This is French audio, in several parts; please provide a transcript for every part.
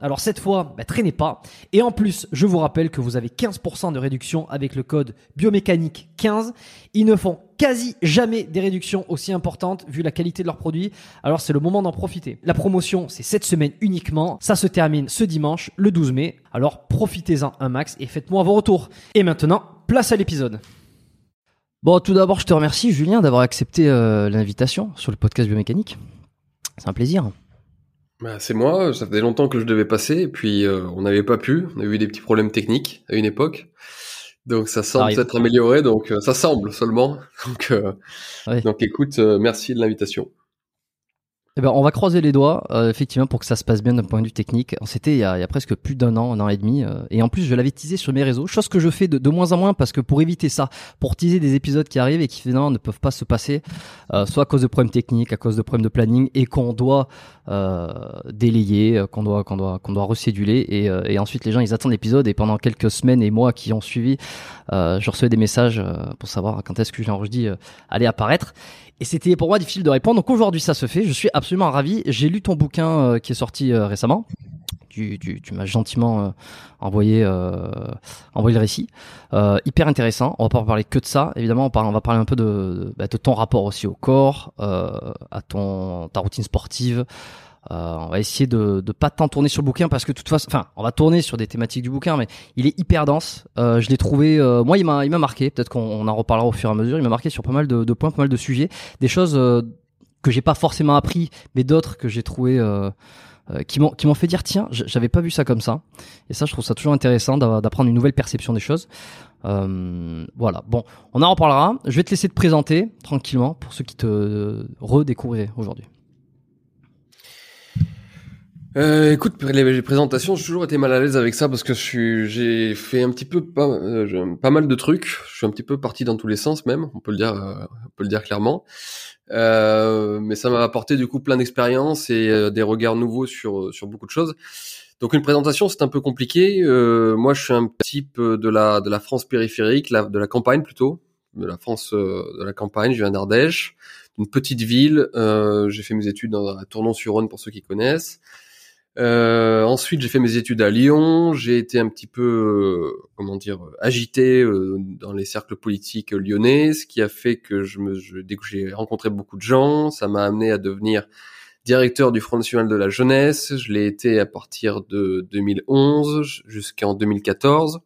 Alors cette fois, bah, traînez pas. Et en plus, je vous rappelle que vous avez 15% de réduction avec le code biomécanique 15. Ils ne font quasi jamais des réductions aussi importantes vu la qualité de leurs produits. Alors c'est le moment d'en profiter. La promotion, c'est cette semaine uniquement. Ça se termine ce dimanche, le 12 mai. Alors profitez-en un max et faites-moi vos retours. Et maintenant, place à l'épisode. Bon, tout d'abord, je te remercie, Julien, d'avoir accepté euh, l'invitation sur le podcast biomécanique. C'est un plaisir. Bah, c'est moi, ça faisait longtemps que je devais passer, et puis euh, on n'avait pas pu, on a eu des petits problèmes techniques à une époque. Donc ça semble s'être amélioré, donc euh, ça semble seulement. Donc, euh, Ouais. donc écoute, merci de l'invitation. Eh ben, on va croiser les doigts, euh, effectivement, pour que ça se passe bien d'un point de vue technique. C'était il y a, il y a presque plus d'un an, un an et demi. euh, et en plus, je l'avais teasé sur mes réseaux, chose que je fais de, de moins en moins parce que pour éviter ça, pour teaser des épisodes qui arrivent et qui finalement ne peuvent pas se passer, euh, soit à cause de problèmes techniques, à cause de problèmes de planning, et qu'on doit euh, délayer, euh, qu'on doit, qu'on doit, qu'on doit recéduler. Et, euh, et ensuite, les gens, ils attendent l'épisode. Et pendant quelques semaines et mois qui ont suivi, je recevais des messages pour savoir quand est-ce que je euh, allait apparaître. Et c'était pour moi difficile de répondre. Donc aujourd'hui, ça se fait. Je suis absolument ravi. J'ai lu ton bouquin euh, qui est sorti euh, récemment. Tu, tu, tu m'as gentiment euh, envoyé, euh, envoyé le récit. Hyper intéressant. On va pas parler que de ça. Évidemment, on, va parler un peu de, de, bah, de ton rapport aussi au corps, à ton ta routine sportive. Euh, on va essayer de de pas tant tourner sur le bouquin parce que de toute façon, enfin, on va tourner sur des thématiques du bouquin, mais il est hyper dense. Euh, je l'ai trouvé, euh, moi, il m'a il m'a marqué. Peut-être qu'on on en reparlera au fur et à mesure. Il m'a marqué sur pas mal de, de points, pas mal de sujets, des choses euh, que j'ai pas forcément appris, mais d'autres que j'ai trouvé euh, euh, qui m'ont qui m'ont fait dire tiens, j'avais pas vu ça comme ça. Et ça, je trouve ça toujours intéressant d'apprendre une nouvelle perception des choses. Euh, voilà. Bon, on en reparlera. Je vais te laisser te présenter tranquillement pour ceux qui te redécouvriraient aujourd'hui. Euh, écoute, pour les, présentations, j'ai toujours été mal à l'aise avec ça parce que j'ai fait un petit peu pas, euh, pas mal de trucs. Je suis un petit peu parti dans tous les sens même, on peut le dire, euh, on peut le dire clairement. Euh, mais ça m'a apporté du coup plein d'expériences et euh, des regards nouveaux sur sur beaucoup de choses. Donc une présentation, c'est un peu compliqué. Euh, moi, je suis un type de la de la France périphérique, de la campagne plutôt, de la France euh, de la campagne. Je viens d'Ardèche, d'une petite ville. Euh, j'ai fait mes études dans, à Tournon-sur-Rhône pour ceux qui connaissent. Euh, ensuite, j'ai fait mes études à Lyon. J'ai été un petit peu, euh, comment dire, agité euh, dans les cercles politiques lyonnais, ce qui a fait que je me, je, dès que j'ai rencontré beaucoup de gens, ça m'a amené à devenir directeur du Front National de la Jeunesse. Je l'ai été à partir de 2011 jusqu'en 2014.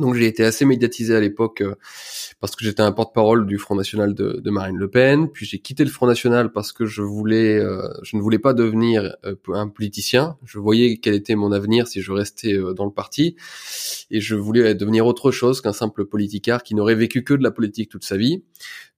Donc j'ai été assez médiatisé à l'époque euh, parce que j'étais un porte-parole du Front National de, de, Marine Le Pen. Puis j'ai quitté le Front National parce que je voulais, euh, je ne voulais pas devenir euh, un politicien. Je voyais quel était mon avenir si je restais dans le parti, et je voulais devenir autre chose qu'un simple politicard qui n'aurait vécu que de la politique toute sa vie.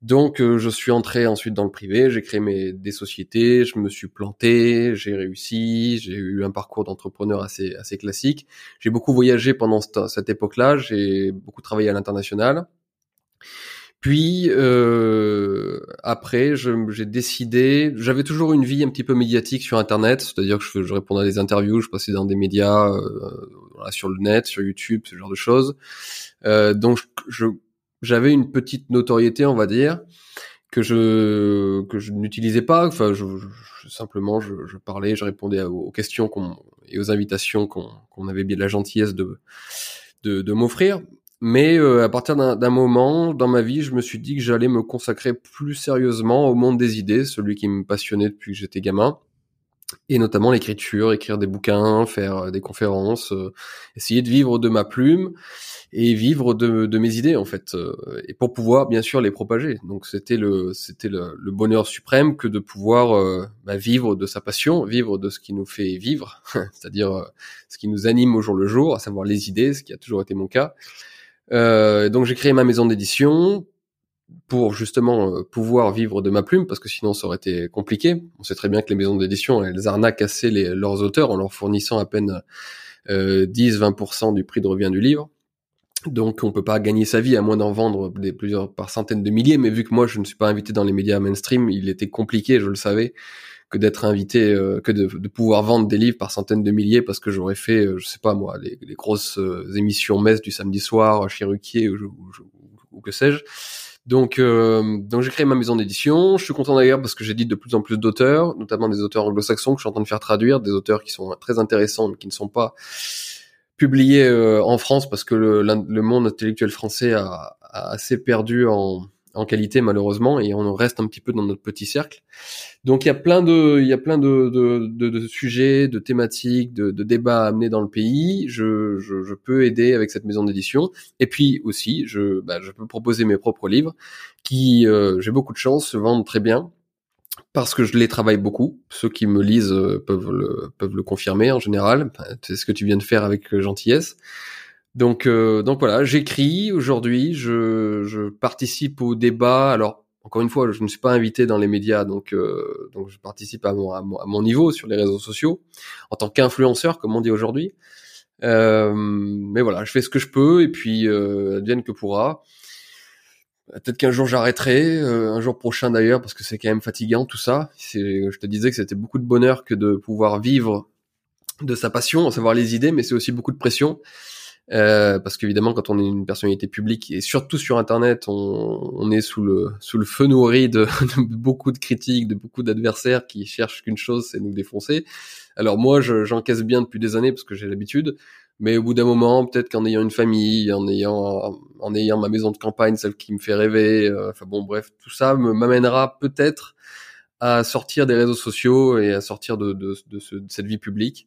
Donc je suis entré ensuite dans le privé. J'ai créé mes des sociétés. Je me suis planté. J'ai réussi. J'ai eu un parcours d'entrepreneur assez assez classique. J'ai beaucoup voyagé pendant cette, cette époque-là j'ai beaucoup travaillé à l'international. Puis euh, après, j'ai décidé. J'avais toujours une vie un petit peu médiatique sur Internet, c'est-à-dire que je, répondais à des interviews, je passais dans des médias, euh, voilà, sur le net, sur YouTube, ce genre de choses. Euh, donc, j'avais une petite notoriété, on va dire, que je que je n'utilisais pas. Enfin, je, simplement, je, parlais, je répondais aux questions et aux invitations qu'on avait bien la gentillesse de de, de m'offrir. Mais euh, à partir d'un moment dans ma vie, je me suis dit que j'allais me consacrer plus sérieusement au monde des idées, celui qui me passionnait depuis que j'étais gamin, et notamment l'écriture, écrire des bouquins, faire euh, des conférences, euh, essayer de vivre de ma plume et vivre de, mes idées en fait, et pour pouvoir bien sûr les propager. Donc c'était le c'était le, bonheur suprême que de pouvoir bah, vivre de sa passion, vivre de ce qui nous fait vivre, c'est-à-dire ce qui nous anime au jour le jour, à savoir les idées, ce qui a toujours été mon cas. Euh, donc j'ai créé ma maison d'édition pour justement euh, pouvoir vivre de ma plume, parce que sinon ça aurait été compliqué. On sait très bien que les maisons d'édition, elles arnaquent assez les, leurs auteurs en leur fournissant à peine euh, 10-20% du prix de revient du livre. Donc on peut pas gagner sa vie à moins d'en vendre des plusieurs par centaines de milliers, mais vu que moi je ne suis pas invité dans les médias mainstream, il était compliqué, je le savais, que d'être invité, euh, que de, de, pouvoir vendre des livres par centaines de milliers parce que j'aurais fait, euh, je sais pas moi, les, les grosses euh, émissions messes du samedi soir chez Ruquier ou, ou, ou que sais-je. Donc, donc j'ai créé ma maison d'édition. Je suis content d'ailleurs parce que j'ai dit de plus en plus d'auteurs, notamment des auteurs anglo-saxons que je suis en train de faire traduire, des auteurs qui sont très intéressants mais qui ne sont pas publiés en France parce que le, le monde intellectuel français a assez perdu en, en qualité malheureusement et on reste un petit peu dans notre petit cercle. Donc il y a plein de il y a plein de, de, de, de sujets, de thématiques, de, débats à amener dans le pays. Je, je, je peux aider avec cette maison d'édition et puis aussi je bah, je peux proposer mes propres livres qui euh, j'ai beaucoup de chance se vendent très bien parce que je les travaille beaucoup. Ceux qui me lisent euh, peuvent le peuvent le confirmer en général. C'est ce que tu viens de faire avec euh, gentillesse. Donc, euh, donc voilà, j'écris aujourd'hui, je, je, participe au débat. Alors, encore une fois, je ne suis pas invité dans les médias, donc, euh, donc je participe à mon, à mon, niveau sur les réseaux sociaux en tant qu'influenceur, comme on dit aujourd'hui. Euh, mais voilà, je fais ce que je peux et puis euh, advienne que pourra. Peut-être qu'un jour j'arrêterai, euh, un jour prochain d'ailleurs, parce que c'est quand même fatigant tout ça. Je te disais que c'était beaucoup de bonheur que de pouvoir vivre de sa passion, à savoir les idées, mais c'est aussi beaucoup de pression. Euh, parce qu'évidemment, quand on est une personnalité publique et surtout sur Internet, on, on est sous le sous le feu nourri de, de beaucoup de critiques, de beaucoup d'adversaires qui cherchent qu'une chose, c'est nous défoncer. Alors moi, j'encaisse bien depuis des années parce que j'ai l'habitude, mais au bout d'un moment, peut-être qu'en ayant une famille, en ayant en ayant ma maison de campagne, celle qui me fait rêver, euh, enfin bon, bref, tout ça m'amènera peut-être à sortir des réseaux sociaux et à sortir de, de, de, ce, de cette vie publique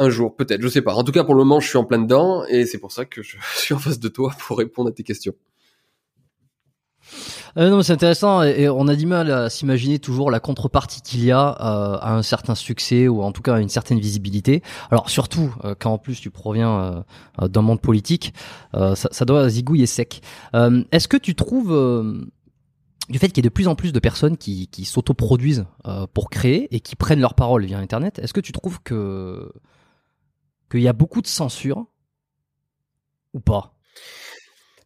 un jour, peut-être, je sais pas. En tout cas, pour le moment, je suis en plein dedans et c'est pour ça que je suis en face de toi pour répondre à tes questions. Euh, non, c'est intéressant et, on a du mal à s'imaginer toujours la contrepartie qu'il y a euh, à un certain succès ou en tout cas à une certaine visibilité. Alors surtout euh, quand en plus tu proviens euh, d'un monde politique, ça, ça, doit zigouiller sec. Est-ce que tu trouves du fait qu'il y ait de plus en plus de personnes qui, qui s'autoproduisent pour créer et qui prennent leur parole via Internet, est-ce que tu trouves que qu'il y a beaucoup de censure ou pas?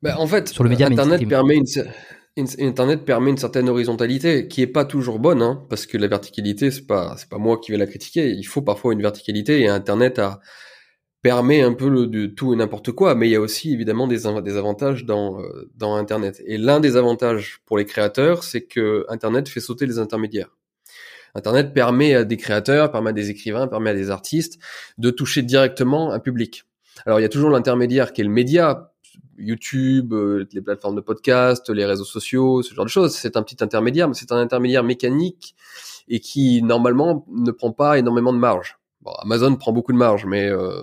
Bah, En fait, sur le média Internet permet une, Internet permet une certaine horizontalité qui est pas toujours bonne, hein, parce que la verticalité c'est pas c'est pas moi qui vais la critiquer. Il faut parfois une verticalité et Internet a permet un peu le, de tout et n'importe quoi, mais il y a aussi évidemment des, des avantages dans, euh, dans Internet. Et l'un des avantages pour les créateurs, c'est que Internet fait sauter les intermédiaires. Internet permet à des créateurs, permet à des écrivains, permet à des artistes de toucher directement un public. Alors il y a toujours l'intermédiaire qui est le média, YouTube, euh, les plateformes de podcast, les réseaux sociaux, ce genre de choses. C'est un petit intermédiaire, mais c'est un intermédiaire mécanique et qui normalement ne prend pas énormément de marge. Bon, Amazon prend beaucoup de marge, mais euh,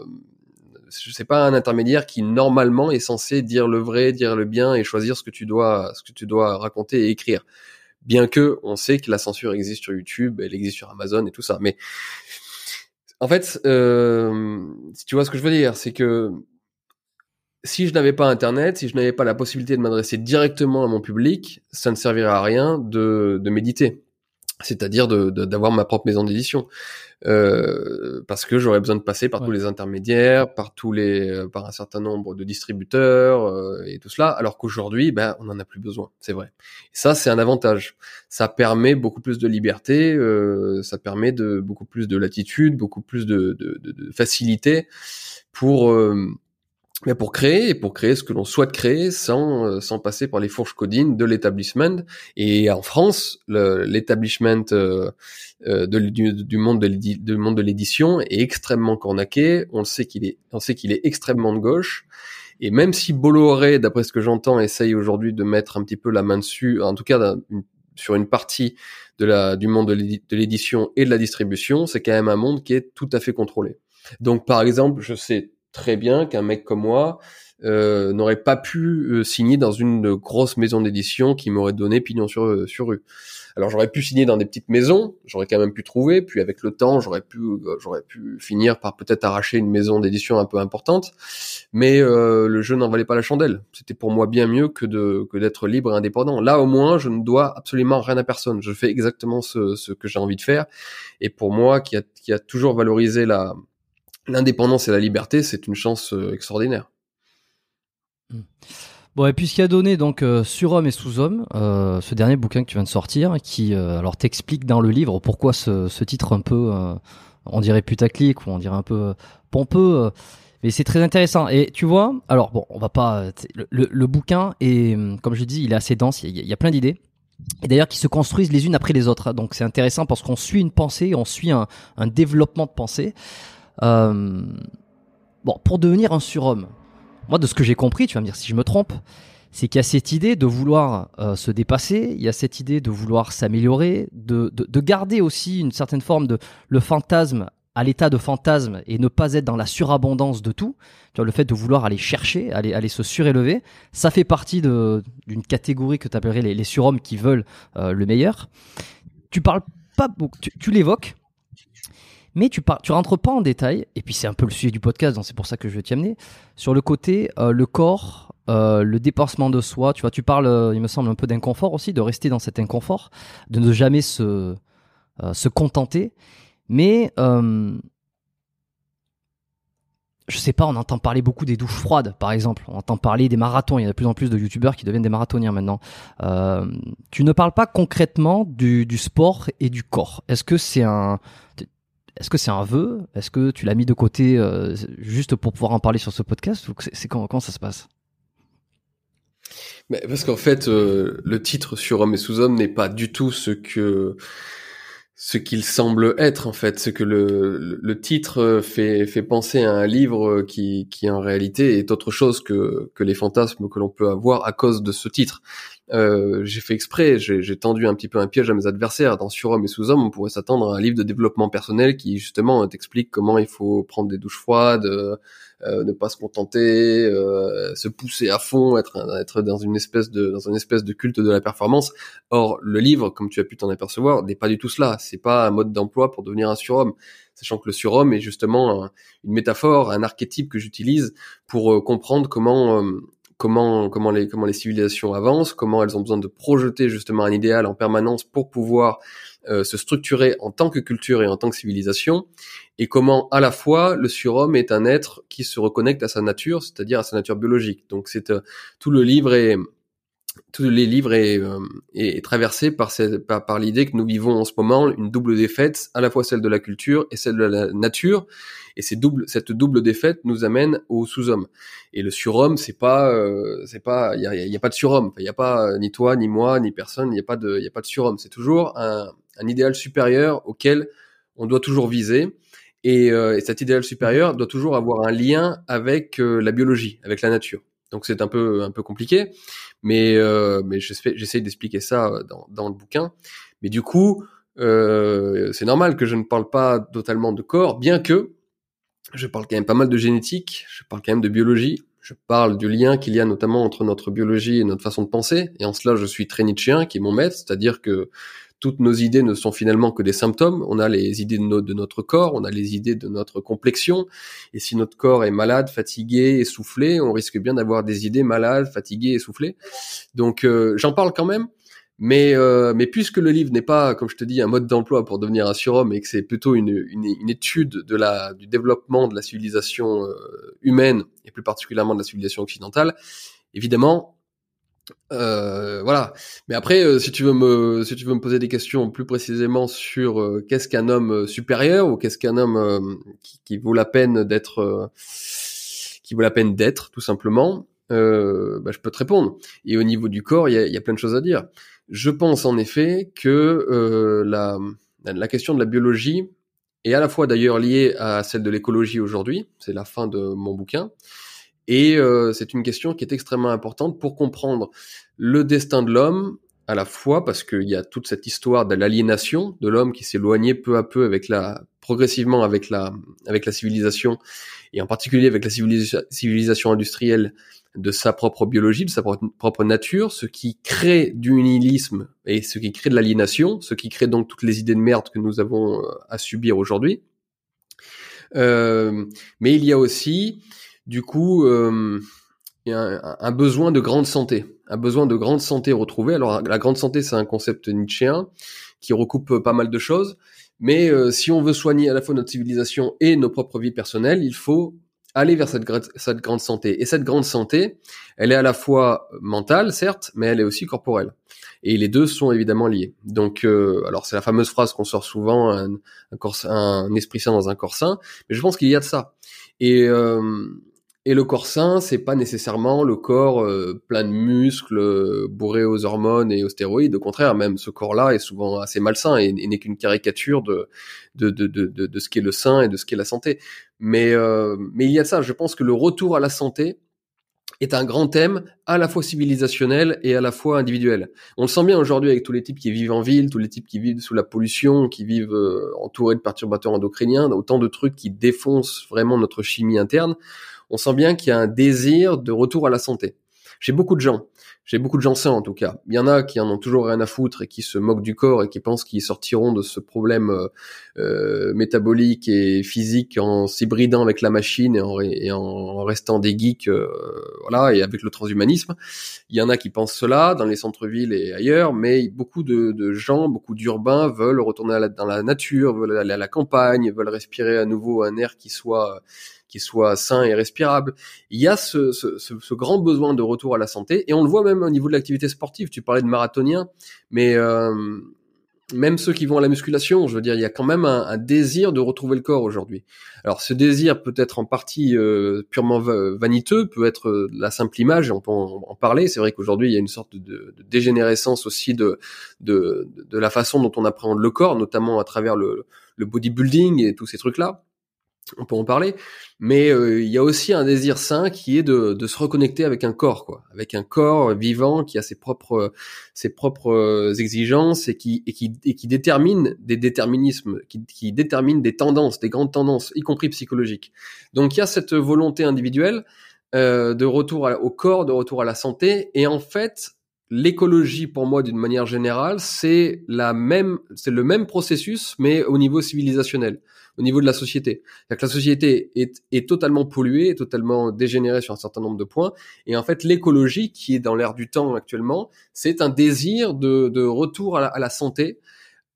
c'est pas un intermédiaire qui normalement est censé dire le vrai, dire le bien et choisir ce que tu dois, ce que tu dois raconter et écrire. Bien que on sait que la censure existe sur YouTube, elle existe sur Amazon et tout ça, mais en fait, euh, tu vois ce que je veux dire, c'est que si je n'avais pas Internet, si je n'avais pas la possibilité de m'adresser directement à mon public, ça ne servirait à rien de, de méditer. C'est-à-dire d'avoir ma propre maison d'édition, euh, parce que j'aurais besoin de passer par tous les intermédiaires, par tous les, euh, par un certain nombre de distributeurs euh, et tout cela, alors qu'aujourd'hui, ben, on n'en a plus besoin, c'est vrai. Et ça, c'est un avantage. Ça permet beaucoup plus de liberté, ça permet de beaucoup plus de latitude, beaucoup plus de, de, de facilité pour mais pour créer, pour créer ce que l'on souhaite créer sans, euh, sans passer par les fourches codines de l'établissement. Et en France, l'établissement euh, euh du, du, monde de monde de l'édition est extrêmement cornaqué. On sait qu'il est, on sait qu'il est extrêmement de gauche. Et même si Bolloré, d'après ce que j'entends, essaye aujourd'hui de mettre un petit peu la main dessus, en tout cas sur une partie de la, du monde de l'édition et de la distribution, c'est quand même un monde qui est tout à fait contrôlé. Donc, par exemple, je sais très bien qu'un mec comme moi euh, n'aurait pas pu euh, signer dans une grosse maison d'édition qui m'aurait donné pignon sur, euh, sur rue. Alors j'aurais pu signer dans des petites maisons, j'aurais quand même pu trouver, puis avec le temps j'aurais pu j'aurais pu finir par peut-être arracher une maison d'édition un peu importante, mais le jeu n'en valait pas la chandelle. C'était pour moi bien mieux que de que d'être libre et indépendant. Là au moins je ne dois absolument rien à personne. Je fais exactement ce, ce que j'ai envie de faire, et pour moi qui a qui a toujours valorisé la l'indépendance et la liberté, c'est une chance euh, extraordinaire. Hmm. Bon, et puis ce qui a donné donc euh, Surhomme et Sous-Homme, euh, ce dernier bouquin que tu viens de sortir, qui alors t'explique dans le livre pourquoi ce, titre un peu, on dirait putaclic ou on dirait un peu pompeux, mais c'est très intéressant. Et tu vois, alors bon, on va pas, le, bouquin est, comme je dis, il est assez dense, il y a, plein d'idées. Et d'ailleurs qui se construisent les unes après les autres. Donc c'est intéressant parce qu'on suit une pensée, on suit un, un développement de pensée. Euh, bon, pour devenir un surhomme, moi de ce que j'ai compris, tu vas me dire si je me trompe, c'est qu'il y a cette idée de vouloir euh, se dépasser, il y a cette idée de vouloir s'améliorer, de, de, de, garder aussi une certaine forme de le fantasme à l'état de fantasme et ne pas être dans la surabondance de tout. Tu vois, le fait de vouloir aller chercher, aller, aller se surélever, ça fait partie d'une catégorie que tu appellerais les, surhommes qui veulent euh, le meilleur. Tu parles pas, tu, tu l'évoques, mais tu, par, tu rentres pas en détail, et puis c'est un peu le sujet du podcast, donc c'est pour ça que je vais t'y amener, sur le côté euh, le corps, euh, le dépassement de soi. Tu vois, tu parles, euh, il me semble, un peu d'inconfort aussi, de rester dans cet inconfort, de ne jamais se, se contenter. Mais je sais pas, on entend parler beaucoup des douches froides, par exemple. On entend parler des marathons. Il y a de plus en plus de youtubeurs qui deviennent des marathoniens maintenant. tu ne parles pas concrètement du, du sport et du corps. Est-ce que c'est un, est-ce que c'est un vœu? Est-ce que tu l'as mis de côté euh, juste pour pouvoir en parler sur ce podcast? Ou c'est quand, quand ça se passe? Mais parce qu'en fait, euh, le titre sur Homme et sous-homme n'est pas du tout ce que ce qu'il semble être en fait, ce que le, le titre fait, fait penser à un livre qui, qui en réalité est autre chose que, que les fantasmes que l'on peut avoir à cause de ce titre. Euh, j'ai fait exprès, j'ai tendu un petit peu un piège à mes adversaires. Dans Surhomme et Sous-Homme, on pourrait s'attendre à un livre de développement personnel qui justement t'explique comment il faut prendre des douches froides, euh, euh ne pas se contenter, euh, se pousser à fond, être, être dans une espèce de dans une espèce de culte de la performance. Or, le livre, comme tu as pu t'en apercevoir, n'est pas du tout cela. C'est pas un mode d'emploi pour devenir un surhomme sachant que le surhomme est justement une métaphore, un archétype que j'utilise pour euh, comprendre comment comment comment les comment les civilisations avancent, comment elles ont besoin de projeter justement un idéal en permanence pour pouvoir euh, se structurer en tant que culture et en tant que civilisation, et comment à la fois le surhomme est un être qui se reconnecte à sa nature, c'est-à-dire à sa nature biologique. Donc c'est euh, tout le livre est tous les livres est, euh, est, traversé par, cette, par, l'idée que nous vivons en ce moment une double défaite, à la fois celle de la culture et celle de la nature, et ces double, cette double défaite nous amène au sous-homme. Et le surhomme, c'est pas, euh, c'est pas, il y a, y a, pas de surhomme. Il y a pas ni toi, ni moi, ni personne. Il y a pas de, il y a pas de surhomme. C'est toujours un, un idéal supérieur auquel on doit toujours viser. Et, euh, et, cet idéal supérieur doit toujours avoir un lien avec euh, la biologie, avec la nature. Donc c'est un peu un peu compliqué, mais euh, mais j'essaie d'expliquer ça dans, dans le bouquin. Mais du coup, euh, c'est normal que je ne parle pas totalement de corps, bien que je parle quand même pas mal de génétique, je parle quand même de biologie, je parle du lien qu'il y a notamment entre notre biologie et notre façon de penser. Et en cela, je suis très nietzschéen, qui est mon maître, c'est-à-dire que toutes nos idées ne sont finalement que des symptômes. On a les idées de, de, notre corps, on a les idées de notre complexion. Et si notre corps est malade, fatigué, essoufflé, on risque bien d'avoir des idées malades, fatiguées, essoufflées. Donc euh, j'en parle quand même. Mais, euh, mais puisque le livre n'est pas, comme je te dis, un mode d'emploi pour devenir un surhomme et que c'est plutôt une, une, une, étude de la, du développement de la civilisation euh, humaine et plus particulièrement de la civilisation occidentale, évidemment, euh, voilà. Mais après, euh, si tu veux me, si tu veux me poser des questions plus précisément sur euh, qu'est-ce qu'un homme supérieur ou qu'est-ce qu'un homme qui, vaut la peine d'être, qui vaut la peine d'être, tout simplement, bah, je peux te répondre. Et au niveau du corps, il y a, plein de choses à dire. Je pense en effet que la question de la biologie est à la fois d'ailleurs liée à celle de l'écologie aujourd'hui. C'est la fin de mon bouquin. Et euh, c'est une question qui est extrêmement importante pour comprendre le destin de l'homme, à la fois parce qu'il y a toute cette histoire de l'aliénation de l'homme qui s'éloignait peu à peu avec la progressivement avec la avec la civilisation et en particulier avec la civilisation industrielle de sa propre biologie, de sa propre nature, ce qui crée du nihilisme et ce qui crée de l'aliénation, ce qui crée donc toutes les idées de merde que nous avons euh, à subir aujourd'hui. Euh, mais il y a aussi du coup, euh, il y a un, besoin de grande santé, un besoin de grande santé retrouvée. Alors la grande santé, c'est un concept nietzschéen qui recoupe pas mal de choses. Mais euh, si on veut soigner à la fois notre civilisation et nos propres vies personnelles, il faut aller vers cette, grande santé. Et cette grande santé, elle est à la fois mentale, certes, mais elle est aussi corporelle. Et les deux sont évidemment liés. Donc, euh, alors c'est la fameuse phrase qu'on sort souvent, un, un, un, esprit sain dans un corps sain, mais je pense qu'il y a de ça. Et euh, et le corps sain, c'est pas nécessairement le corps euh, plein de muscles, euh, bourré aux hormones et aux stéroïdes. Au contraire, même ce corps-là est souvent assez malsain et, et n'est qu'une caricature de de, de, de, de, ce qu'est le sain et de ce qu'est la santé. Mais, euh, mais il y a ça. Je pense que le retour à la santé est un grand thème à la fois civilisationnel et à la fois individuel. On le sent bien aujourd'hui avec tous les types qui vivent en ville, tous les types qui vivent sous la pollution, qui vivent entourés de perturbateurs endocriniens, autant de trucs qui défoncent vraiment notre chimie interne on sent bien qu'il y a un désir de retour à la santé. J'ai beaucoup de gens, j'ai beaucoup de gens sains en tout cas. Il y en a qui en ont toujours rien à foutre et qui se moquent du corps et qui pensent qu'ils sortiront de ce problème euh, euh, métabolique et physique en s'hybridant avec la machine et en, restant des geeks, euh, voilà, et avec le transhumanisme. Il y en a qui pensent cela dans les centres-villes et ailleurs, mais beaucoup de, gens, beaucoup d'urbains veulent retourner dans la nature, veulent aller à la campagne, veulent respirer à nouveau un air qui soit qui soit sain et respirable. Il y a ce, ce, ce, grand besoin de retour à la santé, et on le voit même au niveau de l'activité sportive. Tu parlais de marathonien, mais euh, même ceux qui vont à la musculation, je veux dire, il y a quand même un, désir de retrouver le corps aujourd'hui. Alors ce désir peut être en partie euh, purement vaniteux, peut être euh, la simple image, on peut en, parler. C'est vrai qu'aujourd'hui il y a une sorte de, de dégénérescence aussi de, de, de la façon dont on appréhende le corps, notamment à travers le, le bodybuilding et tous ces trucs-là on peut en parler, mais euh, il y a aussi un désir sain qui est de, de, se reconnecter avec un corps, quoi, avec un corps vivant qui a ses propres ses propres exigences et qui et qui et qui détermine des déterminismes, qui, qui détermine des tendances, des grandes tendances, y compris psychologiques. Donc il y a cette volonté individuelle euh, de retour au corps, de retour à la santé, et en fait l'écologie pour moi d'une manière générale c'est la même c'est le même processus mais au niveau civilisationnel au niveau de la société. Que la société est, est totalement polluée, totalement dégénérée sur un certain nombre de points. Et en fait, l'écologie, qui est dans l'air du temps actuellement, c'est un désir de, de retour à la, à la, santé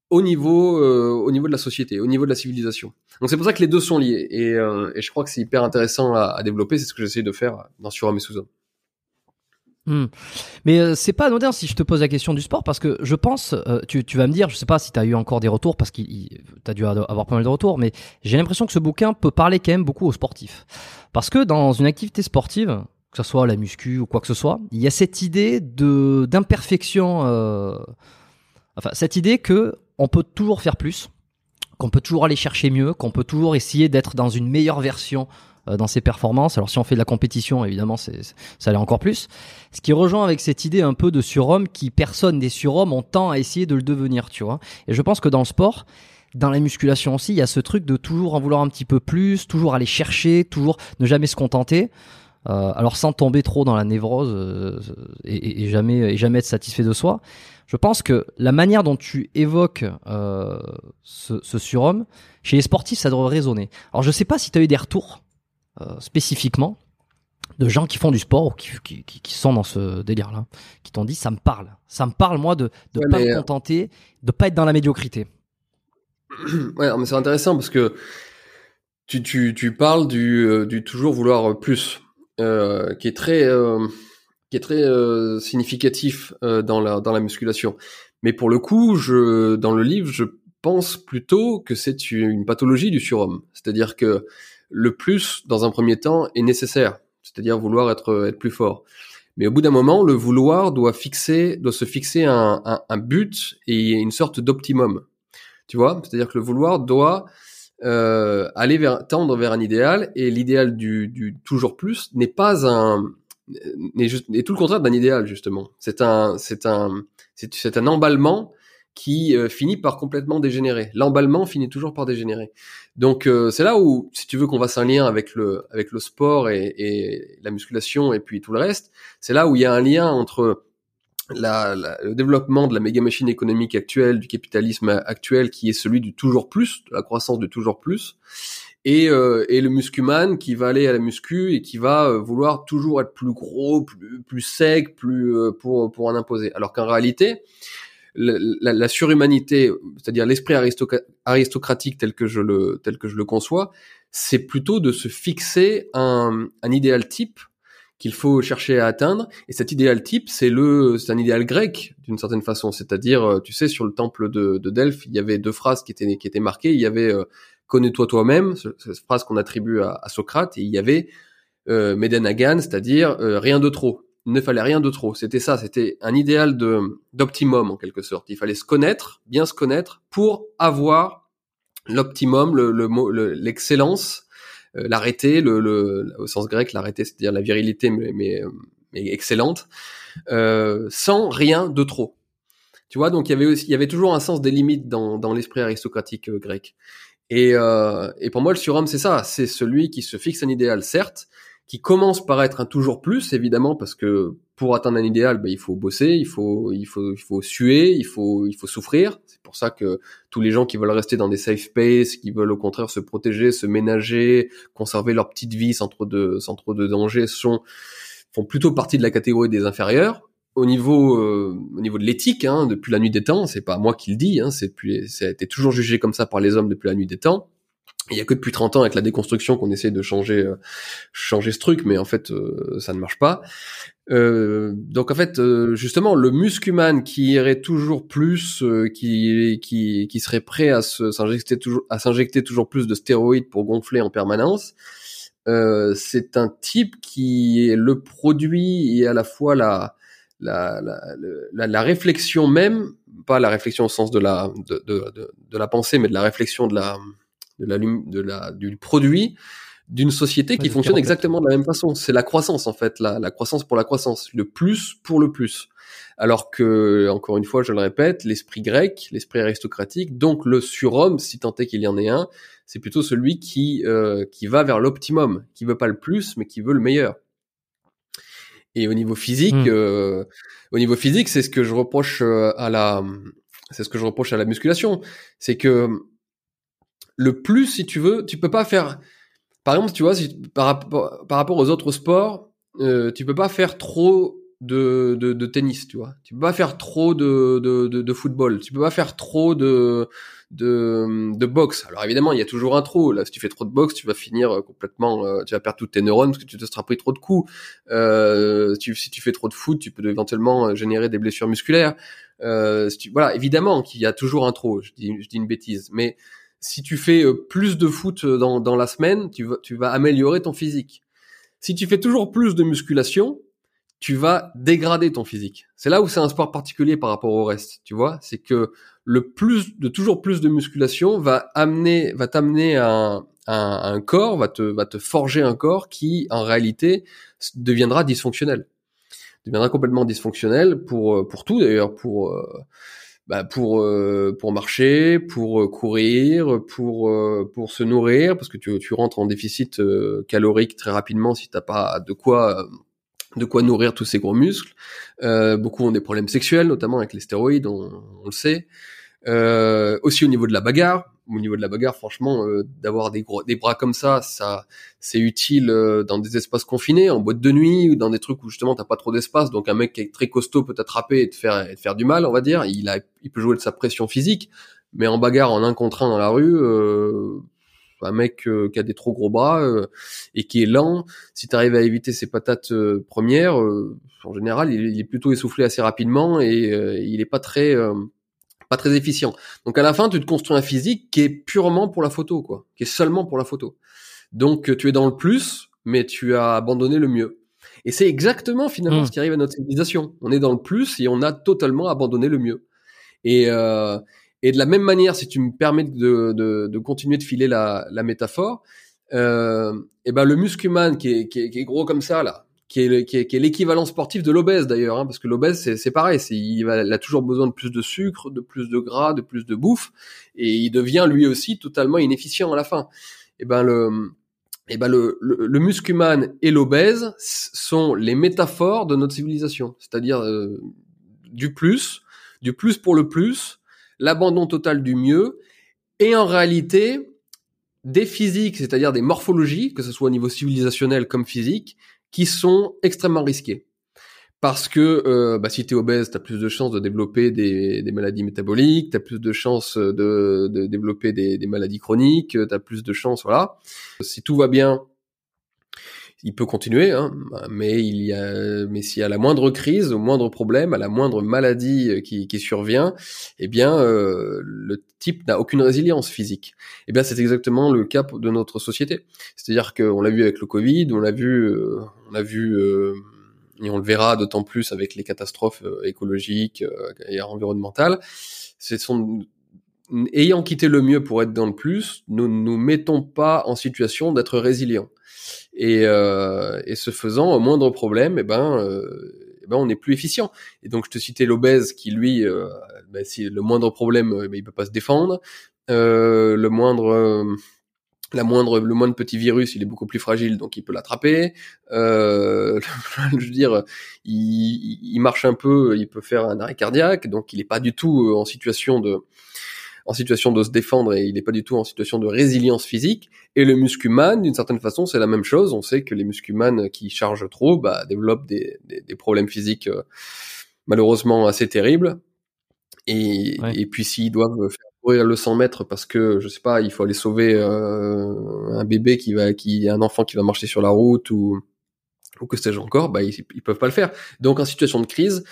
au niveau, euh, au niveau de la société, au niveau de la civilisation. Donc c'est pour ça que les deux sont liés. Et, euh, et je crois que c'est hyper intéressant à, à développer. C'est ce que j'essaie de faire dans Surhomme et Sous-Homme. Hmm. Mais euh, c'est pas anodin si je te pose la question du sport parce que je pense, euh, tu, tu, vas me dire, je sais pas si tu as eu encore des retours parce que tu as dû avoir pas mal de retours, mais j'ai l'impression que ce bouquin peut parler quand même beaucoup aux sportifs. Parce que dans une activité sportive, que ce soit la muscu ou quoi que ce soit, il y a cette idée de d'imperfection, euh, enfin cette idée que on peut toujours faire plus, qu'on peut toujours aller chercher mieux, qu'on peut toujours essayer d'être dans une meilleure version dans ses performances. Alors si on fait de la compétition, évidemment, c'est, ça allait encore plus. Ce qui rejoint avec cette idée un peu de surhomme qui personne des surhommes, on tend à essayer de le devenir, tu vois. Et je pense que dans le sport, dans la musculation aussi, il y a ce truc de toujours en vouloir un petit peu plus, toujours aller chercher, toujours ne jamais se contenter. Euh, alors sans tomber trop dans la névrose euh, et, et, jamais et jamais être satisfait de soi. Je pense que la manière dont tu évoques euh, ce, ce, surhomme chez les sportifs, ça devrait résonner. Alors je sais pas si tu as eu des retours euh, spécifiquement de gens qui font du sport ou qui, qui, qui sont dans ce délire-là, qui t'ont dit ça me parle, ça me parle moi de de pas me contenter, de pas être dans la médiocrité. Ouais, mais c'est intéressant parce que tu, tu, tu parles du, du toujours vouloir plus. Euh, qui est très euh, qui est très euh, significatif dans la dans la musculation. Mais pour le coup, je dans le livre, je pense plutôt que c'est une pathologie du surhomme. C'est-à-dire que le plus, dans un premier temps, est nécessaire. C'est-à-dire vouloir être être plus fort. Mais au bout d'un moment, le vouloir doit fixer, doit se fixer un, un, but et une sorte d'optimum. Tu vois, c'est-à-dire que le vouloir doit euh, aller vers tendre vers un idéal et l'idéal du, du toujours plus n'est pas un n'est tout le contraire d'un idéal justement. C'est un c'est un c'est un emballement qui euh, finit par complètement dégénérer. L'emballement finit toujours par dégénérer. Donc euh, c'est là où, si tu veux qu'on fasse un lien avec le avec le sport et, et la musculation et puis tout le reste, c'est là où il y a un lien entre la, le développement de la méga machine économique actuelle, du capitalisme actuel, qui est celui du toujours plus, de la croissance du toujours plus, et, euh, et le muscuman qui va aller à la muscu et qui va euh, vouloir toujours être plus gros, plus, plus sec, plus euh, pour pour en imposer. Alors qu'en réalité, la, la, surhumanité, c'est-à-dire l'esprit aristocratique tel que je le tel que je le conçois, c'est plutôt de se fixer un, un idéal type qu'il faut chercher à atteindre. Et cet idéal type, c'est le, c'est un idéal grec d'une certaine façon. C'est-à-dire, euh, tu sais, sur le temple de, de, Delphes, il y avait deux phrases qui étaient qui étaient marquées. Il y avait euh, connais-toi toi-même, cette phrase qu'on attribue à, à, Socrate, et il y avait euh, c'est-à-dire euh, rien de trop. Ne fallait rien de trop. C'était ça. C'était un idéal de d'optimum en quelque sorte. Il fallait se connaître, bien se connaître, pour avoir l'optimum, le, l'excellence euh, l'arrêté, le, le, au sens grec, l'arrêté, c'est-à-dire la virilité, mais, mais, mais excellente, euh, sans rien de trop. Tu vois, donc il y avait aussi, il y avait toujours un sens des limites dans, dans l'esprit aristocratique euh, grec. Et, euh, et pour moi, le surhomme, c'est ça, c'est celui qui se fixe un idéal, certes, qui commence par être un toujours plus, évidemment, parce que pour atteindre un idéal, ben, il faut bosser, il faut, il faut, il faut suer, il faut, il faut souffrir. C'est pour ça que tous les gens qui veulent rester dans des safe space, qui veulent au contraire se protéger, se ménager, conserver leur petite vie sans trop de, sans trop de danger, sont, font plutôt partie de la catégorie des inférieurs. Au niveau, euh, au niveau de l'éthique, hein, depuis la nuit des temps, c'est pas moi qui le dis, hein, c'est depuis, ça a été toujours jugé comme ça par les hommes depuis la nuit des temps il y a que depuis 30 ans avec la déconstruction qu'on essaie de changer euh, changer ce truc mais en fait euh, ça ne marche pas. Euh, donc en fait justement le muscuman qui irait toujours plus qui, qui qui serait prêt à s'injecter toujours à s'injecter toujours plus de stéroïdes pour gonfler en permanence c'est un type qui est le produit et à la fois la la, la, la, réflexion même pas la réflexion au sens de la de, de, de la pensée mais de la réflexion de la de la, de la, du produit d'une société qui fonctionne exactement de la même façon. C'est la croissance en fait, la, la croissance pour la croissance, le plus pour le plus. Alors que, encore une fois, je le répète, l'esprit grec, l'esprit aristocratique, donc le surhomme, si tant est qu'il y en ait un, c'est plutôt celui qui euh, qui va vers l'optimum, qui veut pas le plus, mais qui veut le meilleur. Et au niveau physique, hmm. euh, au niveau physique, c'est ce que je reproche euh, à la, c'est ce que je reproche à la musculation, c'est que le plus, si tu veux, tu peux pas faire. Par exemple, tu vois, par, rapport, aux autres sports, euh, tu peux pas faire trop de, de, de, tennis, tu vois. Tu peux pas faire trop de, de, de, football. Tu peux pas faire trop de, de, de boxe. Alors évidemment, il y a toujours un trop. Là, si tu fais trop de boxe, tu vas finir euh, complètement, euh, tu vas perdre toutes tes neurones parce que tu te seras pris trop de coups. Euh, si tu fais trop de foot, tu peux éventuellement euh, générer des blessures musculaires. Euh, si tu, voilà, évidemment qu'il y a toujours un trop. Je dis, je dis une bêtise, mais si tu fais euh, plus de foot euh, dans, dans la semaine, tu vas, tu vas améliorer ton physique. Si tu fais toujours plus de musculation, tu vas dégrader ton physique. C'est là où c'est un sport particulier par rapport au reste, tu vois. C'est que le plus de toujours plus de musculation va amener, va t'amener à un, un, corps, va te, va te forger un corps qui, en réalité, deviendra dysfonctionnel. Deviendra complètement dysfonctionnel pour, pour tout d'ailleurs, pour, euh, bah pour euh, pour marcher, pour euh, courir, pour pour se nourrir parce que tu, tu rentres en déficit calorique très rapidement si t'as pas de quoi de quoi nourrir tous ces gros muscles. Euh, beaucoup ont des problèmes sexuels, notamment avec les stéroïdes, on le sait. Euh, aussi au niveau de la bagarre. Au niveau de la bagarre, franchement, euh, d'avoir des gros, des bras comme ça, ça, c'est utile euh, dans des espaces confinés, en boîte de nuit ou dans des trucs où justement t'as pas trop d'espace. Donc un mec qui est très costaud peut t'attraper et te faire, et te faire du mal, on va dire. Il a, il peut jouer de sa pression physique, mais en bagarre, en un contre un dans la rue, euh, un mec euh, qui a des trop gros bras euh, et qui est lent, si tu arrives à éviter ses patates euh, premières, en général, il, est plutôt essoufflé assez rapidement et il est pas très pas très efficient. Donc à la fin, tu te construis un physique qui est purement pour la photo, quoi, qui est seulement pour la photo. Donc tu es dans le plus, mais tu as abandonné le mieux. Et c'est exactement finalement mmh. ce qui arrive à notre civilisation. On est dans le plus et on a totalement abandonné le mieux. Et, euh, et de la même manière, si tu me permets de, de, de continuer de filer la, la métaphore, euh, et ben le muscuman qui est, qui, est, qui est gros comme ça là, qui est, qui est, qui est l'équivalent sportif de l'obèse d'ailleurs, hein, parce que l'obèse c'est, pareil, il, va, il a toujours besoin de plus de sucre, de plus de gras, de plus de bouffe, et il devient lui aussi totalement inefficient à la fin. Et ben le, et ben le, le, le muscuman et l'obèse sont les métaphores de notre civilisation, c'est-à-dire euh, du plus, du plus pour le plus, l'abandon total du mieux, et en réalité, des physiques, c'est-à-dire des morphologies, que ce soit au niveau civilisationnel comme physique, qui sont extrêmement risquées. Parce que euh, bah, si tu es obèse, tu as plus de chances de développer des, maladies métaboliques, tu as plus de chances de, développer des, des maladies chroniques, tu as plus de chances, voilà. Si tout va bien, il peut continuer, hein, mais il y a, mais s'il y a la moindre crise, au moindre problème, à la moindre maladie euh, qui, qui survient, eh bien, euh, le type n'a aucune résilience physique. Eh bien, c'est exactement le cas de notre société. C'est-à-dire qu'on l'a vu avec le Covid, on l'a vu, euh, on a vu, et on le verra d'autant plus avec les catastrophes écologiques et environnementales. C'est son ayant quitté le mieux pour être dans le plus, nous ne nous mettons pas en situation d'être résilients. Et, euh, et ce faisant, au moindre problème, eh ben, euh, eh ben, on est plus efficient. Et donc, je te citais l'obèse qui, lui, euh, ben, si le moindre problème, eh ben, il peut pas se défendre. Le moindre, la moindre, le moindre petit virus, il est beaucoup plus fragile, donc il peut l'attraper. Euh, je veux dire, il, il, marche un peu, il peut faire un arrêt cardiaque, donc il n'est pas du tout en situation de en situation de se défendre et il n'est pas du tout en situation de résilience physique. Et le muscuman, d'une certaine façon, c'est la même chose. On sait que les muscumans qui chargent trop bah, développent des, des, des problèmes physiques euh, malheureusement assez terribles. Et, et puis s'ils doivent faire courir le 100 mètres parce que je sais pas, il faut aller sauver euh, un bébé qui va, qui un enfant qui va marcher sur la route ou ou que sais-je encore, bah ils, ils peuvent pas le faire. Donc en situation de crise,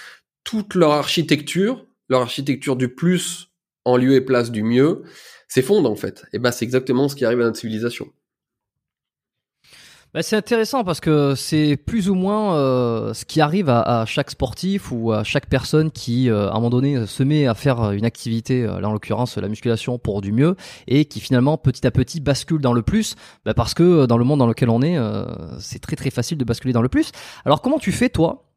toute leur architecture, leur architecture du plus en lieu et place du mieux, s'effondre en fait. Et ben c'est exactement ce qui arrive à notre civilisation. Bah, c'est intéressant parce que c'est plus ou moins euh, ce qui arrive à, chaque sportif ou à chaque personne qui, euh, à un moment donné, se met à faire une activité, euh, là en l'occurrence la musculation pour du mieux, et qui finalement petit à petit bascule dans le plus, bah, parce que dans le monde dans lequel on est, c'est très très facile de basculer dans le plus. Alors comment tu fais toi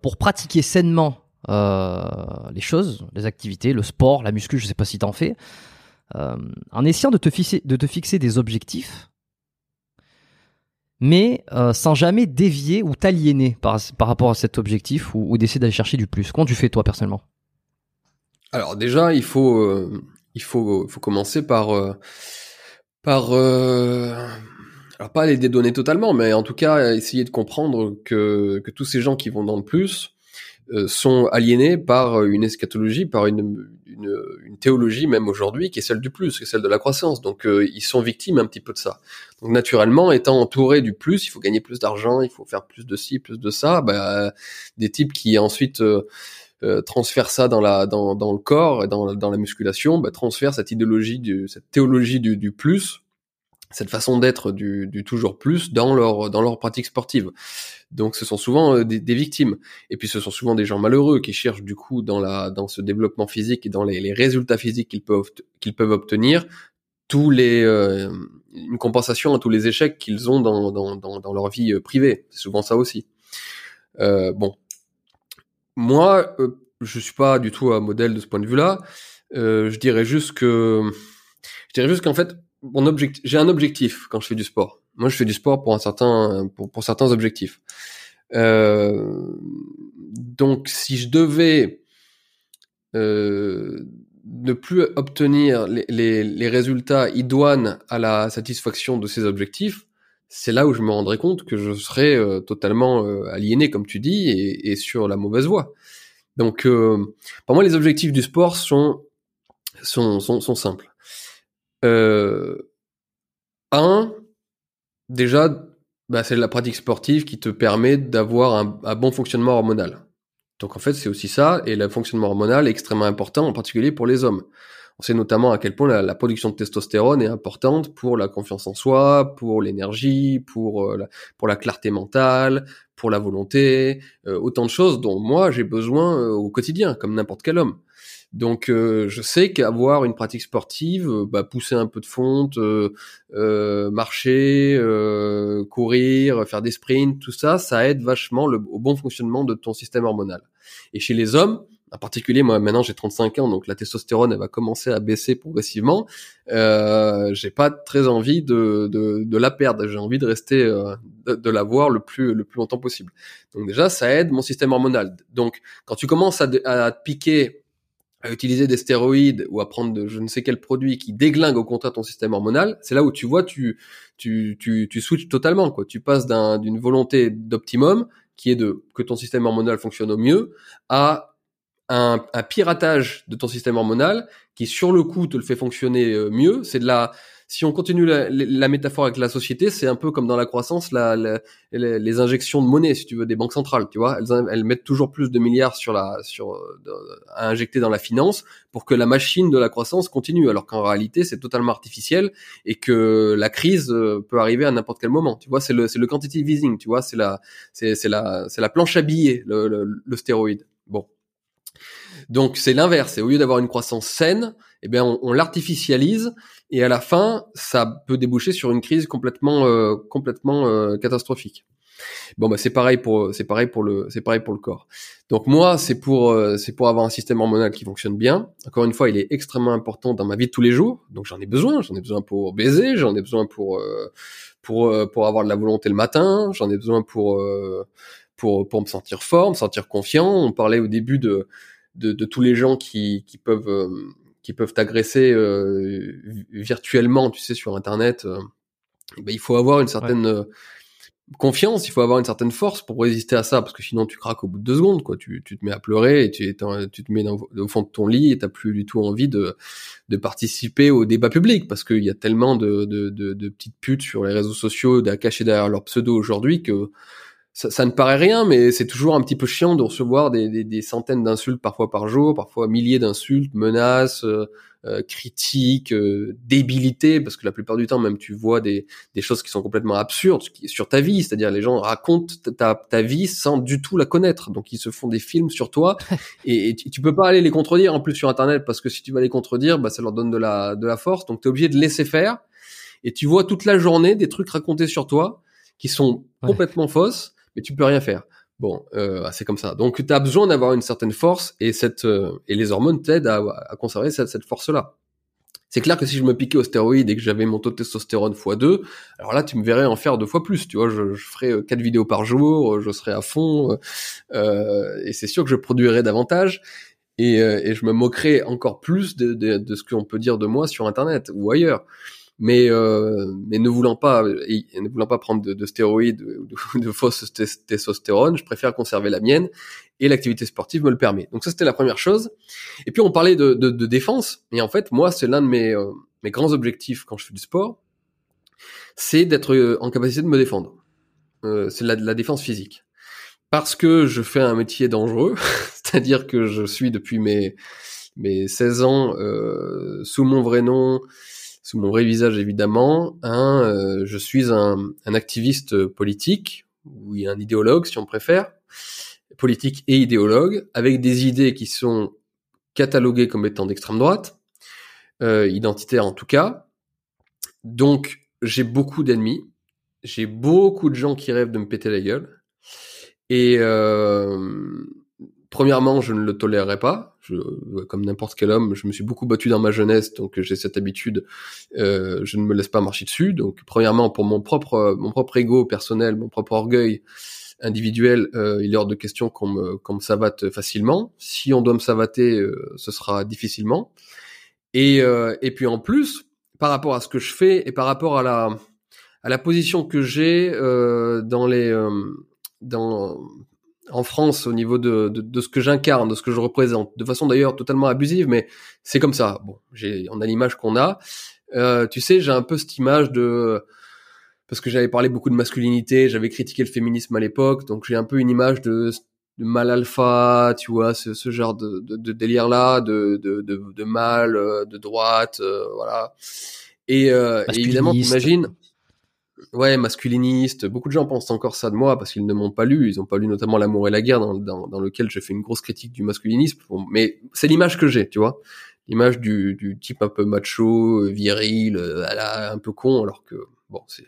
pour pratiquer sainement les choses, les activités, le sport, la muscu, je sais pas si t'en fais, euh, en essayant de te, fixer, de te fixer des objectifs, mais euh, sans jamais dévier ou t'aliéner par, rapport à cet objectif ou, d'essayer d'aller chercher du plus. Comment tu fais toi personnellement? Alors déjà, il faut, il faut, faut commencer par, par alors pas les dédonner totalement, mais en tout cas essayer de comprendre que, tous ces gens qui vont dans le plus, euh, sont aliénés par une eschatologie, par une, une, une théologie même aujourd'hui qui est celle du plus, qui est celle de la croissance. Donc euh, ils sont victimes un petit peu de ça. Donc naturellement, étant entouré du plus, il faut gagner plus d'argent, il faut faire plus de ci, plus de ça. Bah, des types qui ensuite euh, transfèrent ça dans la dans, dans le corps et dans, dans la musculation, bah, transfèrent cette idéologie, du, cette théologie du, du plus cette façon d'être du, du, toujours plus dans leur dans leur pratique sportive. Donc ce sont souvent des, des, victimes et puis ce sont souvent des gens malheureux qui cherchent du coup dans la dans ce développement physique et dans les, résultats physiques qu'ils peuvent qu'ils peuvent obtenir tous les euh, une compensation à tous les échecs qu'ils ont dans, dans, dans, leur vie privée. C'est souvent ça aussi. Euh, bon, moi, euh, je suis pas du tout un modèle de ce point de vue-là. Euh, je dirais juste que, je dirais juste qu'en fait, mon objectif, j'ai un objectif quand je fais du sport. Moi, je fais du sport pour un certain, pour, pour certains objectifs. Euh, donc, si je devais euh, ne plus obtenir les, les, les, résultats idoines à la satisfaction de ces objectifs, c'est là où je me rendrais compte que je serais euh, totalement euh, aliéné, comme tu dis, et, et, sur la mauvaise voie. Donc, euh, pour moi, les objectifs du sport sont sont, sont, sont simples. Euh, un, déjà, bah, c'est la pratique sportive qui te permet d'avoir un, bon fonctionnement hormonal. Donc en fait, c'est aussi ça, et le fonctionnement hormonal est extrêmement important, en particulier pour les hommes. On sait notamment à quel point la, production de testostérone est importante pour la confiance en soi, pour l'énergie, pour euh, la clarté mentale, pour la volonté, euh, autant de choses dont moi j'ai besoin euh, au quotidien, comme n'importe quel homme. Donc euh, je sais qu'avoir une pratique sportive, euh, bah, pousser un peu de fonte, euh, marcher, courir, faire des sprints, tout ça, ça aide vachement le, au bon fonctionnement de ton système hormonal. Et chez les hommes, en particulier, moi maintenant j'ai 35 ans, donc la testostérone elle va commencer à baisser progressivement. Euh, j'ai pas très envie de, de, de la perdre, j'ai envie de rester, euh, de, de l'avoir le plus le plus longtemps possible. Donc déjà ça aide mon système hormonal. Donc quand tu commences à, à te piquer à utiliser des stéroïdes ou à prendre de je ne sais quel produit qui déglingue au contraire ton système hormonal, c'est là où tu vois tu tu tu tu switches totalement quoi. Tu passes d'une volonté d'optimum qui est de que ton système hormonal fonctionne au mieux à un, un, piratage de ton système hormonal qui sur le coup te le fait fonctionner euh, mieux. C'est de la, si on continue la, métaphore avec la société, c'est un peu comme dans la croissance, la, la, les injections de monnaie, si tu veux, des banques centrales. Tu vois, elles, elles mettent toujours plus de milliards sur la, sur à injecter dans la finance pour que la machine de la croissance continue, alors qu'en réalité c'est totalement artificiel et que la crise euh, peut arriver à n'importe quel moment. Tu vois, c'est le, c'est le quantitative easing. Tu vois, c'est la, c'est, c'est la, c'est la planche à billets, le, le, le stéroïde. Bon. Donc c'est l'inverse. Au lieu d'avoir une croissance saine, eh bien on, on l'artificialise et à la fin, ça peut déboucher sur une crise complètement euh, complètement euh, catastrophique. Bon bah c'est pareil pour c'est pareil pour le c'est pareil pour le corps. Donc moi c'est pour euh, c'est pour avoir un système hormonal qui fonctionne bien. Encore une fois, il est extrêmement important dans ma vie de tous les jours. Donc j'en ai besoin, j'en ai besoin pour baiser, j'en ai besoin pour euh, pour euh, pour avoir de la volonté le matin, j'en ai besoin pour pour pour me sentir fort, me sentir confiant. On parlait au début de de, de tous les gens qui, qui peuvent euh, qui peuvent t'agresser euh, virtuellement, tu sais, sur Internet. Euh, ben, il faut avoir une certaine ouais. confiance, il faut avoir une certaine force pour résister à ça, parce que sinon tu craques au bout de deux secondes, quoi. Tu, tu te mets à pleurer et tu, tu te mets dans, au fond de ton lit et t'as plus du tout envie de, de participer au débat public, parce qu'il y a tellement de, de, de, de petites putes sur les réseaux sociaux, à cacher derrière leur pseudo aujourd'hui que ça, ça, ne paraît rien, mais c'est toujours un petit peu chiant de recevoir des, des, des centaines d'insultes parfois par jour, parfois milliers d'insultes, menaces, euh, euh, critiques, euh, débilités, parce que la plupart du temps même tu vois des, des choses qui sont complètement absurdes sur ta vie, c'est-à-dire les gens racontent ta, ta vie sans du tout la connaître, donc ils se font des films sur toi et, et tu, tu, peux pas aller les contredire en plus sur internet parce que si tu vas les contredire, bah, ça leur donne de la, de la force, donc tu es obligé de laisser faire. Et tu vois toute la journée des trucs racontés sur toi qui sont ouais. complètement fausses mais tu peux rien faire. Bon, euh, c'est comme ça. Donc tu as besoin d'avoir une certaine force et cette euh, et les hormones t'aident à, à, conserver cette, force-là. C'est clair que si je me piquais aux stéroïdes et que j'avais mon taux de testostérone x2, alors là tu me verrais en faire deux fois plus. Tu vois, je, je ferais euh, quatre vidéos par jour, je serais à fond euh, et c'est sûr que je produirais davantage. Et, euh, et, je me moquerais encore plus de, de, de ce qu'on peut dire de moi sur Internet ou ailleurs mais euh, mais ne voulant pas ne voulant pas prendre de, de stéroïdes ou de, de fausses testostérone, je préfère conserver la mienne et l'activité sportive me le permet. Donc ça c'était la première chose. Et puis on parlait de, de, de défense et en fait moi c'est l'un de mes euh, mes grands objectifs quand je fais du sport, c'est d'être euh, en capacité de me défendre. Euh, c'est la, la défense physique. Parce que je fais un métier dangereux, c'est-à-dire que je suis depuis mes mes 16 ans euh, sous mon vrai nom, sous mon vrai visage évidemment. Euh, je suis un, un, activiste politique ou un idéologue si on préfère, politique et idéologue, avec des idées qui sont cataloguées comme étant d'extrême droite, euh, identitaires en tout cas. Donc j'ai beaucoup d'ennemis, j'ai beaucoup de gens qui rêvent de me péter la gueule. Et euh, premièrement, je ne le tolérerai pas. Je, comme n'importe quel homme, je me suis beaucoup battu dans ma jeunesse, donc j'ai cette habitude. Euh, je ne me laisse pas marcher dessus. Donc, premièrement, pour mon propre, mon propre ego personnel, mon propre orgueil individuel, euh, il est hors de question qu'on me, qu'on me savate facilement. Si on doit me savater, euh, ce sera difficilement. Et, euh, et puis en plus, par rapport à ce que je fais et par rapport à la, à la position que j'ai euh, dans les, dans en France au niveau de, de, de ce que j'incarne, de ce que je représente, de façon d'ailleurs totalement abusive, mais c'est comme ça. Bon, j'ai, on a l'image qu'on a. Euh, tu sais, j'ai un peu cette image de parce que j'avais parlé beaucoup de masculinité, j'avais critiqué le féminisme à l'époque, donc j'ai un peu une image de, de mal alpha, tu vois, ce, ce genre de, de, de délire là, de, de, de, de mal, euh, de droite, euh, voilà. Et, euh, et évidemment, t'imagines ouais, masculiniste. Beaucoup de gens pensent encore ça de moi parce qu'ils ne m'ont pas lu. Ils n'ont pas lu notamment L'amour et la guerre, dans, dans, lequel j'ai fait une grosse critique du masculinisme. mais c'est l'image que j'ai, tu vois. L'image du, du type un peu macho, viril, euh, un peu con, alors que bon, c'est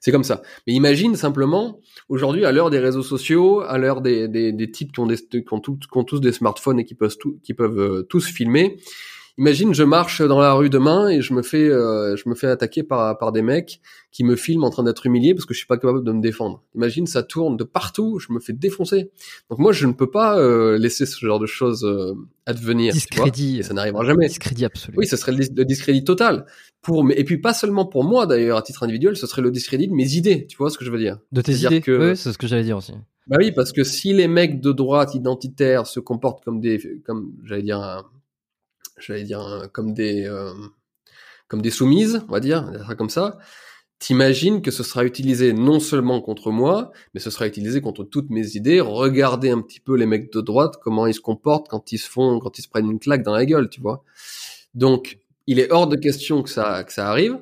c'est comme ça. Mais imagine simplement aujourd'hui, à l'heure des réseaux sociaux, à l'heure des, des, des types qui ont, des, qui ont, tout, qui ont tous des smartphones et qui peuvent, tout, qui peuvent euh, tous filmer Imagine, je marche dans la rue demain et je me fais, euh, je me fais attaquer par, par des mecs qui me filment en train d'être humilié parce que je suis pas capable de me défendre. Imagine, ça tourne de partout, je me fais défoncer. Donc moi, je ne peux pas euh, laisser ce genre de choses euh, advenir. Discrédit. et ça n'arrivera jamais. Discrédit absolu. Oui, ça serait le, discrédit total. Pour, et puis pas seulement pour moi d'ailleurs, à titre individuel, ce serait le discrédit de mes idées. Tu vois ce que je veux dire? De tes idées. Que... Oui, c'est ce que j'allais dire aussi. Bah oui, parce que si les mecs de droite identitaires se comportent comme des, comme j'allais dire, un, j'allais dire comme des euh, comme des soumises, on va dire, comme ça. T'imagines que ce sera utilisé non seulement contre moi, mais ce sera utilisé contre toutes mes idées. Regardez un petit peu les mecs de droite, comment ils se comportent quand ils se font, quand ils se prennent une claque dans la gueule, tu vois. Donc, il est hors de question que ça que ça arrive,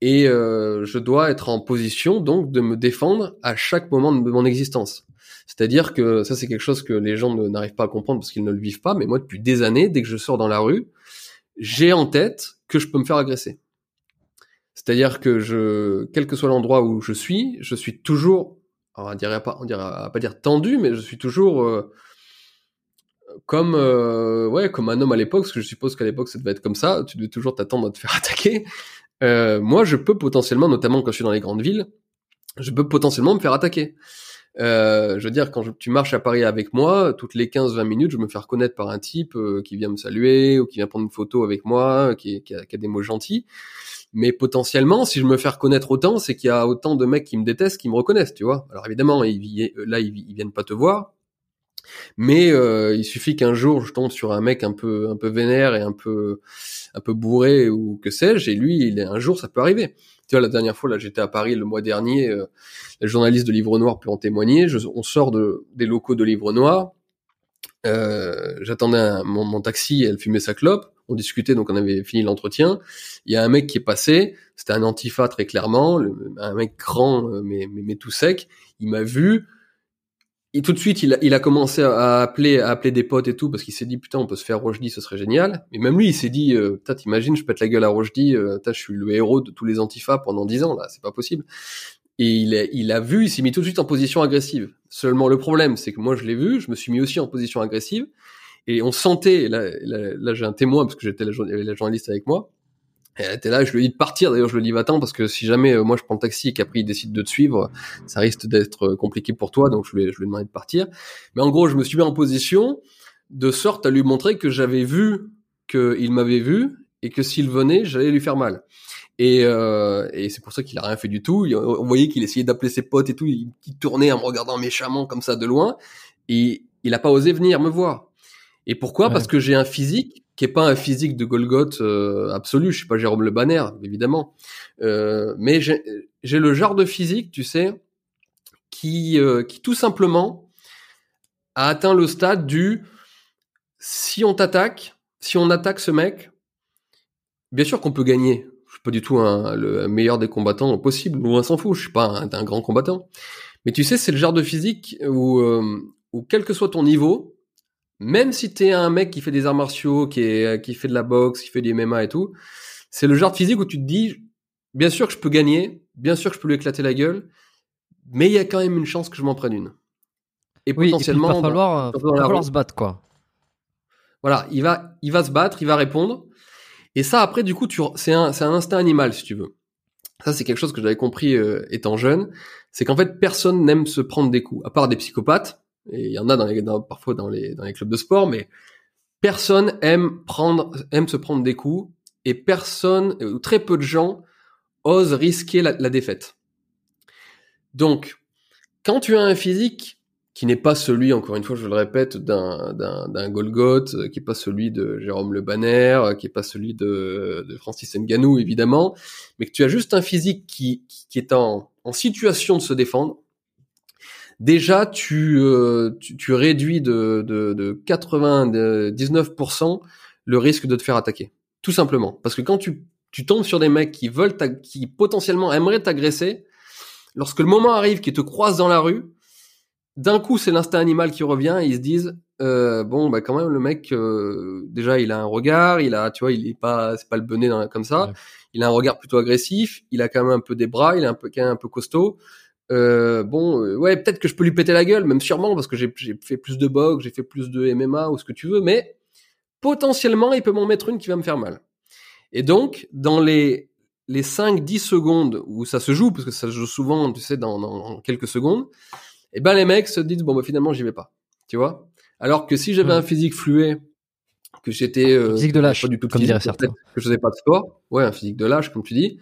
et euh, je dois être en position donc de me défendre à chaque moment de mon existence. C'est-à-dire que ça, c'est quelque chose que les gens n'arrivent pas à comprendre parce qu'ils ne le vivent pas. Mais moi, depuis des années, dès que je sors dans la rue, j'ai en tête que je peux me faire agresser. C'est-à-dire que je, quel que soit l'endroit où je suis, je suis toujours, on dirait pas, on dirait pas dire tendu, mais je suis toujours euh, comme, euh, ouais, comme un homme à l'époque, parce que je suppose qu'à l'époque ça devait être comme ça. Tu devais toujours t'attendre à te faire attaquer. Euh, moi, je peux potentiellement, notamment quand je suis dans les grandes villes, je peux potentiellement me faire attaquer. Euh, je veux dire, quand tu marches à Paris avec moi, toutes les 15-20 minutes, je me fais reconnaître par un type euh, qui vient me saluer ou qui vient prendre une photo avec moi, qui, qui, a, qui, a, des mots gentils. Mais potentiellement, si je me fais reconnaître autant, c'est qu'il y a autant de mecs qui me détestent, qui me reconnaissent, tu vois. Alors évidemment, ils, là, ils, ils viennent pas te voir, mais euh, il suffit qu'un jour je tombe sur un mec un peu un peu vénère et un peu un peu bourré ou que sais-je, et lui, il un jour ça peut arriver. Tu vois, la dernière fois là, j'étais à Paris le mois dernier, euh, les journalistes de Livre Noir peut en témoigner. On sort de, des locaux de Livre Noir. Euh, J'attendais mon, taxi, elle fumait sa clope. On discutait, donc on avait fini l'entretien. Il y a un mec qui est passé, c'était un antifa très clairement, un mec grand euh, mais tout sec. Il m'a vu, et tout de suite, il a, il a commencé à appeler, à appeler des potes et tout, parce qu'il s'est dit, putain, on peut se faire Rochdy, ce serait génial. Mais même lui, il s'est dit, euh, t'imagines, je pète la gueule à Rochdy, euh, je suis le héros de tous les antifas pendant dix ans, là, c'est pas possible. Et il a, il a vu, il s'est mis tout de suite en position agressive. Seulement, le problème, c'est que moi, je l'ai vu, je me suis mis aussi en position agressive, et on sentait, là, là, là j'ai un témoin, parce que j'étais la, la journaliste avec moi, elle était là, je lui ai dit de partir. D'ailleurs, je lui ai dit va-t'en parce que si jamais euh, moi je prends le taxi et qu'après il décide de te suivre, ça risque d'être euh, compliqué pour toi. Donc je lui, ai, je lui ai demandé de partir. Mais en gros, je me suis mis en position de sorte à lui montrer que j'avais vu qu'il m'avait vu et que s'il venait, j'allais lui faire mal. Et, euh, et c'est pour ça qu'il a rien fait du tout. On voyait qu'il essayait d'appeler ses potes et tout. Il, il, tournait en me regardant méchamment comme ça de loin. Et il a pas osé venir me voir. Et pourquoi? Ouais. Parce que j'ai un physique qui est pas un physique de Golgoth euh, absolu. Je suis pas Jérôme Le Banner, évidemment, euh, mais j'ai le genre de physique, tu sais, qui, euh, qui tout simplement a atteint le stade du si on t'attaque, si on attaque ce mec, bien sûr qu'on peut gagner. pas du tout un, le meilleur des combattants possible, loin s'en fout, je suis pas un, un, grand combattant. Mais tu sais, c'est le genre de physique où, euh, où quel que soit ton niveau, même si t'es un mec qui fait des arts martiaux, qui, est, qui fait de la boxe, qui fait du MMA et tout, c'est le genre de physique où tu te dis, bien sûr que je peux gagner, bien sûr que je peux lui éclater la gueule, mais il y a quand même une chance que je m'en prenne une. Et potentiellement, il va falloir, va falloir se battre, quoi. Voilà, il va, il va se battre, il va répondre. Et ça, après, du coup, tu, c'est un, c'est un instinct animal, si tu veux. Ça, c'est quelque chose que j'avais compris euh, étant jeune. C'est qu'en fait, personne n'aime se prendre des coups, à part des psychopathes. Et il y en a dans les, parfois dans les, dans les clubs de sport, mais personne aime prendre, aime se prendre des coups, et personne, ou très peu de gens, osent risquer la, la défaite. Donc, quand tu as un physique qui n'est pas celui, encore une fois, je le répète, d'un, d'un, d'un Golgoth, euh, qui n'est pas celui de Jérôme Le Banner, euh, qui n'est pas celui de, de Francis Nganou, évidemment, mais que tu as juste un physique qui, qui est en, en situation de se défendre, déjà tu, euh, tu, tu, réduis de, de, de 99% le risque de te faire attaquer. Tout simplement. Parce que quand tu, tu tombes sur des mecs qui veulent, qui potentiellement aimeraient t'agresser, lorsque le moment arrive qu'ils te croisent dans la rue, d'un coup, c'est l'instinct animal qui revient et ils se disent euh, bon, bah quand même, le mec, euh, déjà, il a un regard, il a, tu vois, il est pas, c'est pas le bonnet comme ça. Il a un regard plutôt agressif. Il a quand même un peu des bras. Il est un peu, quand même un peu costaud. Euh, bon, euh, ouais, peut-être que je peux lui péter la gueule, même sûrement parce que j'ai fait plus de boxe, j'ai fait plus de MMA ou ce que tu veux, mais potentiellement, il peut m'en mettre une qui va me faire mal. Et donc, dans les les 5-10 secondes où ça se joue, parce que ça se joue souvent, tu sais, dans, dans quelques secondes, et ben les mecs se disent bon bah finalement j'y vais pas, tu vois. Alors que si j'avais un physique fluet, que j'étais euh, physique de lâche, pas du tout comme certains, que je faisais pas de sport, ouais un physique de lâche comme tu dis,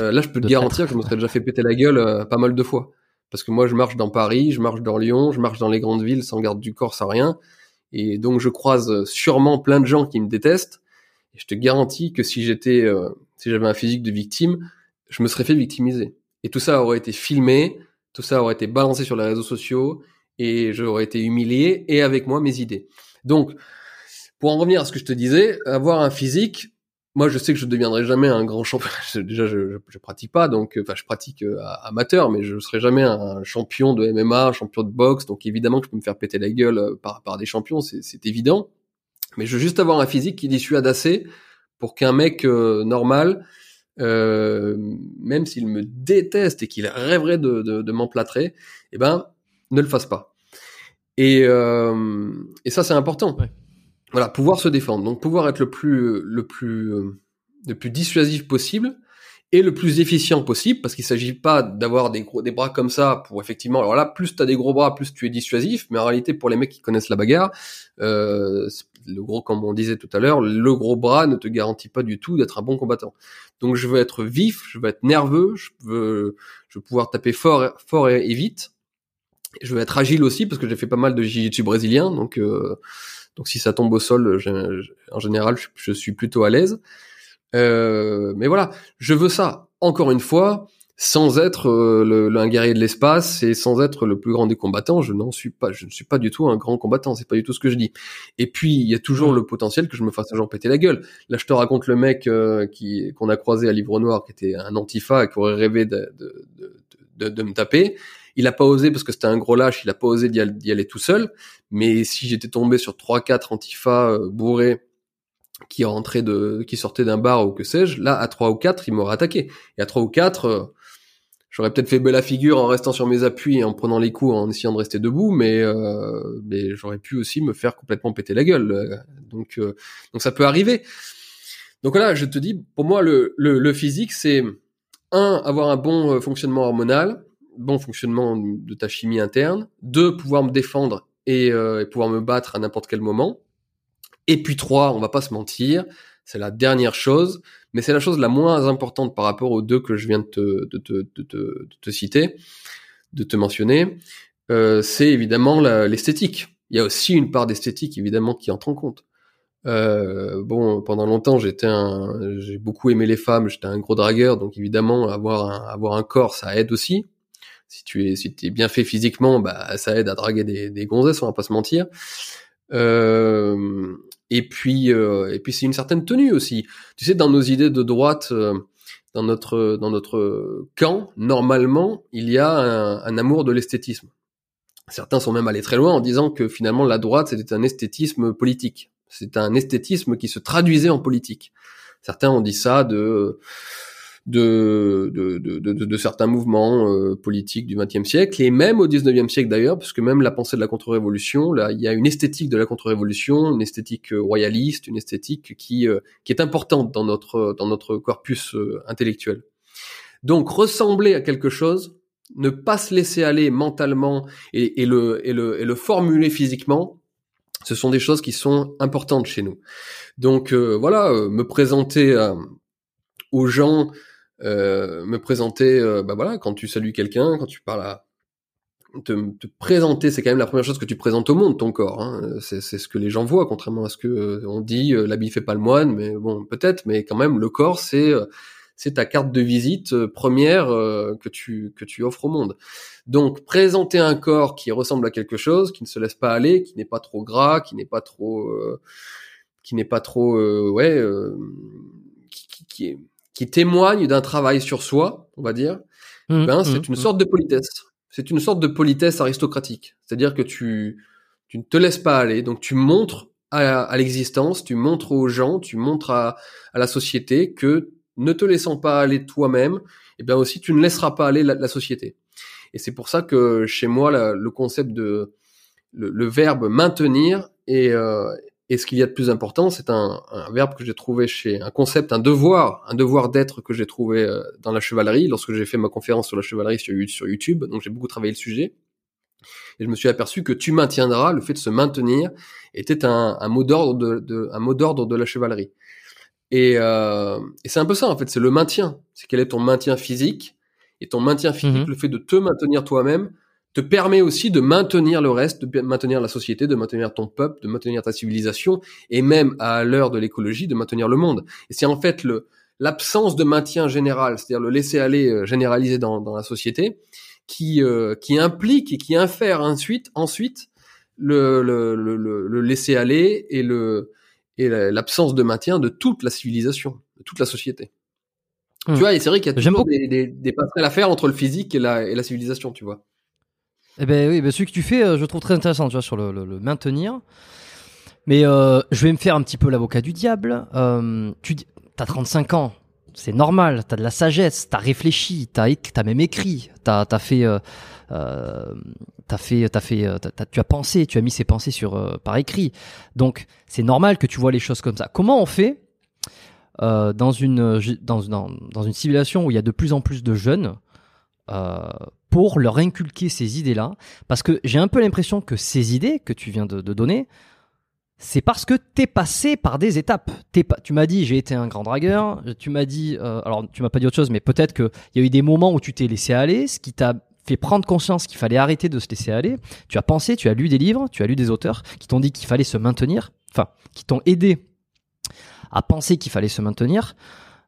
euh, là je peux te garantir que je me serais déjà fait péter la gueule euh, pas mal de fois. Parce que moi je marche dans Paris, je marche dans Lyon, je marche dans les grandes villes sans garde du corps, sans rien, et donc je croise sûrement plein de gens qui me détestent. Et je te garantis que si j'étais, euh, si j'avais un physique de victime, je me serais fait victimiser. Et tout ça aurait été filmé, tout ça aurait été balancé sur les réseaux sociaux et j'aurais été humilié et avec moi mes idées. Donc, pour en revenir à ce que je te disais, avoir un physique, moi je sais que je ne deviendrai jamais un grand champion. Déjà, je, je, pratique pas, donc enfin je pratique euh, amateur, mais je ne serai jamais un champion de MMA, champion de boxe. Donc évidemment que je peux me faire péter la gueule euh, par, des champions, c'est évident. Mais je veux juste avoir un physique qui dissuade assez pour qu'un mec euh, normal même s'il me déteste et qu'il rêverait de, de, m'emplâtrer, eh ben, ne le fasse pas. Et ça, c'est important. Voilà, pouvoir se défendre. Donc, pouvoir être le plus, le plus, euh, le plus dissuasif possible et le plus efficient possible, parce qu'il s'agit pas d'avoir des gros, des bras comme ça pour effectivement. Alors là, plus tu as des gros bras, plus tu es dissuasif. Mais en réalité, pour les mecs qui connaissent la bagarre, euh, le gros, comme on disait tout à l'heure, le gros bras ne te garantit pas du tout d'être un bon combattant. Donc je veux être vif, je veux être nerveux, je veux, je veux pouvoir taper fort, fort et, vite. Je veux être agile aussi parce que j'ai fait pas mal de jiu-jitsu brésilien, donc euh, donc si ça tombe au sol, en général, je, suis plutôt à l'aise. Euh, mais voilà, je veux ça. Encore une fois, sans être euh, le, un guerrier de l'espace et sans être le plus grand des combattants, je n'en suis pas. Je ne suis pas du tout un grand combattant. C'est pas du tout ce que je dis. Et puis il y a toujours le potentiel que je me fasse un jour péter la gueule. Là, je te raconte le mec euh, qui qu'on a croisé à Livre Noir, qui était un antifa et qui aurait rêvé de, de, de, de me taper. Il a pas osé parce que c'était un gros lâche. Il a pas osé d'y aller, tout seul. Mais si j'étais tombé sur trois quatre antifas euh, bourrés qui rentraient de, qui sortaient d'un bar ou que sais-je, là à trois ou quatre, il m'aurait attaqué. Et à trois ou quatre J'aurais peut-être fait belle la figure en restant sur mes appuis et en prenant les coups, en essayant de rester debout, mais euh, mais j'aurais pu aussi me faire complètement péter la gueule. Donc euh, donc ça peut arriver. Donc voilà, je te dis, pour moi le le, le physique c'est un avoir un bon euh, fonctionnement hormonal, bon fonctionnement de ta chimie interne, deux pouvoir me défendre et, euh, et pouvoir me battre à n'importe quel moment, et puis trois, on va pas se mentir, c'est la dernière chose, mais c'est la chose la moins importante par rapport aux deux que je viens de te, citer, de te mentionner. Euh, c'est évidemment l'esthétique. Il y a aussi une part d'esthétique évidemment qui entre en compte. Euh, bon, pendant longtemps, j'étais un, j'ai beaucoup aimé les femmes, j'étais un gros dragueur, donc évidemment, avoir un corps, ça aide aussi. Si tu es, si es bien fait physiquement, bah, ça aide à draguer des, des gonzesses, on va pas se mentir. Euh, et puis, euh, et puis c'est une certaine tenue aussi. Tu sais, dans nos idées de droite, euh, dans notre dans notre camp, normalement, il y a un, un amour de l'esthétisme. Certains sont même allés très loin en disant que finalement la droite c'était un esthétisme politique. C'est un esthétisme qui se traduisait en politique. Certains ont dit ça de de, de, de, de, certains mouvements euh, politiques du XXe siècle et même au XIXe siècle d'ailleurs, parce que même la pensée de la contre-révolution, là, il y a une esthétique de la contre-révolution, une esthétique euh, royaliste, une esthétique qui euh, qui est importante dans notre dans notre corpus intellectuel. Donc ressembler à quelque chose, ne pas se laisser aller mentalement et, et, le, et, le, et le formuler physiquement, ce sont des choses qui sont importantes chez nous. Donc voilà, me présenter aux gens euh, me présenter, euh, bah voilà, quand tu salues quelqu'un, quand tu parles à te, te présenter, c'est quand même la première chose que tu présentes au monde, ton corps. Hein. C'est, ce que les gens voient, contrairement à ce que euh, on dit, l'habit fait pas le moine, mais bon, peut-être, mais quand même, le corps, c'est c'est ta carte de visite première que tu que tu offres au monde. Donc, présenter un corps qui ressemble à quelque chose, qui ne se laisse pas aller, qui n'est pas trop gras, qui n'est pas trop, qui n'est pas trop, ouais, qui, qui, qui est qui témoigne d'un travail sur soi, on va dire, mmh, ben, c'est mmh, une mmh. sorte de politesse. C'est une sorte de politesse aristocratique. C'est-à-dire que tu, tu ne te laisses pas aller, donc tu montres à, à l'existence, tu montres aux gens, tu montres à, à, la société que ne te laissant pas aller toi-même, et eh bien aussi tu ne laisseras pas aller la, la société. Et c'est pour ça que chez moi, le concept de le, le verbe maintenir est, euh, et ce qu'il y a de plus important, c'est un, verbe que j'ai trouvé chez un concept, un devoir, un devoir d'être que j'ai trouvé euh, dans la chevalerie lorsque j'ai fait ma conférence sur la chevalerie sur, YouTube. Donc j'ai beaucoup travaillé le sujet. Et je me suis aperçu que tu maintiendras, le fait de se maintenir, était un, mot d'ordre de, un mot d'ordre de la chevalerie. Et, euh, et c'est un peu ça en fait, c'est le maintien. C'est quel est ton maintien physique et ton maintien physique, mmh le fait de te maintenir toi-même te permet aussi de maintenir le reste, de maintenir la société, de maintenir ton peuple, de maintenir ta civilisation, et même à l'heure de l'écologie, de maintenir le monde. Et c'est en fait le l'absence de maintien général, c'est-à-dire le laisser aller euh, généralisé dans, dans la société, qui euh, qui implique et qui infère ensuite ensuite le le, le, le laisser aller et le et l'absence de maintien de toute la civilisation, de toute la société. Tu mmh. vois, et c'est vrai qu'il y a toujours des, des, des passerelles à faire entre le physique et la, et la civilisation, tu vois. Eh ben oui, ben celui que tu fais, euh, je trouve très intéressant, tu vois, sur le, maintenir. Mais euh, je vais me faire un petit peu l'avocat du diable. Euh, tu as 35 ans, c'est normal, tu as de la sagesse, tu as réfléchi, tu as, même écrit, tu as, fait... Euh, euh, t'as fait, t'as fait, tu as pensé, tu as mis ces pensées sur euh, par écrit. Donc c'est normal que tu vois les choses comme ça. Comment on fait euh, dans une dans, dans, dans, une civilisation où il y a de plus en plus de jeunes euh, pour leur inculquer ces idées-là. Parce que j'ai un peu l'impression que ces idées que tu viens de, donner, c'est parce que t'es passé par des étapes. tu m'as dit j'ai été un grand dragueur. Tu m'as dit, euh, alors tu m'as pas dit autre chose, mais peut-être qu'il y a eu des moments où tu t'es laissé aller, ce qui t'a fait prendre conscience qu'il fallait arrêter de se laisser aller. Tu as pensé, tu as lu des livres, tu as lu des auteurs qui t'ont dit qu'il fallait se maintenir, enfin, qui t'ont aidé à penser qu'il fallait se maintenir.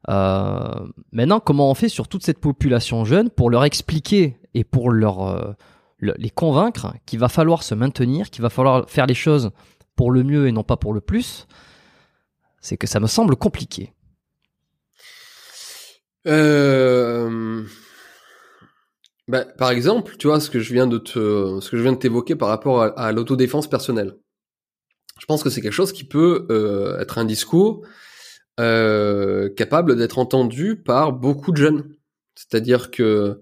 Euh, maintenant, comment on fait sur toute cette population jeune pour leur expliquer et pour leur, euh, les convaincre qu'il va falloir se maintenir, qu'il va falloir faire les choses pour le mieux et non pas pour le plus, c'est que ça me semble compliqué. Euh... Bah, par exemple, tu vois ce que je viens de te, ce que je viens de t'évoquer par rapport à, l'autodéfense personnelle. Je pense que c'est quelque chose qui peut euh, être un discours euh, capable d'être entendu par beaucoup de jeunes. C'est-à-dire que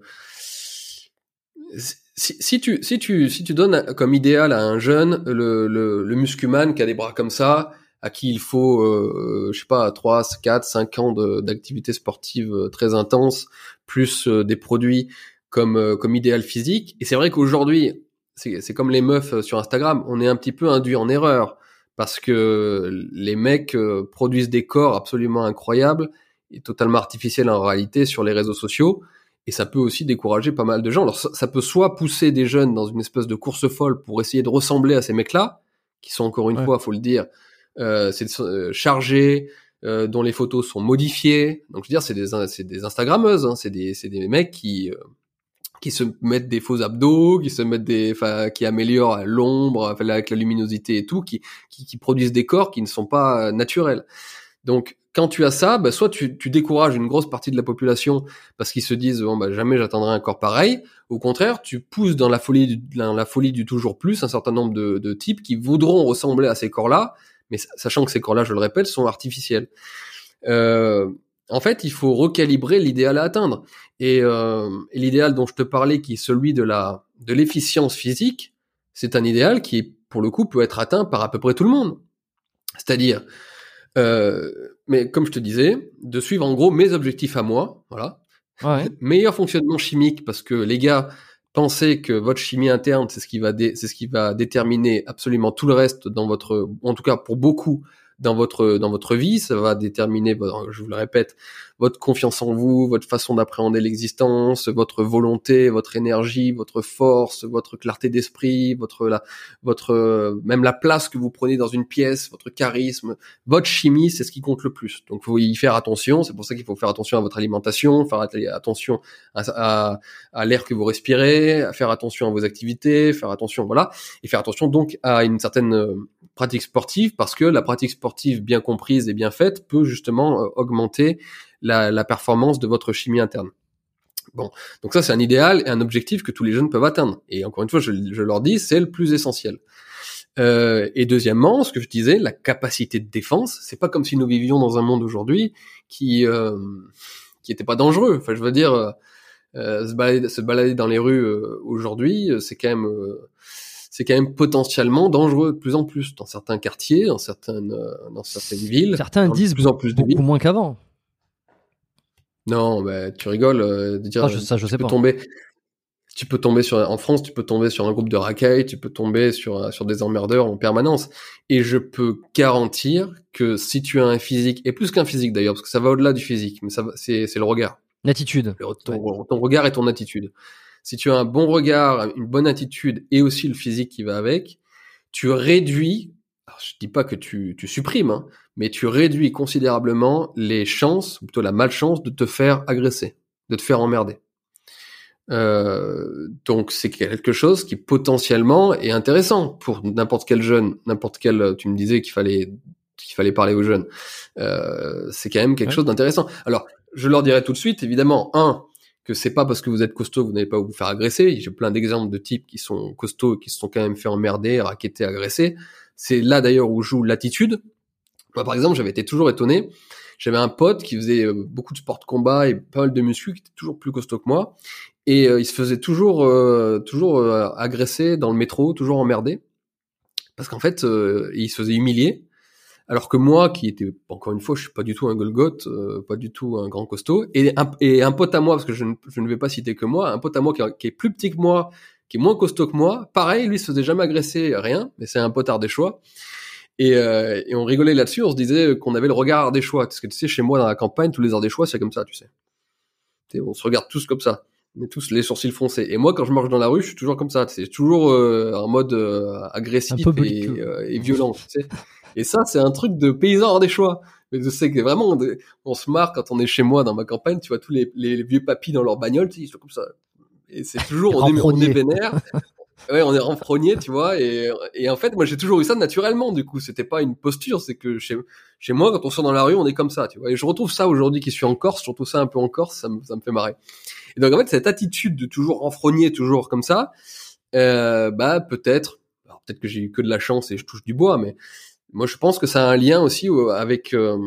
si, si, tu, si, tu, si tu donnes comme idéal à un jeune le, le, le muscuman qui a des bras comme ça, à qui il faut, euh, je sais pas, 3, 4, 5 ans d'activité sportive euh, très intense, plus euh, des produits comme, comme idéal physique. Et c'est vrai qu'aujourd'hui, c'est comme les meufs sur Instagram, on est un petit peu induit en erreur parce que les mecs produisent des corps absolument incroyables et totalement artificiels en réalité sur les réseaux sociaux et ça peut aussi décourager pas mal de gens. Alors ça, peut soit pousser des jeunes dans une espèce de course folle pour essayer de ressembler à ces mecs-là, qui sont encore une fois, faut le dire, euh, c'est euh, chargés, euh, dont les photos sont modifiées. Donc je veux dire, c'est des, c'est des Instagrammeuses, hein, c'est des, c'est des mecs qui euh, qui se mettent des faux abdos, qui se mettent des, enfin, qui améliorent l'ombre, avec la luminosité et tout, qui, qui, qui produisent des corps qui ne sont pas naturels. Donc quand tu as ça, bah, soit tu, tu, décourages une grosse partie de la population parce qu'ils se disent bon bah jamais j'atteindrai un corps pareil. Au contraire, tu pousses dans la folie du, dans la folie du toujours plus un certain nombre de, de types qui voudront ressembler à ces corps-là, mais sachant que ces corps-là, je le répète, sont artificiels. Euh, en fait, il faut recalibrer l'idéal à atteindre. Et, euh, et l'idéal dont je te parlais, qui est celui de la de l'efficience physique, c'est un idéal qui, pour le coup, peut être atteint par à peu près tout le monde. C'est-à-dire euh, mais comme je te disais, de suivre en gros mes objectifs à moi, voilà. Ouais. Meilleur fonctionnement chimique parce que les gars, pensez que votre chimie interne, c'est ce qui va c'est ce qui va déterminer absolument tout le reste dans votre, en tout cas pour beaucoup dans votre dans votre vie, ça va déterminer, je vous le répète, votre confiance en vous, votre façon d'appréhender l'existence, votre volonté, votre énergie, votre force, votre clarté d'esprit, votre la, votre même la place que vous prenez dans une pièce, votre charisme, votre chimie, c'est ce qui compte le plus. Donc faut y faire attention. C'est pour ça qu'il faut faire attention à votre alimentation, faire attention à, à, l'air que vous respirez, faire attention à vos activités, faire attention voilà, et faire attention donc à une certaine euh, pratique sportive parce que la pratique sportive bien comprise et bien faite peut justement euh, augmenter la, performance de votre chimie interne. Bon, donc ça c'est un idéal et un objectif que tous les jeunes peuvent atteindre. Et encore une fois, je, leur dis, c'est le plus essentiel. Euh, et deuxièmement, ce que je disais, la capacité de défense, c'est pas comme si nous vivions dans un monde aujourd'hui qui euh, qui était pas dangereux. Enfin, je veux dire, euh, se, balader, se balader dans les rues aujourd'hui, c'est quand même c'est quand même potentiellement dangereux de plus en plus dans certains quartiers, dans certaines dans certaines villes. Certains disent de plus en plus de beaucoup moins qu'avant. Non, bah, tu rigoles. Euh, de dire, ah, ça, je sais peux pas. Tomber, tu peux tomber sur, en France, tu peux tomber sur un groupe de racailles, tu peux tomber sur, euh, sur des emmerdeurs en permanence. Et je peux garantir que si tu as un physique, et plus qu'un physique d'ailleurs, parce que ça va au-delà du physique, mais ça, c'est, c'est le regard. L'attitude. Ton, ton regard et ton attitude. Si tu as un bon regard, une bonne attitude et aussi le physique qui va avec, tu réduis alors, je dis pas que tu, tu supprimes, hein, mais tu réduis considérablement les chances, ou plutôt la malchance, de te faire agresser, de te faire emmerder. Euh, donc c'est quelque chose qui potentiellement est intéressant pour n'importe quel jeune, n'importe quel. Tu me disais qu'il fallait qu'il fallait parler aux jeunes. Euh, c'est quand même quelque chose d'intéressant. Alors je leur dirais tout de suite, évidemment, un que c'est pas parce que vous êtes costaud que vous n'allez pas vous faire agresser. J'ai plein d'exemples de types qui sont costauds et qui se sont quand même fait emmerder, raqueter, agresser. C'est là d'ailleurs où joue l'attitude. Moi, par exemple, j'avais été toujours étonné. J'avais un pote qui faisait euh, beaucoup de sport de combat et pas mal de muscu, qui était toujours plus costaud que moi. Et euh, il se faisait toujours, euh, toujours agresser dans le métro, toujours emmerdé. Parce qu'en fait, il se faisait humilier. Alors que moi, qui était, encore une fois, je suis pas du tout un Golgoth, pas du tout un grand costaud, et un, et un pote à moi, parce que je ne, je ne vais pas citer que moi, un pote à moi qui est plus petit que moi, qui est moins costaud que moi. Pareil, lui, il se faisait jamais agresser, rien, mais c'est un potard des choix. Et, euh, et on rigolait là-dessus, on se disait qu'on avait le regard des choix. Parce que tu sais, chez moi, dans la campagne, tous les arts des choix, c'est comme ça, tu sais. on se regarde tous comme ça. Tous les sourcils foncés. Et moi, quand je marche dans la rue, je suis toujours comme ça. C'est toujours euh, en mode euh, agressif et, euh, et, violent. Tu sais. Et ça, c'est un truc de paysan des choix. Mais je sais que vraiment, on, se marre quand on est chez moi dans ma campagne. Tu vois tous les, les, vieux papis dans leur bagnole, tu sais, ils sont comme ça et c'est toujours on est, on est vénère. ouais, on est renfrogné, tu vois. Et, et en fait, moi, j'ai toujours eu ça naturellement. Du coup, c'était pas une posture, c'est que chez, chez moi, quand on sort dans la rue, on est comme ça, tu vois. Et je retrouve ça aujourd'hui qui suis en Corse, je retrouve ça un peu en Corse, ça me, ça me fait marrer. Et donc, en fait, cette attitude de toujours renfrogner, toujours comme ça, euh, bah, peut-être, alors peut-être que j'ai eu que de la chance et je touche du bois, mais moi, je pense que ça a un lien aussi euh, avec, euh,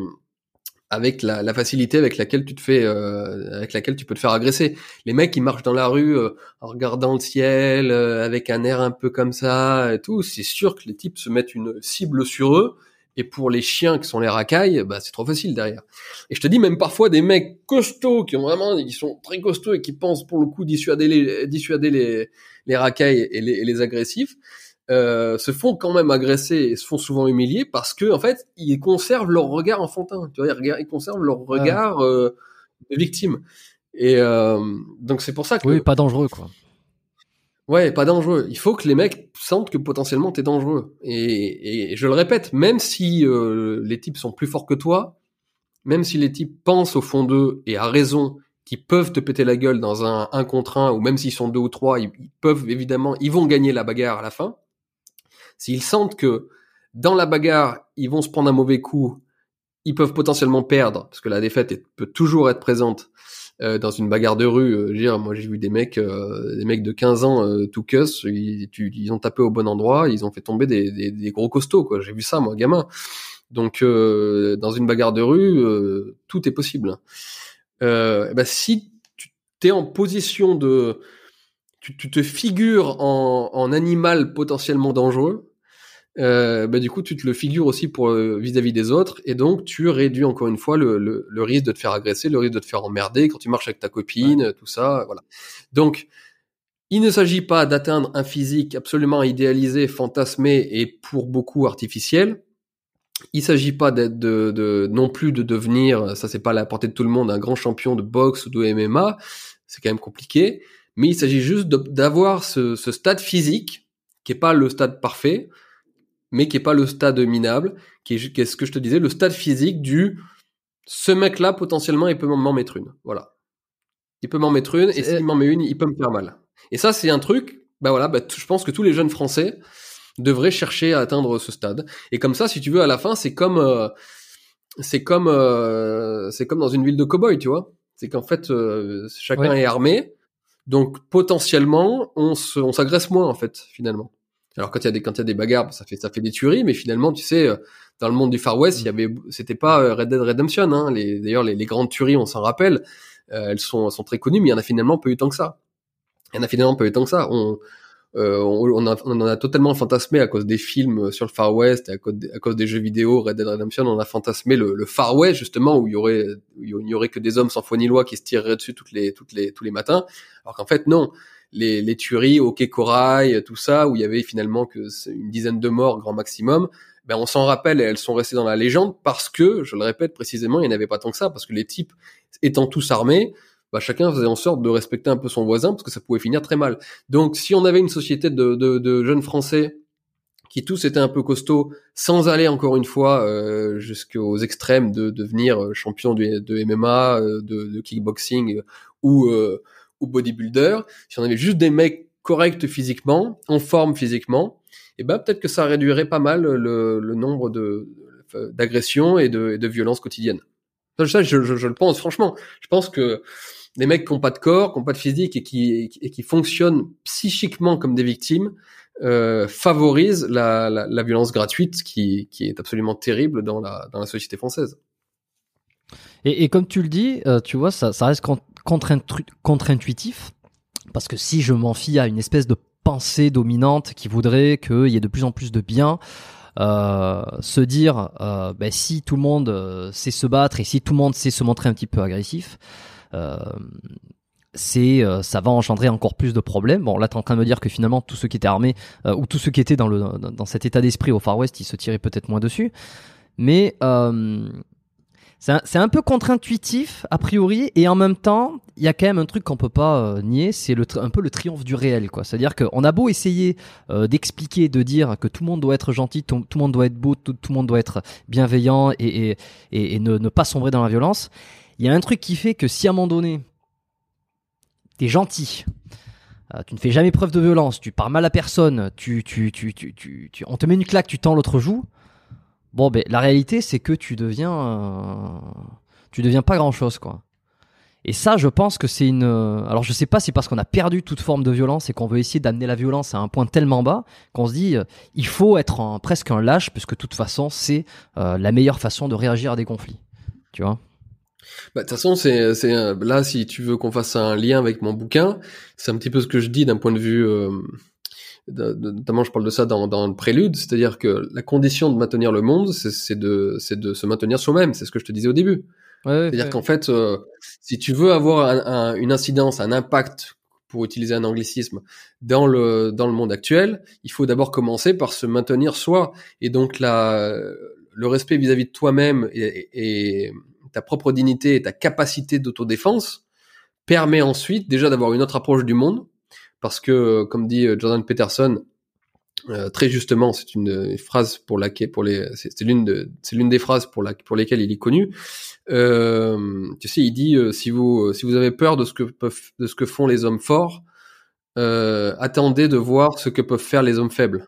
avec la, la, facilité avec laquelle tu te fais, euh, avec laquelle tu peux te faire agresser. Les mecs qui marchent dans la rue euh, en regardant le ciel, euh, avec un air un peu comme ça et tout, c'est sûr que les types se mettent une cible sur eux. Et pour les chiens qui sont les racailles, bah c'est trop facile derrière. Et je te dis même parfois des mecs costauds qui ont vraiment, qui sont très costauds et qui pensent pour le coup dissuader les, dissuader les, les racailles et les, et les agressifs. Euh, se font quand même agresser et se font souvent humilier parce que en fait ils conservent leur regard enfantin. Tu vois ils, conservent leur regard euh, de victime. Et euh, donc c'est pour ça que oui pas dangereux quoi. Ouais pas dangereux. Il faut que les mecs sentent que potentiellement t'es dangereux. Et, et, je le répète même si les types sont plus forts que toi même si les types pensent au fond d'eux et à raison qu'ils peuvent te péter la gueule dans un un contre un ou même s'ils sont deux ou trois ils peuvent évidemment ils vont gagner la bagarre à la fin S'ils sentent que dans la bagarre, ils vont se prendre un mauvais coup, ils peuvent potentiellement perdre parce que la défaite peut toujours être présente euh, dans une bagarre de rue. Euh, dire, moi j'ai vu des mecs, euh, des mecs de 15 ans euh, tout cuss, ils, ils ont tapé au bon endroit, ils ont fait tomber des, des, des gros costauds quoi. J'ai vu ça moi gamin. Donc euh, dans une bagarre de rue, euh, tout est possible. Euh, bah, si tu es en position de, tu, tu te figures en, en animal potentiellement dangereux, euh, bah, du coup, tu te le figures aussi pour euh, vis-à-vis des autres, et donc tu réduis encore une fois le, le, le risque de te faire agresser, le risque de te faire emmerder quand tu marches avec ta copine, tout ça, voilà. Donc, il ne s'agit pas d'atteindre un physique absolument idéalisé, fantasmé et pour beaucoup artificiel. Il s'agit pas d'être de, de non plus de devenir, ça c'est pas à la portée de tout le monde, un grand champion de boxe ou de MMA, c'est quand même compliqué. Mais il s'agit juste d'avoir ce, ce stade physique qui est pas le stade parfait, mais qui est pas le stade minable, qui est, ju- qui est ce que je te disais, le stade physique du ce mec-là potentiellement il peut m'en mettre une, voilà. Il peut m'en mettre une et s'il m'en met une, il peut me faire mal. Et ça c'est un truc, bah voilà, bah, je pense que tous les jeunes Français devraient chercher à atteindre ce stade. Et comme ça, si tu veux, à la fin, c'est comme euh, c'est comme euh, c'est comme dans une ville de cow-boy, tu vois. C'est qu'en fait, euh, chacun Ouais. est armé, donc potentiellement, on se- on s'agresse moins en fait, finalement. Alors quand il y a des quand il y a des bagarres, ça fait ça fait des tueries, mais finalement, tu sais, euh, dans le monde du Far West, il y avait c'était pas euh, Red Dead Redemption. Hein, les d'ailleurs les, les grandes tueries, on s'en rappelle, euh, elles sont elles sont très connues, mais il y en a finalement pas eu tant que ça. Il y en a finalement pas eu tant que ça. On euh, on, a- on en a totalement fantasmé à cause des films sur le Far West, et à cause, des, jeux vidéo, Red Dead Redemption, on a fantasmé le, le Far West justement où il y aurait, il n'y aurait que des hommes sans foi ni loi qui se tireraient dessus toutes les, toutes les, tous les matins. Alors qu'en fait non, les, les tueries quai Corail, tout ça, où il y avait finalement que une dizaine de morts grand maximum, ben on s'en rappelle et elles sont restées dans la légende parce que, je le répète précisément, il n'y en avait pas tant que ça parce que les types étant tous armés, bah, chacun faisait en sorte de respecter un peu son voisin parce que ça pouvait finir très mal. Donc, si on avait une société de, de, de jeunes Français qui tous étaient un peu costauds, sans aller encore une fois euh, jusqu'aux extrêmes de devenir euh, champion de, de MMA, euh, de, de kickboxing euh, ou, euh, ou bodybuilder, si on avait juste des mecs corrects physiquement, en forme physiquement, et ben peut-être que ça réduirait pas mal le, le nombre de d'agressions et de, et de violences quotidiennes. Ça, je, je, je le pense franchement. Je pense que les mecs qui n'ont pas de corps, qui n'ont pas de physique et qui, et qui fonctionnent psychiquement comme des victimes euh, favorisent la, la, la violence gratuite qui, qui est absolument terrible dans la, dans la société française. Et, et comme tu le dis, euh, tu vois, ça, ça reste contre-intuitif. Parce que si je m'en fie à une espèce de pensée dominante qui voudrait qu'il y ait de plus en plus de bien, euh, se dire, euh, ben, si tout le monde euh, sait se battre et si tout le monde sait se montrer un petit peu agressif, c'est euh, ça va engendrer encore plus de problèmes. Bon, là, tu es en train de me dire que finalement, tous ceux qui étaient armés euh, ou tous ceux qui étaient dans, le, dans, cet état d'esprit au Far West, ils se tiraient peut-être moins dessus. Mais euh, c'est un, peu contre-intuitif, a priori, et en même temps, il y a quand même un truc qu'on peut pas euh, nier, c'est un peu le triomphe du réel, quoi. C'est-à-dire qu'on a beau essayer euh, d'expliquer, de dire que tout le monde doit être gentil, tout, le monde doit être beau, tout, le monde doit être bienveillant et, et, et, ne pas sombrer dans la violence, il y a un truc qui fait que si à un moment donné, t'es gentil, euh, tu ne fais jamais preuve de violence, tu parles mal à personne, tu, tu, tu, tu, on te met une claque, tu tends l'autre joue. Bon, ben la réalité, c'est que tu deviens, euh, tu deviens pas grand chose, quoi. Et ça, je pense que c'est une. euh, Alors, je sais pas si parce qu'on a perdu toute forme de violence et qu'on veut essayer d'amener la violence à un point tellement bas qu'on se dit, il faut être presque un lâche, puisque de toute façon, c'est la meilleure façon de réagir à des conflits. Tu vois? Bah, de toute façon, c'est, c'est là, si tu veux qu'on fasse un lien avec mon bouquin, c'est un petit peu ce que je dis d'un point de vue, euh, de- de- notamment je parle de ça dans, dans le prélude, c'est-à-dire que la condition de maintenir le monde, c'est, c'est de, c'est de se maintenir soi-même. C'est ce que je te disais au début. C'est-à-dire qu'en fait, euh, si tu veux avoir un- un- une incidence, un impact, pour utiliser un anglicisme, dans le dans le monde actuel, il faut d'abord commencer par se maintenir soi. Et donc la, le respect vis-à-vis de toi-même et, et ta propre dignité et ta capacité d'autodéfense permet ensuite déjà d'avoir une autre approche du monde, parce que comme dit Jordan Peterson, euh, très justement, c'est une, phrase pour laquelle, pour les, c'est l'une de, c'est l'une des phrases pour la, pour lesquelles il est connu. Euh, tu sais, il dit euh, si vous, si vous avez peur de ce que peuvent, de ce que font les hommes forts, euh, attendez de voir ce que peuvent faire les hommes faibles.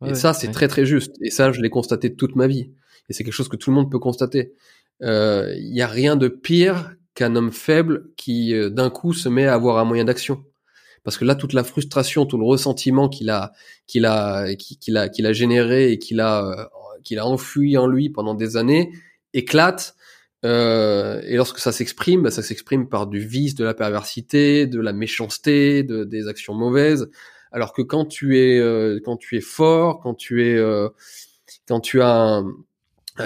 Ouais, et ça, c'est ouais. très très juste. Et ça, je l'ai constaté toute ma vie. et c'est quelque chose que tout le monde peut constater. Il y a rien de pire qu'un homme faible qui d'un coup se met à avoir un moyen d'action parce que là toute la frustration, tout le ressentiment qu'il a qu'il a qu'il a qu'il a généré et qu'il a qu'il a enfui en lui pendant des années éclate euh, et lorsque ça s'exprime, bah, ça s'exprime par du vice, de la perversité, de la méchanceté, de, des actions mauvaises. Alors que quand tu es euh, quand tu es fort, quand tu es euh, quand tu as un,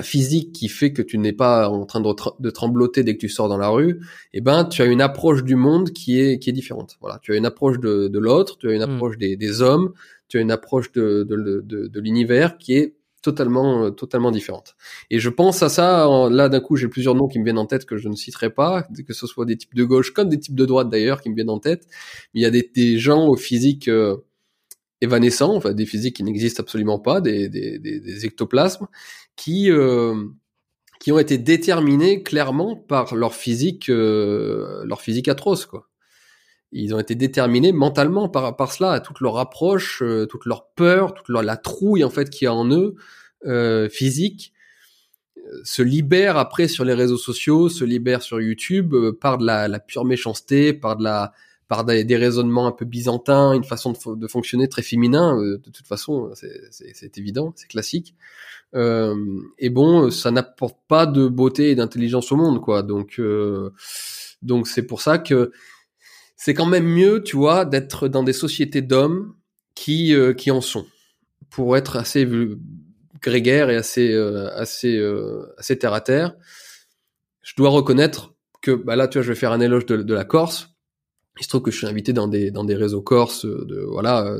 physique qui fait que tu n'es pas en train de, de, trembloter dès que tu sors dans la rue, eh ben tu as une approche du monde qui est qui est différente. Voilà, tu as une approche de, de l'autre, tu as une hmm. approche des, des, hommes, tu as une approche de, de, de, de l'univers qui est totalement totalement différente. Et je pense à ça là d'un coup j'ai plusieurs noms qui me viennent en tête que je ne citerai pas, que ce soit des types de gauche comme des types de droite d'ailleurs qui me viennent en tête. Mais il y a des, des gens au physique euh, évanescents, enfin des physiques qui n'existent absolument pas, des, des, des ectoplasmes qui euh, qui ont été déterminés clairement par leur physique leur physique atroce quoi. Ils ont été déterminés mentalement par, par cela, toute leur approche, euh, toute leur peur, toute leur, la trouille en fait qu'il y a en eux, euh, physique, euh, se libère après sur les réseaux sociaux, se libère sur YouTube euh, par de la, la, pure méchanceté, par de la par des, raisonnements un peu byzantins, une façon de, fonctionner très féminin. de toute façon, c'est évident, c'est classique. et bon, ça n'apporte pas de beauté et d'intelligence au monde, quoi. Donc, donc c'est pour ça que c'est quand même mieux, tu vois, d'être dans des sociétés d'hommes qui euh, qui en sont, pour être assez grégaire et assez euh, assez euh, assez terre à terre. Je dois reconnaître que bah là, tu vois, je vais faire un éloge de la Corse. Il se trouve que je suis invité dans des dans des réseaux corses de voilà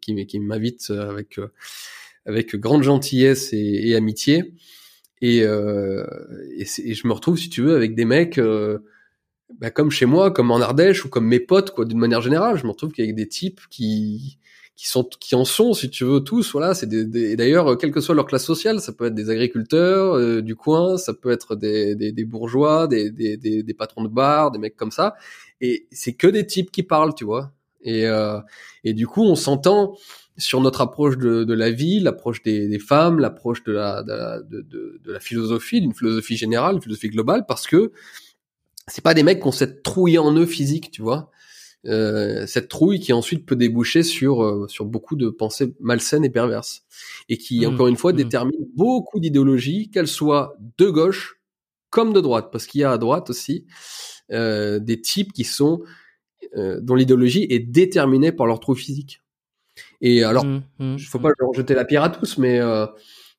qui qui m'invitent avec avec grande gentillesse et, amitié. Et, et, et, je me retrouve si tu veux avec des mecs bah, comme chez moi, comme en Ardèche ou comme mes potes, quoi, d'une manière générale, je me retrouve qu'avec des types qui qui sont qui en sont, si tu veux, tous. Voilà, c'est des, des d'ailleurs, quelle que soit leur classe sociale, ça peut être des agriculteurs euh, du coin, ça peut être des, des, des bourgeois, des, des, des, patrons de bar, des mecs comme ça. Et c'est que des types qui parlent, tu vois. Et euh, et du coup, on s'entend sur notre approche de, de la vie, l'approche des, des femmes, l'approche de la de, de la philosophie, d'une philosophie générale, une philosophie globale, parce que c'est pas des mecs qui ont cette trouille en eux physique, tu vois. Euh, cette trouille qui ensuite peut déboucher sur euh, sur beaucoup de pensées malsaines et perverses. Et qui mmh, encore une fois mmh. détermine beaucoup d'idéologies qu'elles soient de gauche comme de droite. Parce qu'il y a à droite aussi euh, des types qui sont euh, dont l'idéologie est déterminée par leur trouille physique. Et alors il mmh, faut pas leur jeter la pierre à tous mais euh,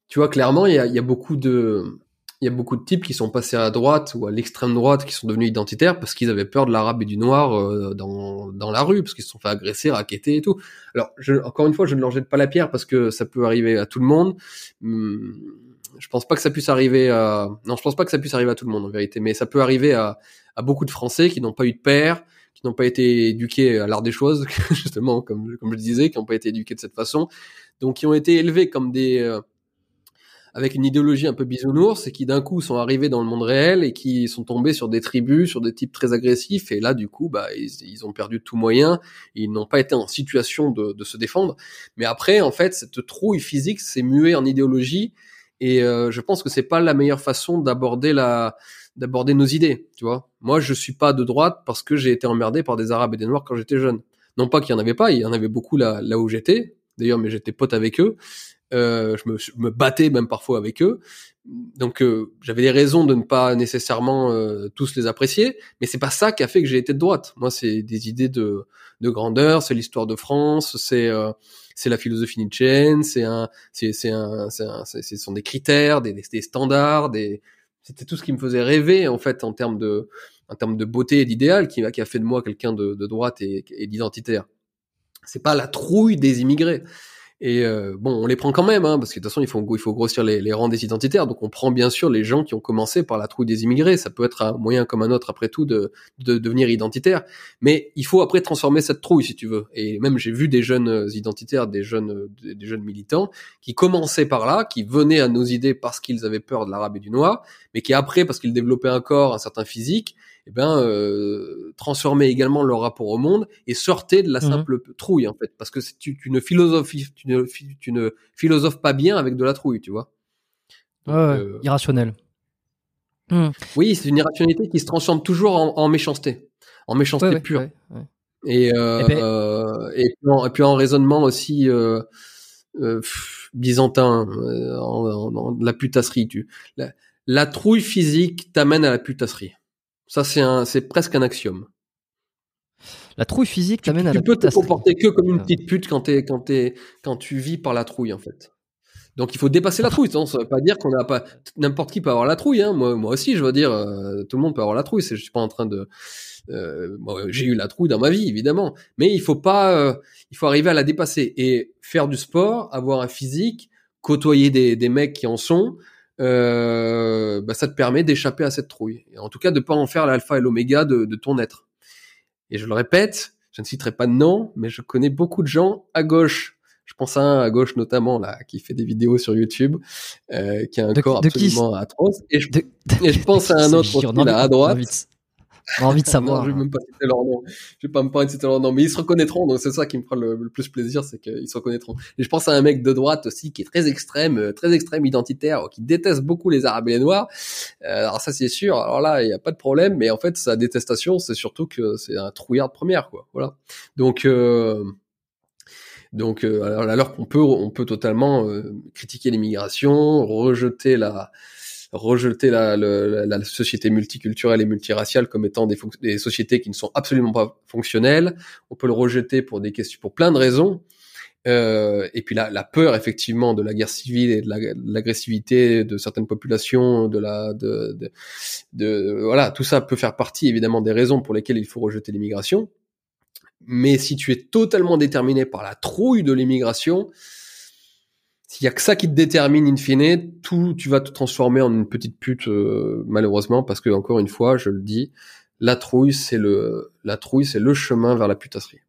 tu vois clairement il y a, y a beaucoup de il y a beaucoup de types qui sont passés à droite ou à l'extrême droite qui sont devenus identitaires parce qu'ils avaient peur de l'arabe et du noir euh, dans, dans la rue, parce qu'ils se sont fait agresser, raqueter et tout. Alors, encore une fois, je ne leur jette pas la pierre parce que ça peut arriver à tout le monde. Hum, je pense pas que ça puisse arriver à... Non, je pense pas que ça puisse arriver à tout le monde en vérité, mais ça peut arriver à, à beaucoup de Français qui n'ont pas eu de père, qui n'ont pas été éduqués à l'art des choses, justement, comme, comme je disais, qui n'ont pas été éduqués de cette façon, donc qui ont été élevés comme des... Avec une idéologie un peu bisounours et qui d'un coup sont arrivés dans le monde réel et qui sont tombés sur des tribus, sur des types très agressifs et là du coup bah ils, ont perdu tout moyen, ils n'ont pas été en situation de, se défendre. Mais après en fait cette trouille physique s'est muée en idéologie et euh, je pense que c'est pas la meilleure façon d'aborder la d'aborder nos idées, tu vois. Moi je suis pas de droite parce que j'ai été emmerdé par des arabes et des noirs quand j'étais jeune. Non pas qu'il y en avait pas, il y en avait beaucoup là où j'étais. D'ailleurs, mais j'étais pote avec eux. Euh, je, me, me, battais même parfois avec eux. Donc euh, j'avais des raisons de ne pas nécessairement euh, tous les apprécier, mais c'est pas ça qui a fait que j'ai été de droite. Moi, c'est des idées de, de grandeur, c'est l'histoire de France, c'est c'est la philosophie nietzschéenne, c'est un c'est c'est un, un ce sont des critères, des, des standards, des c'était tout ce qui me faisait rêver en fait en termes de en termes de beauté et d'idéal qui, qui a fait de moi quelqu'un de, de droite et, et d'identitaire. C'est pas la trouille des immigrés. Et euh, bon, on les prend quand même, hein, parce que de toute façon, il faut, il faut grossir les, les, rangs des identitaires. Donc, on prend bien sûr les gens qui ont commencé par la trouille des immigrés. Ça peut être un moyen comme un autre, après tout, de, de devenir identitaire. Mais il faut après transformer cette trouille, si tu veux. Et même, j'ai vu des jeunes identitaires, des jeunes, des jeunes militants, qui commençaient par là, qui venaient à nos idées parce qu'ils avaient peur de l'arabe et du noir, mais qui après, parce qu'ils développaient un corps, un certain physique, eh ben, euh, transformer également leur rapport au monde et sortir de la mhm. simple trouille en fait, parce que tu, tu ne philosophes, tu ne, tu ne philosophes pas bien avec de la trouille, tu vois. Ouais, ouais, irrationnel. Hmm. Oui, c'est une irrationalité qui se transforme toujours en, méchanceté, en méchanceté pure. Et, euh, eh ben euh, et, puis en, raisonnement aussi euh, euh byzantin, en, la putasserie. Tu, la, trouille physique t'amène à la putasserie. Ça, c'est un, c'est presque un axiome. La trouille physique t'amène à la. Tu peux te comporter que comme une petite pute quand tu vis par la trouille, en fait. Donc il faut dépasser la trouille. Ça ne veut pas dire qu'on n'a pas n'importe qui peut avoir la trouille. Hein. Moi, moi aussi, je veux dire, euh, tout le monde peut avoir la trouille. Je suis pas en train de. Euh, j'ai eu la trouille dans ma vie, évidemment, mais il faut pas. Euh, il faut arriver à la dépasser et faire du sport, avoir un physique, côtoyer des, des mecs qui en sont. Bah, ça te permet d'échapper à cette trouille. Et en tout cas, de pas en faire l'alpha et l'oméga de, de ton être. Et je le répète, je ne citerai pas de nom, mais je connais beaucoup de gens à gauche je pense à un à gauche notamment là qui fait des vidéos sur YouTube, euh, qui a un corps absolument atroce. Et je, et je pense à un autre là à droite. J'ai envie de savoir. je vais même pas citer leur nom. Je vais pas me parler de citer leur nom, mais ils se reconnaîtront. Donc c'est ça qui me fera le, plus plaisir, c'est qu'ils se reconnaîtront. Et je pense à un mec de droite aussi qui est très extrême, euh, très extrême identitaire, qui déteste beaucoup les Arabes et les Noirs. Euh, alors ça c'est sûr. Alors là il n'y a pas de problème, mais en fait sa détestation c'est surtout que c'est un trouillard de première quoi. Voilà. Donc euh, donc, euh, alors, qu'on peut, on peut totalement critiquer l'immigration, rejeter la, rejeter la, la, société multiculturelle et multiraciale comme étant des, des, sociétés qui ne sont absolument pas fonctionnelles. On peut le rejeter pour des questions, pour plein de raisons. Euh, et puis la, la, peur effectivement de la guerre civile et de l'agressivité de certaines populations, de la, de, de, de, voilà, tout ça peut faire partie évidemment des raisons pour lesquelles il faut rejeter l'immigration. Mais si tu es totalement déterminé par la trouille de l'immigration, s'il y a que ça qui te détermine in fine, tout, tu vas te transformer en une petite pute, euh, malheureusement, parce que encore une fois, je le dis, la trouille, c'est le, la trouille, c'est le chemin vers la putasserie.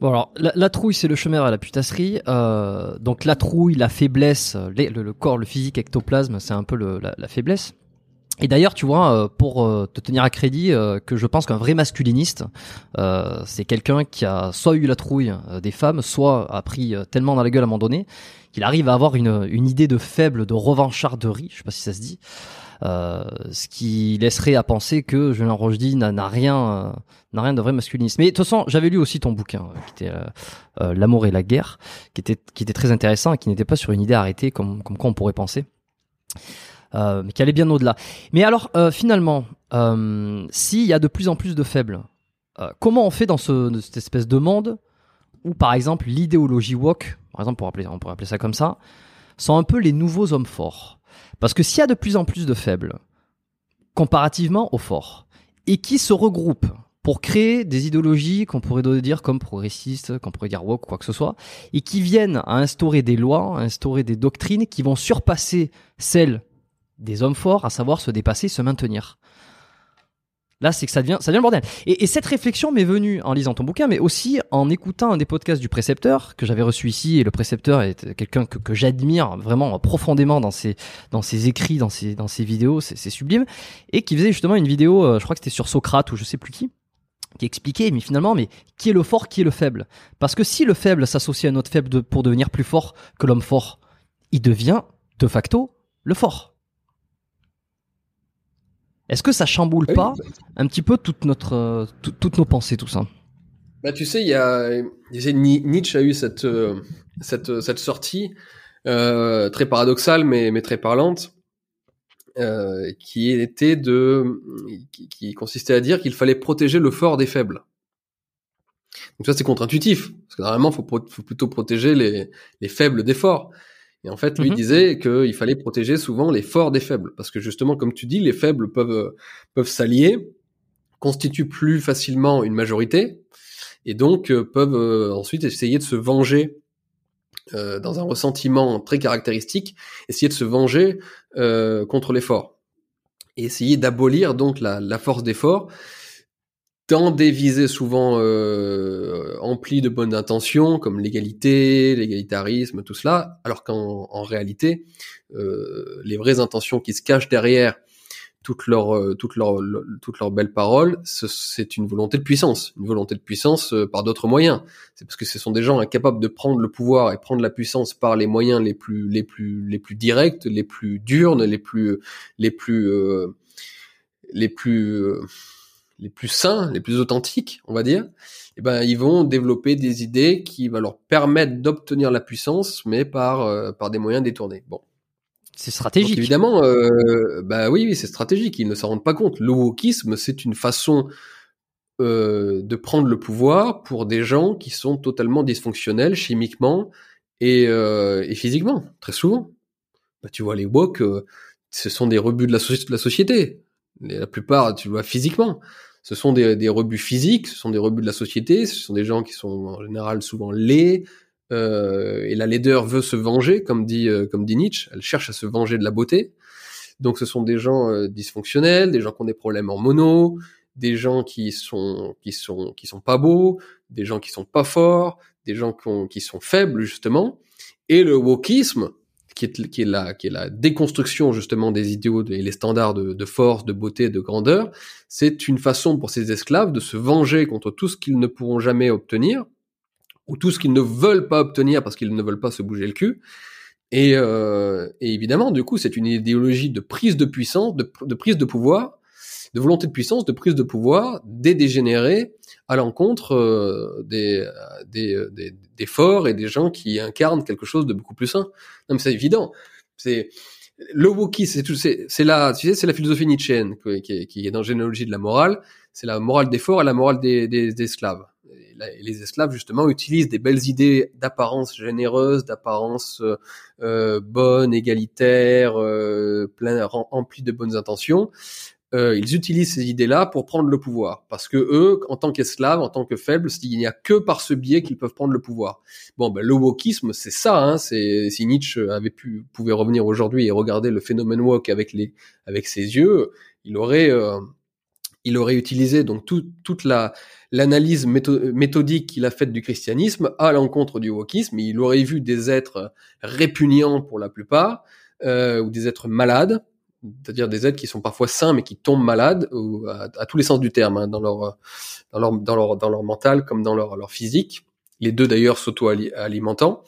Bon alors, la, trouille, c'est le chemin vers la putasserie. Euh, donc la trouille, la faiblesse, le, corps, le physique, ectoplasme, c'est un peu la, faiblesse. Et d'ailleurs, tu vois, euh, pour euh, te tenir à crédit, euh, que je pense qu'un vrai masculiniste, c'est quelqu'un qui a soit eu la trouille des femmes, soit a pris tellement dans la gueule à un moment donné qu'il arrive à avoir une, une idée de faible, de revancharderie, je sais pas si ça se dit, ce qui laisserait à penser que Julien Rochdy n'a rien, n'a rien de vrai masculiniste. Mais de toute façon, j'avais lu aussi ton bouquin, qui était L'amour et la guerre, qui était, qui était très intéressant et qui n'était pas sur une idée arrêtée comme, comme quoi on pourrait penser. Euh, qui allait bien au-delà. Mais alors, euh, finalement, euh, s'il y a de plus en plus de faibles, comment on fait dans ce, cette espèce de monde où, par exemple, l'idéologie woke, par exemple, pour appeler, on pourrait appeler ça comme ça, sont un peu les nouveaux hommes forts? Parce que s'il y a de plus en plus de faibles, comparativement aux forts, et qui se regroupent pour créer des idéologies qu'on pourrait dire comme progressistes, qu'on pourrait dire woke, quoi que ce soit, et qui viennent à instaurer des lois, à instaurer des doctrines qui vont surpasser celles des hommes forts, à savoir se dépasser, se maintenir. Là, c'est que ça devient, ça devient le bordel. Et, cette réflexion m'est venue en lisant ton bouquin, mais aussi en écoutant un des podcasts du précepteur que j'avais reçu ici. Et le précepteur est quelqu'un que, j'admire vraiment profondément dans ses, dans ses écrits, dans ses, dans ses vidéos. C'est sublime. Et qui faisait justement une vidéo, euh, je crois que c'était sur Socrate ou je sais plus qui, qui expliquait, mais finalement, mais qui est le fort, qui est le faible? Parce que si le faible s'associe à un autre faible pour devenir plus fort que l'homme fort, il devient de facto le fort. Est-ce que ça chamboule pas un petit peu toute notre, euh, toutes nos pensées, tout ça Bah, tu sais, il y a, Nietzsche a eu cette, euh, cette, cette sortie euh, très paradoxale, mais, mais très parlante, qui était de, qui, consistait à dire qu'il fallait protéger le fort des faibles. Donc ça, c'est contre-intuitif, parce que normalement, faut, faut plutôt protéger les, les faibles des forts. Et en fait, lui mhm. disait qu'il fallait protéger souvent les forts des faibles, parce que justement, comme tu dis, les faibles peuvent peuvent s'allier, constituent plus facilement une majorité, et donc euh, peuvent euh, ensuite essayer de se venger euh, dans un ressentiment très caractéristique, essayer de se venger contre les forts, et essayer d'abolir donc la, la force des forts dans des visées souvent euh, emplies de bonnes intentions, comme l'égalité, l'égalitarisme, tout cela, alors qu'en réalité, euh, les vraies intentions qui se cachent derrière toutes leurs euh, toutes leurs toutes leurs belles paroles, c'est une volonté de puissance, une volonté de puissance euh, par d'autres moyens. C'est parce que ce sont des gens incapables de prendre le pouvoir et prendre la puissance par les moyens les plus les plus les plus directs, les plus durs, les plus les plus euh, les plus les plus sains, les plus authentiques, on va dire. Eh ben ils vont développer des idées qui vont leur permettre d'obtenir la puissance, mais par par des moyens détournés. Bon, c'est stratégique. évidemment, euh, bah oui, oui c'est stratégique. Ils ne s'en rendent pas compte. Le wokisme, c'est une façon euh, de prendre le pouvoir pour des gens qui sont totalement dysfonctionnels chimiquement et, euh, et physiquement, très souvent. Bah, tu vois, les woke, euh, ce sont des rebuts de la, de la société. La plupart, tu vois, physiquement. Ce sont des, des rebuts physiques, ce sont des rebuts de la société, ce sont des gens qui sont en général souvent laids, euh, et la laideur veut se venger, comme dit, euh, comme dit Nietzsche. Elle cherche à se venger de la beauté. Donc, ce sont des gens euh, dysfonctionnels, des gens qui ont des problèmes mono, des gens qui sont qui sont qui sont pas beaux, des gens qui sont pas forts, des gens qui, qui sont faibles justement. Et le wokisme, qui est, qui est la qui est la déconstruction justement des idéaux et les standards de, force, de beauté, de grandeur, c'est une façon pour ces esclaves de se venger contre tout ce qu'ils ne pourront jamais obtenir ou tout ce qu'ils ne veulent pas obtenir parce qu'ils ne veulent pas se bouger le cul. Et, euh, et évidemment, du coup, c'est une idéologie de prise de puissance, de, prise de pouvoir, de volonté de puissance, de prise de pouvoir des dégénérés à l'encontre euh, des, des, des, des, forts et des gens qui incarnent quelque chose de beaucoup plus sain. Non, mais c'est évident. C'est le wokisme, c'est tout, c'est la, tu sais, c'est la philosophie nietzschéenne qui, qui, est dans Généalogie de la morale. C'est la morale des forts et la morale des, des, des esclaves les esclaves justement utilisent des belles idées d'apparence généreuse, d'apparence euh, euh bonne, égalitaire, euh, plein remplie de bonnes intentions. Euh, ils utilisent ces idées-là pour prendre le pouvoir, parce que eux, en tant qu'esclaves, en tant que faibles, il n'y a que par ce biais qu'ils peuvent prendre le pouvoir. Bon, ben, le wokisme, c'est ça. Hein, c'est si Nietzsche avait pu pouvait revenir aujourd'hui et regarder le phénomène woke avec les avec ses yeux, il aurait euh, il aurait utilisé donc toute la l'analyse méthodique qu'il a faite du christianisme à l'encontre du wokisme. Il aurait vu des êtres répugnants pour la plupart, euh, ou des êtres malades, c'est-à-dire des êtres qui sont parfois sains mais qui tombent malades, ou à, tous les sens du terme, hein, leur, dans leur mental comme dans leur, leur physique. Les deux d'ailleurs s'auto-alimentant.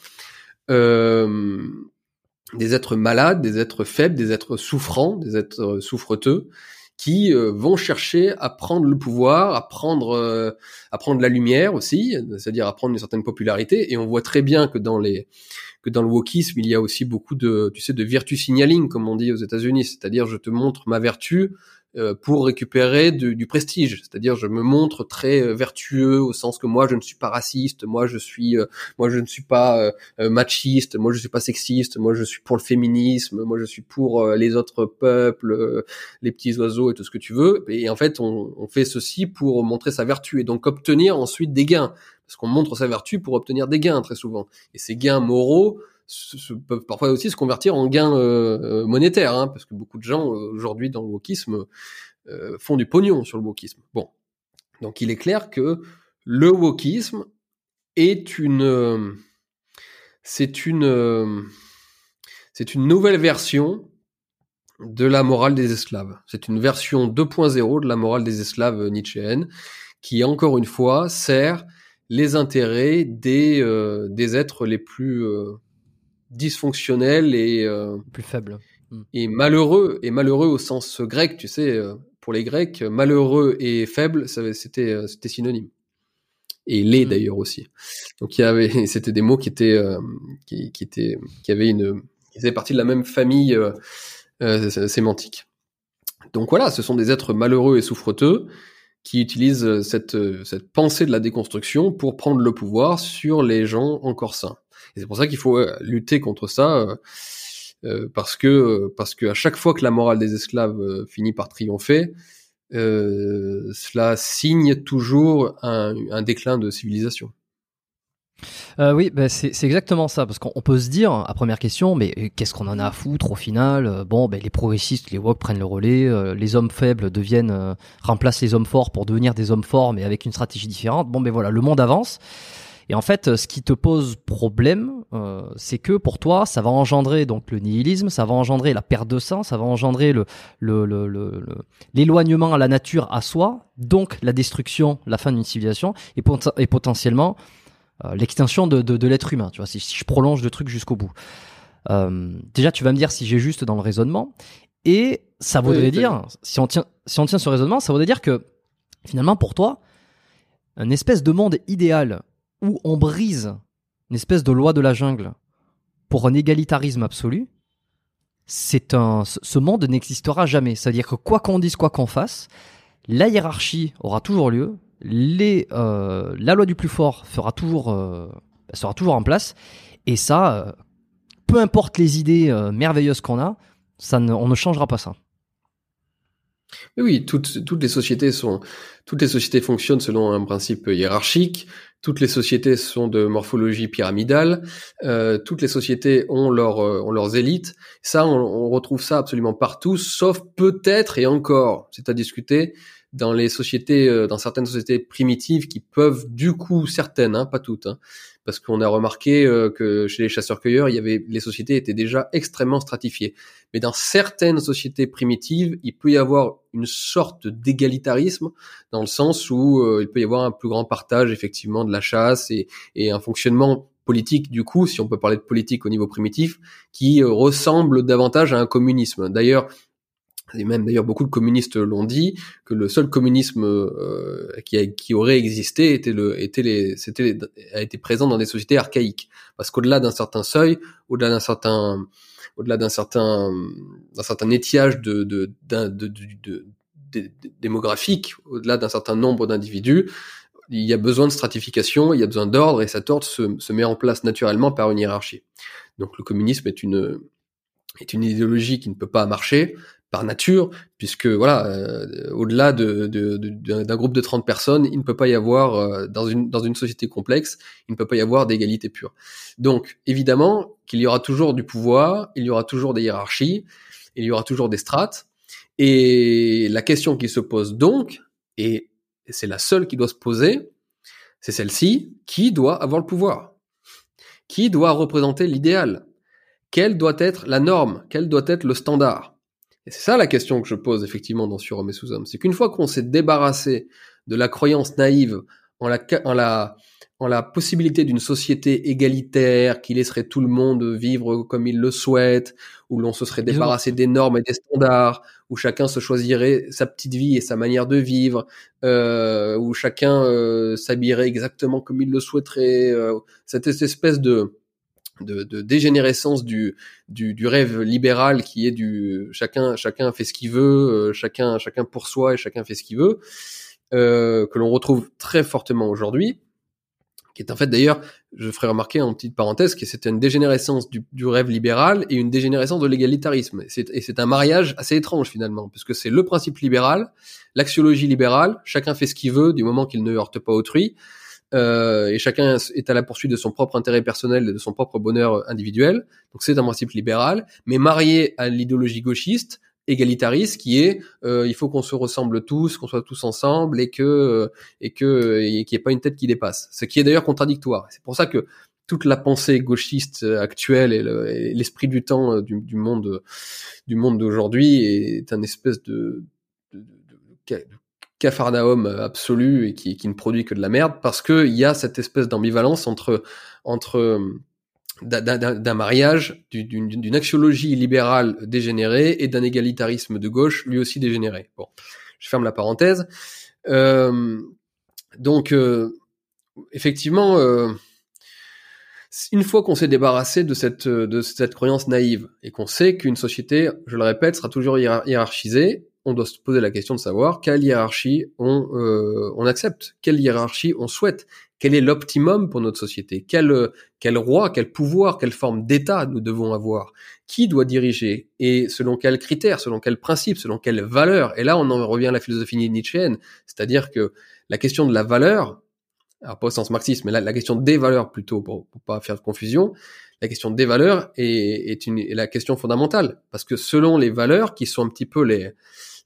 Euh, des êtres malades, des êtres faibles, des êtres souffrants, des êtres souffreteux, qui euh, vont chercher à prendre le pouvoir, à prendre, euh, à prendre la lumière aussi, c'est-à-dire à prendre une certaine popularité. Et on voit très bien que dans les que dans le wokisme, il y a aussi beaucoup de, tu sais, de virtue signaling, comme on dit aux États-Unis, c'est-à-dire je te montre ma vertu pour récupérer du prestige. C'est-à-dire, je me montre très euh, vertueux au sens que moi, je ne suis pas raciste, moi, je suis, euh, moi, je ne suis pas machiste, moi, je suis pas sexiste, moi, je suis pour le féminisme, moi, je suis pour les autres peuples, les petits oiseaux et tout ce que tu veux. Et en fait, on, on fait ceci pour montrer sa vertu et donc obtenir ensuite des gains, parce qu'on montre sa vertu pour obtenir des gains très souvent. Et ces gains moraux peuvent parfois aussi se convertir en gains euh, euh, monétaires, hein, parce que beaucoup de gens euh, aujourd'hui dans le wokisme font du pognon sur le wokisme. Bon, donc il est clair que le wokisme est une c'est une c'est une nouvelle version de la morale des esclaves. C'est une version 2.0 de la morale des esclaves nietzschéenne qui encore une fois sert les intérêts des des êtres les plus dysfonctionnel et euh, plus faible. Hmm. et malheureux et malheureux au sens grec tu sais euh, pour les grecs malheureux et faible c'était euh, c'était synonyme. Et laid hmm. d'ailleurs aussi. Donc il y avait c'était des mots qui étaient qui, qui étaient qui avaient une qui faisaient partie de la même famille sémantique. Donc voilà ce sont des êtres malheureux et souffreteux qui utilisent cette cette pensée de la déconstruction pour prendre le pouvoir sur les gens encore sains c'est pour ça qu'il faut euh, lutter contre ça. Euh, euh, parce que parce que à chaque fois que la morale des esclaves finit par triompher, cela signe toujours un, déclin de civilisation. oui, bah, c'est exactement ça, parce qu'on peut se dire, à première question, mais qu'est-ce qu'on en a à foutre au final Bon, ben, les progressistes, les woke prennent le relais, les hommes faibles deviennent, remplacent les hommes forts pour devenir des hommes forts, mais avec une stratégie différente. Bon, ben voilà, le monde avance. Et en fait, ce qui te pose problème, euh, c'est que pour toi, ça va engendrer donc le nihilisme, ça va engendrer la perte de sens, ça va engendrer le, le, le, le- le- l'éloignement à la nature, à soi, donc la destruction, la fin d'une civilisation, et, pot- et potentiellement euh, l'extinction de, de, de l'être humain. Tu vois, si, si je prolonge le truc jusqu'au bout. Euh, déjà, tu vas me dire si j'ai juste dans le raisonnement, et ça voudrait oui, dire, si on tient, si on tient ce raisonnement, ça voudrait dire que finalement, pour toi, un espèce de monde idéal où on brise une espèce de loi de la jungle pour un égalitarisme absolu, c'est ce monde n'existera jamais. C'est-à-dire que quoi qu'on dise, quoi qu'on fasse, la hiérarchie aura toujours lieu, euh, la loi du plus fort fera toujours, euh, sera toujours en place, et ça, euh, peu importe les idées merveilleuses qu'on a, ça on ne changera pas ça. Oui, toutes, les sociétés fonctionnent selon un principe hiérarchique. Toutes les sociétés sont de morphologie pyramidale. Euh, toutes les sociétés ont euh, leurs élites. Ça, on, on retrouve ça absolument partout, sauf peut-être et encore, c'est à discuter dans les sociétés, euh, dans certaines sociétés primitives qui peuvent, du coup, certaines, hein, pas toutes, hein, parce qu'on a remarqué euh, que chez les chasseurs-cueilleurs, il y avait, les sociétés étaient déjà extrêmement stratifiées. Mais dans certaines sociétés primitives, il peut y avoir une sorte d'égalitarisme dans le sens où euh, il peut y avoir un plus grand partage effectivement de la chasse et, et un fonctionnement politique du coup, si on peut parler de politique au niveau primitif, qui euh, ressemble davantage à un communisme. D'ailleurs, et même d'ailleurs beaucoup de communistes l'ont dit que le seul communisme euh, qui, a- qui aurait existé était le était les c'était a été présent dans des sociétés archaïques parce qu'au-delà d'un certain seuil, au-delà d'un certain au-delà d'un certain d'un certain étiage de, de- de- de- de- démographique, au-delà d'un certain nombre d'individus, il y a besoin de stratification, il y a besoin d'ordre et cet ordre se, se met en place naturellement par une hiérarchie. Donc le communisme est une est une idéologie qui ne peut pas marcher par nature, puisque voilà, euh, au-delà de, de- de- d'un groupe de 30 personnes, il ne peut pas y avoir euh, dans une société complexe, il ne peut pas y avoir d'égalité pure. Donc évidemment qu'il y aura toujours du pouvoir, il y aura toujours des hiérarchies, il y aura toujours des strates, et la question qui se pose donc, et c'est la seule qui doit se poser, c'est celle-ci qui doit avoir le pouvoir, qui doit représenter l'idéal, quelle doit être la norme, quel doit être le standard? Et c'est ça la question que je pose effectivement dans Sur Homme et Sous Homme. C'est qu'une fois qu'on s'est débarrassé de la croyance naïve en la, ca- en la, en la possibilité d'une société égalitaire qui laisserait tout le monde vivre comme il le souhaite, où l'on se serait débarrassé des normes et des standards, où chacun se choisirait sa petite vie et sa manière de vivre, euh, où chacun euh, s'habillerait exactement comme il le souhaiterait, euh, cette espèce de de, de dégénérescence du, du, du rêve libéral qui est du chacun chacun fait ce qu'il veut, euh, chacun chacun pour soi et chacun fait ce qu'il veut, euh, que l'on retrouve très fortement aujourd'hui, qui est en fait d'ailleurs, je ferai remarquer en petite parenthèse que c'était une dégénérescence du, du rêve libéral et une dégénérescence de l'égalitarisme. Et c'est- Et c'est un mariage assez étrange finalement, puisque c'est le principe libéral, l'axiologie libérale, chacun fait ce qu'il veut du moment qu'il ne heurte pas autrui, euh, et chacun est à la poursuite de son propre intérêt personnel et de son propre bonheur individuel. Donc c'est un principe libéral, mais marié à l'idéologie gauchiste, égalitariste, qui est euh, il faut qu'on se ressemble tous, qu'on soit tous ensemble et que euh, et que et qu'il n'y ait pas une tête qui dépasse. Ce qui est d'ailleurs contradictoire. C'est pour ça que toute la pensée gauchiste actuelle et le- et l'esprit du temps euh, du, du monde du monde d'aujourd'hui est un espèce de, de, de- de- de capharnaüm absolu et qui, ne produit que de la merde parce que il y a cette espèce d'ambivalence entre entre euh, d'un- mariage, du- d'une axiologie libérale dégénérée et d'un égalitarisme de gauche lui aussi dégénéré. Bon, je ferme la parenthèse. Euh, donc, euh, effectivement, euh, une fois qu'on s'est débarrassé de cette, de cette croyance naïve et qu'on sait qu'une société, je le répète, sera toujours hiérar- hiérarchisée, on doit se poser la question de savoir quelle hiérarchie on, euh, on accepte, quelle hiérarchie on souhaite, quel est l'optimum pour notre société, quel, euh, quel roi, quel pouvoir, quelle forme d'État nous devons avoir, qui doit diriger et selon quels critères, selon quels principes, selon quelles valeurs. Et là, on en revient à la philosophie nietzschéenne, c'est-à-dire que la question de la valeur, alors pas au sens marxiste, mais la, question des valeurs plutôt, pour, pour pas faire de confusion, la question des valeurs est, une, est la question fondamentale. Parce que selon les valeurs, qui sont un petit peu les,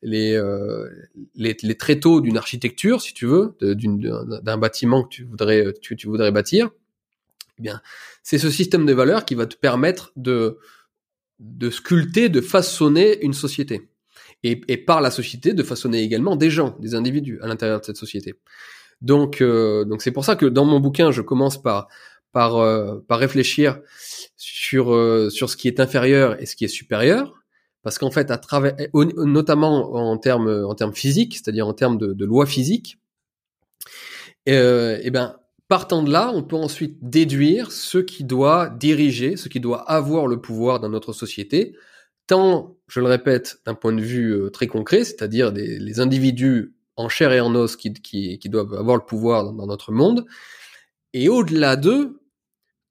les, euh, les, les tréteaux d'une architecture, si tu veux, d'un bâtiment que tu voudrais, tu, tu voudrais bâtir, eh bien, c'est ce système de valeurs qui va te permettre de, de sculpter, de façonner une société. Et, et par la société, de façonner également des gens, des individus à l'intérieur de cette société. Donc, euh, donc c'est pour ça que dans mon bouquin, je commence par par euh, par réfléchir sur euh, sur ce qui est inférieur et ce qui est supérieur, parce qu'en fait, à travers, notamment en termes en termes physiques, c'est-à-dire en termes de, lois physiques, euh, et ben partant de là, on peut ensuite déduire ce qui doit diriger, ce qui doit avoir le pouvoir dans notre société, tant, je le répète, d'un point de vue euh, très concret, c'est-à-dire les individus en chair et en os qui, qui, qui doivent avoir le pouvoir dans notre monde, et au-delà d'eux,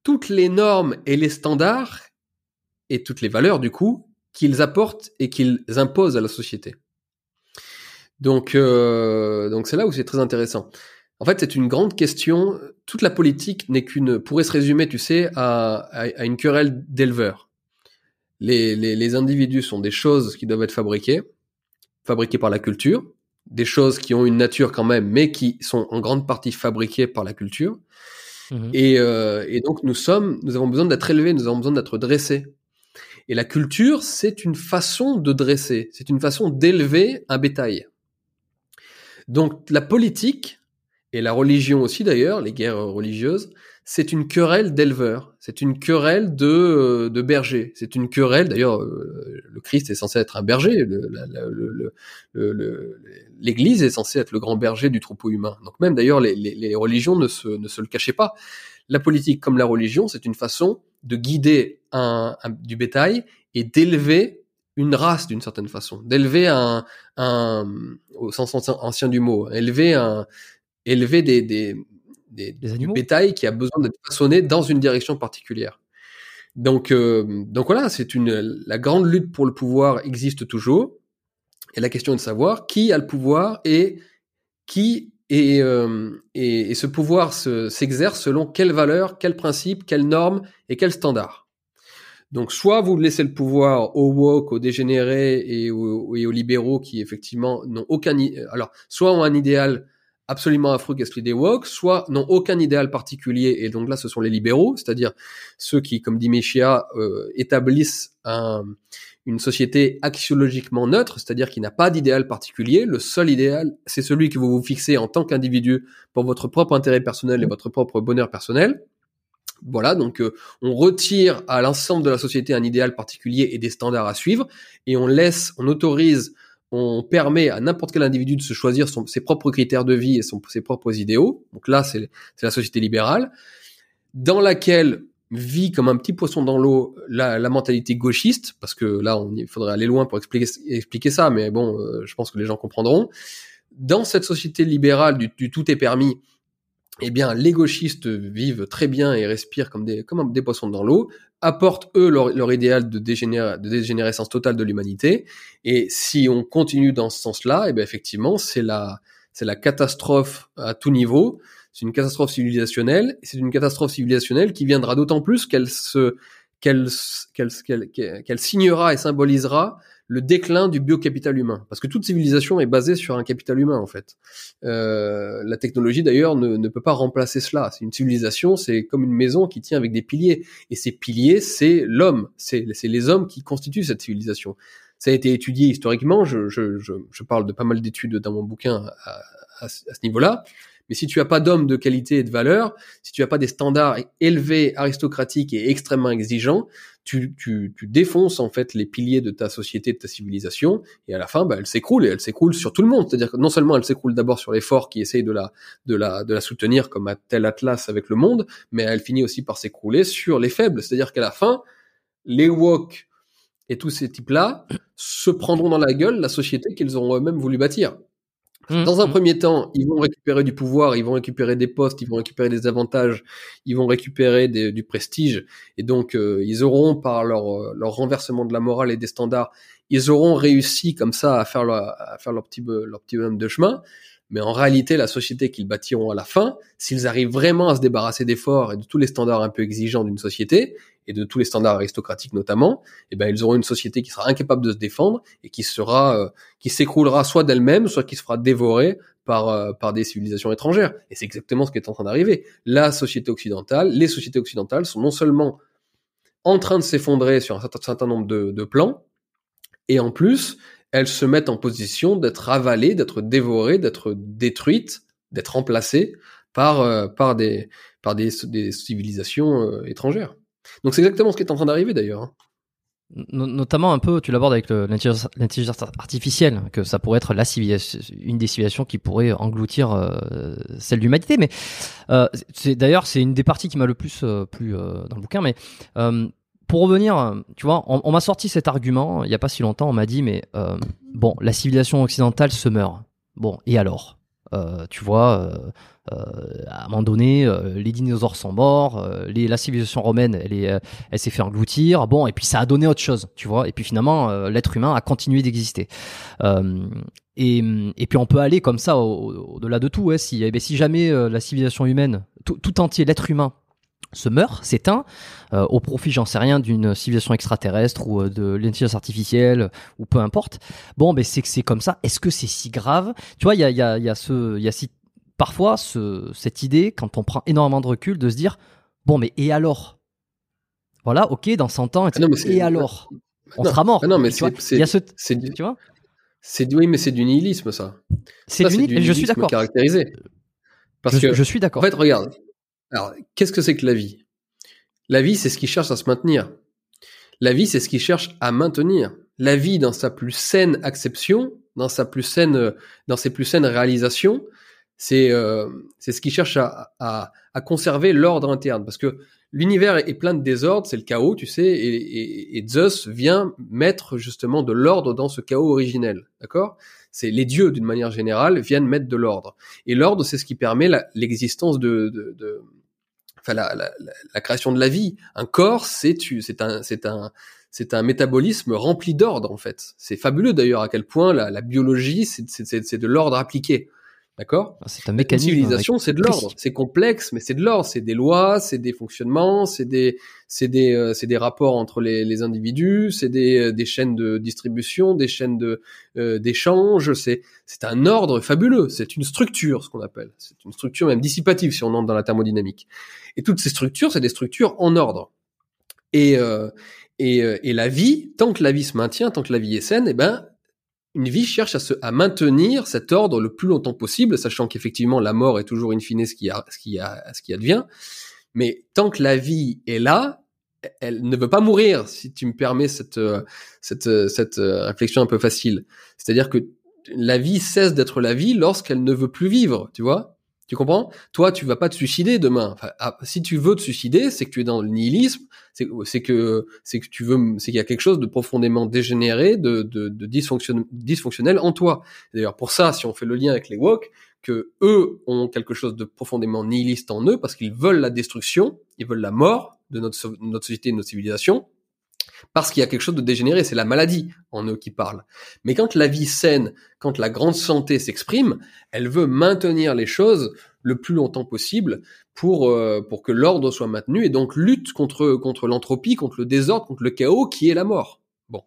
toutes les normes et les standards et toutes les valeurs du coup qu'ils apportent et qu'ils imposent à la société. Donc, euh, donc c'est là où c'est très intéressant. En fait, c'est une grande question. Toute la politique n'est qu'une, pourrait se résumer, tu sais, à, à, une querelle d'éleveurs. Les, les, les individus sont des choses qui doivent être fabriquées, fabriquées par la culture, des choses qui ont une nature quand même, mais qui sont en grande partie fabriquées par la culture. Mmh et, euh, et, donc nous sommes, nous avons besoin d'être élevés, nous avons besoin d'être dressés. Et la culture, c'est une façon de dresser, c'est une façon d'élever un bétail. Donc la politique, et la religion aussi d'ailleurs, les guerres religieuses, c'est une querelle d'éleveurs, c'est une querelle de, euh, de bergers, c'est une querelle, d'ailleurs euh, le Christ est censé être un berger, l'Église est censée être le grand berger du troupeau humain. Donc même d'ailleurs les, religions ne se, ne se le cachaient pas. La politique comme la religion, c'est une façon de guider un, du bétail et d'élever une race d'une certaine façon, d'élever un, un, au sens ancien du mot, élever un, élever des, des, des, des animaux. bétail qui a besoin d'être façonné dans une direction particulière. Donc, euh, donc voilà, c'est une la grande lutte pour le pouvoir existe toujours, et la question est de savoir qui a le pouvoir et qui et, euh, et, et, ce pouvoir s'exerce selon quelles valeurs, quels principes, quelles normes et quels standards. Donc soit vous laissez le pouvoir aux woke, aux dégénérés et aux, et aux libéraux qui effectivement n'ont aucun alors soit ont un idéal absolument affreux qu'est-ce l'idée woke, soit n'ont aucun idéal particulier, et donc là ce sont les libéraux, c'est-à-dire ceux qui, comme dit Mechia, euh, établissent un, une société axiologiquement neutre, c'est-à-dire qui n'a pas d'idéal particulier, le seul idéal, c'est celui que vous vous fixez en tant qu'individu pour votre propre intérêt personnel et votre propre bonheur personnel. Voilà, donc euh, on retire à l'ensemble de la société un idéal particulier et des standards à suivre, et on laisse, on autorise on permet à n'importe quel individu de se choisir son, ses propres critères de vie et son, ses propres idéaux. Donc là, c'est la société libérale, dans laquelle vit comme un petit poisson dans l'eau la, la, mentalité gauchiste, parce que là, on, il faudrait aller loin pour expliquer, expliquer ça, mais bon, euh, je pense que les gens comprendront. Dans cette société libérale du, du tout est permis, eh bien, les gauchistes vivent très bien et respirent comme des, comme des poissons dans l'eau, apportent eux leur, leur idéal de, dégénér de dégénérescence totale de l'humanité. Et si on continue dans ce sens-là, eh bien effectivement, c'est la, c'est la catastrophe à tout niveau. C'est une catastrophe civilisationnelle. C'est une catastrophe civilisationnelle qui viendra d'autant plus qu'elle se, qu'elle, signera et symbolisera le déclin du biocapital humain. Parce que toute civilisation est basée sur un capital humain, en fait. Euh, la technologie, d'ailleurs, ne, peut pas remplacer cela. C'est une civilisation, c'est comme une maison qui tient avec des piliers. Et ces piliers, c'est l'homme. C'est les hommes qui constituent cette civilisation. Ça a été étudié historiquement. Je parle de pas mal d'études dans mon bouquin à, à, à ce niveau-là. Mais si tu as pas d'hommes de qualité et de valeur, si tu as pas des standards élevés, aristocratiques et extrêmement exigeants, tu, tu, tu, défonces en fait les piliers de ta société, de ta civilisation, et à la fin, bah, elle s'écroule et elle s'écroule sur tout le monde. C'est-à-dire que non seulement elle s'écroule d'abord sur les forts qui essayent de la, de la, de la soutenir comme à tel atlas avec le monde, mais elle finit aussi par s'écrouler sur les faibles. C'est-à-dire qu'à la fin, les woke et tous ces types-là se prendront dans la gueule la société qu'ils auront eux-mêmes voulu bâtir. Mmh, Dans un mmh. premier temps, ils vont récupérer du pouvoir, ils vont récupérer des postes, ils vont récupérer des avantages, ils vont récupérer des, du prestige, et donc euh, ils auront par leur, euh, leur renversement de la morale et des standards, ils auront réussi comme ça à faire leur, à faire leur petit leur petit bonhomme de chemin. Mais en réalité, la société qu'ils bâtiront à la fin, s'ils arrivent vraiment à se débarrasser des forts et de tous les standards un peu exigeants d'une société, et de tous les standards aristocratiques notamment, eh ben ils auront une société qui sera incapable de se défendre et qui sera euh, qui s'écroulera soit d'elle-même, soit qui se fera dévorer par euh, par des civilisations étrangères. Et c'est exactement ce qui est en train d'arriver. La société occidentale, les sociétés occidentales sont non seulement en train de s'effondrer sur un certain nombre de, de plans, et en plus, elles se mettent en position d'être avalées, d'être dévorées, d'être détruites, d'être remplacées par euh, par des par des, des civilisations euh, étrangères. Donc c'est exactement ce qui est en train d'arriver d'ailleurs. Hein. Notamment un peu, tu l'abordes avec l'intelligence artificielle, que ça pourrait être la une des civilisations qui pourrait engloutir euh, celle de l'humanité. Mais euh, c'est d'ailleurs c'est une des parties qui m'a le plus plu dans le bouquin. Mais pour revenir, tu vois, on, m'a sorti cet argument il y a pas si longtemps. On m'a dit mais bon, la civilisation occidentale se meurt. Bon, et alors? Euh, tu vois, euh, euh, à un moment donné, les dinosaures sont morts, les, la civilisation romaine, elle, est, elle s'est fait engloutir. Bon, et puis ça a donné autre chose, tu vois. Et puis finalement, l'être humain a continué d'exister. Et, et, puis on peut aller comme ça au-delà de tout. Ouais, si, eh ben, si jamais la civilisation humaine, tout, entier, l'être humain, se meurt, s'éteint, euh, au profit, j'en sais rien, d'une civilisation extraterrestre ou euh, de l'intelligence artificielle ou peu importe. Bon, ben c'est que c'est comme ça. Est-ce que c'est si grave? Tu vois, il y a, y, a, y a ce, y a si, parfois ce, cette idée quand on prend énormément de recul de se dire bon, mais et alors? Voilà, ok, dans 100 ans, et, alors? On sera mort. non, mais c'est, ce, tu vois? C'est oui, mais c'est du nihilisme ça. C'est du, nihilisme, je suis d'accord. Caractérisé. Parce je, que je suis d'accord. En fait, regarde, alors, qu'est-ce que c'est que la vie? La vie, c'est ce qui cherche à se maintenir. La vie, c'est ce qui cherche à maintenir. La vie, dans sa plus saine acception, dans sa plus saine, dans ses plus saines réalisations, c'est euh, ce qui cherche à, à, à conserver l'ordre interne. Parce que l'univers est plein de désordre, c'est le chaos, tu sais, et, et, et Zeus vient mettre justement de l'ordre dans ce chaos originel, d'accord? C'est les dieux d'une manière générale viennent mettre de l'ordre, et l'ordre c'est ce qui permet l'existence de, de, de, enfin la, la, la, création de la vie. Un corps, c'est un un un métabolisme rempli d'ordre en fait. C'est fabuleux d'ailleurs à quel point la, la biologie c'est de l'ordre appliqué. D'accord? Ah, C'est un mécanisme. Civilisation, c'est de l'ordre. C'est complexe, mais c'est de l'ordre. C'est des lois, c'est des fonctionnements, c'est des, c'est des, euh, c'est des rapports entre les, les individus, c'est des, euh, des chaînes de distribution, des chaînes de euh, d'échange. C'est, c'est un ordre fabuleux. C'est une structure, ce qu'on appelle. C'est une structure même dissipative si on entre dans la thermodynamique. Et toutes ces structures, c'est des structures en ordre. Et euh, et, et la vie, tant que la vie se maintient, tant que la vie est saine, eh ben une vie cherche à, se, à maintenir cet ordre le plus longtemps possible, sachant qu'effectivement la mort est toujours in fine ce qui, a, ce, qui a, ce qui advient. Mais tant que la vie est là, elle ne veut pas mourir, si tu me permets cette, cette, cette réflexion un peu facile. C'est-à-dire que la vie cesse d'être la vie lorsqu'elle ne veut plus vivre, tu vois? Tu comprends? Toi, tu vas pas te suicider demain. Ah, si tu veux te suicider, c'est que tu es dans le nihilisme, c'est que c'est que tu veux, c'est qu'il y a quelque chose de profondément dégénéré, de, de, dysfonctionnel en toi. D'ailleurs, pour ça, si on fait le lien avec les woke, que eux ont quelque chose de profondément nihiliste en eux parce qu'ils veulent la destruction, ils veulent la mort de notre, notre société, de notre civilisation, parce qu'il y a quelque chose de dégénéré, c'est la maladie en eux qui parle. Mais quand la vie saine, quand la grande santé s'exprime, elle veut maintenir les choses le plus longtemps possible pour euh, pour que l'ordre soit maintenu et donc lutte contre contre l'entropie, contre le désordre, contre le chaos qui est la mort. Bon,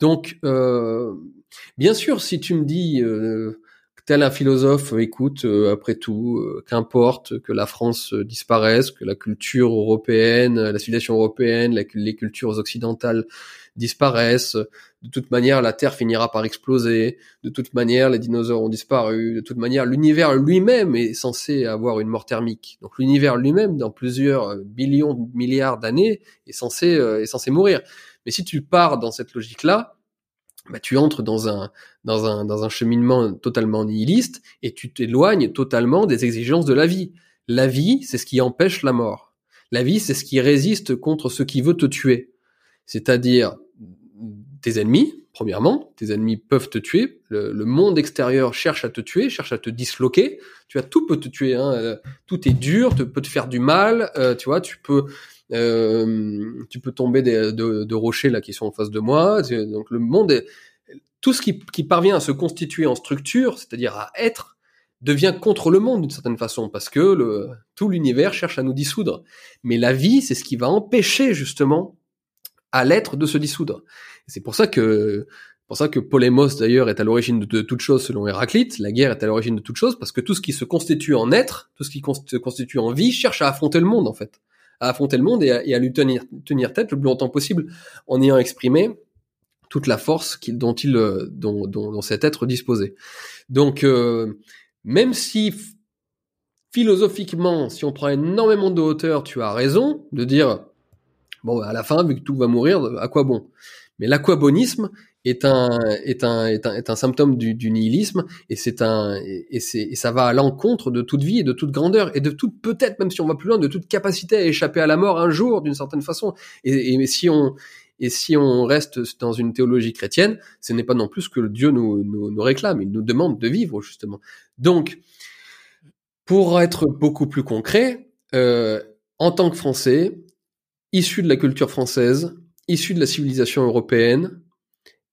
donc euh, bien sûr, si tu me dis euh, tel un philosophe, écoute, euh, après tout, euh, qu'importe que la France euh, disparaisse, que la culture européenne, la civilisation européenne, les cultures occidentales disparaissent, de toute manière, la Terre finira par exploser, de toute manière, les dinosaures ont disparu, de toute manière, l'univers lui-même est censé avoir une mort thermique. Donc l'univers lui-même, dans plusieurs billions, milliards d'années, est censé, est censé mourir. Mais si tu pars dans cette logique-là, bah, tu entres dans un, dans, un, dans un cheminement totalement nihiliste et tu t'éloignes totalement des exigences de la vie. La vie, c'est ce qui empêche la mort. La vie, c'est ce qui résiste contre ce qui veut te tuer. C'est-à-dire tes ennemis, premièrement, tes ennemis peuvent te tuer, le, monde extérieur cherche à te tuer, cherche à te disloquer, tu as tout peut te tuer, hein. Euh, tout est dur, peut te faire du mal, euh, tu vois, tu peux euh, tu peux tomber des, de, de, rochers là qui sont en face de moi. Donc le monde est tout ce qui, qui parvient à se constituer en structure, c'est-à-dire à être, devient contre le monde d'une certaine façon, parce que le, tout l'univers cherche à nous dissoudre. Mais la vie, c'est ce qui va empêcher justement à l'être de se dissoudre. C'est pour ça que pour ça que Polémos d'ailleurs est à l'origine de, de toute chose selon Héraclite. La guerre est à l'origine de toute chose parce que tout ce qui se constitue en être, tout ce qui se constitue en vie, cherche à affronter le monde en fait, à affronter le monde et à, lui tenir tête le plus longtemps possible en ayant exprimé toute la force dont il dont, dont cet être disposait. Donc euh, même si philosophiquement, si on prend énormément de hauteur, tu as raison de dire bon à la fin vu que tout va mourir, à quoi bon? Mais l'aquabonisme est un est un est un, est un symptôme du, du nihilisme et c'est un et, c'est et ça va à l'encontre de toute vie et de toute grandeur et de toute peut-être même si on va plus loin de toute capacité à échapper à la mort un jour d'une certaine façon et, et si on et si on reste dans une théologie chrétienne, ce n'est pas non plus que Dieu nous, nous, nous réclame, il nous demande de vivre justement. Donc, pour être beaucoup plus concret, euh, en tant que Français, issu de la culture française, issu de la civilisation européenne,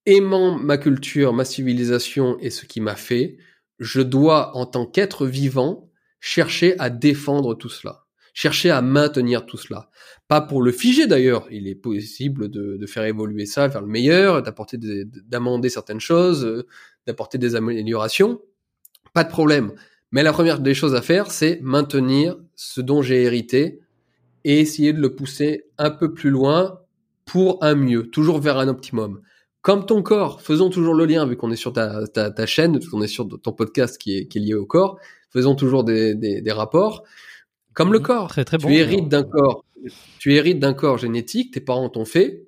aimant ma culture, ma civilisation et ce qui m'a fait, je dois, en tant qu'être vivant, chercher à défendre tout cela chercher à maintenir tout cela. Pas pour le figer d'ailleurs, il est possible de, faire évoluer ça vers le meilleur, d'apporter d'amender certaines choses, euh, d'apporter des améliorations, pas de problème. Mais la première des choses à faire, c'est maintenir ce dont j'ai hérité et essayer de le pousser un peu plus loin pour un mieux, toujours vers un optimum. Comme ton corps, faisons toujours le lien, vu qu'on est sur ta, ta, ta chaîne, qu'on est sur ton podcast qui est, qui est lié au corps, faisons toujours des, des, des rapports. Comme le corps. Très, très bon, tu hérites d'un corps. Tu hérites d'un corps génétique, tes parents t'ont fait.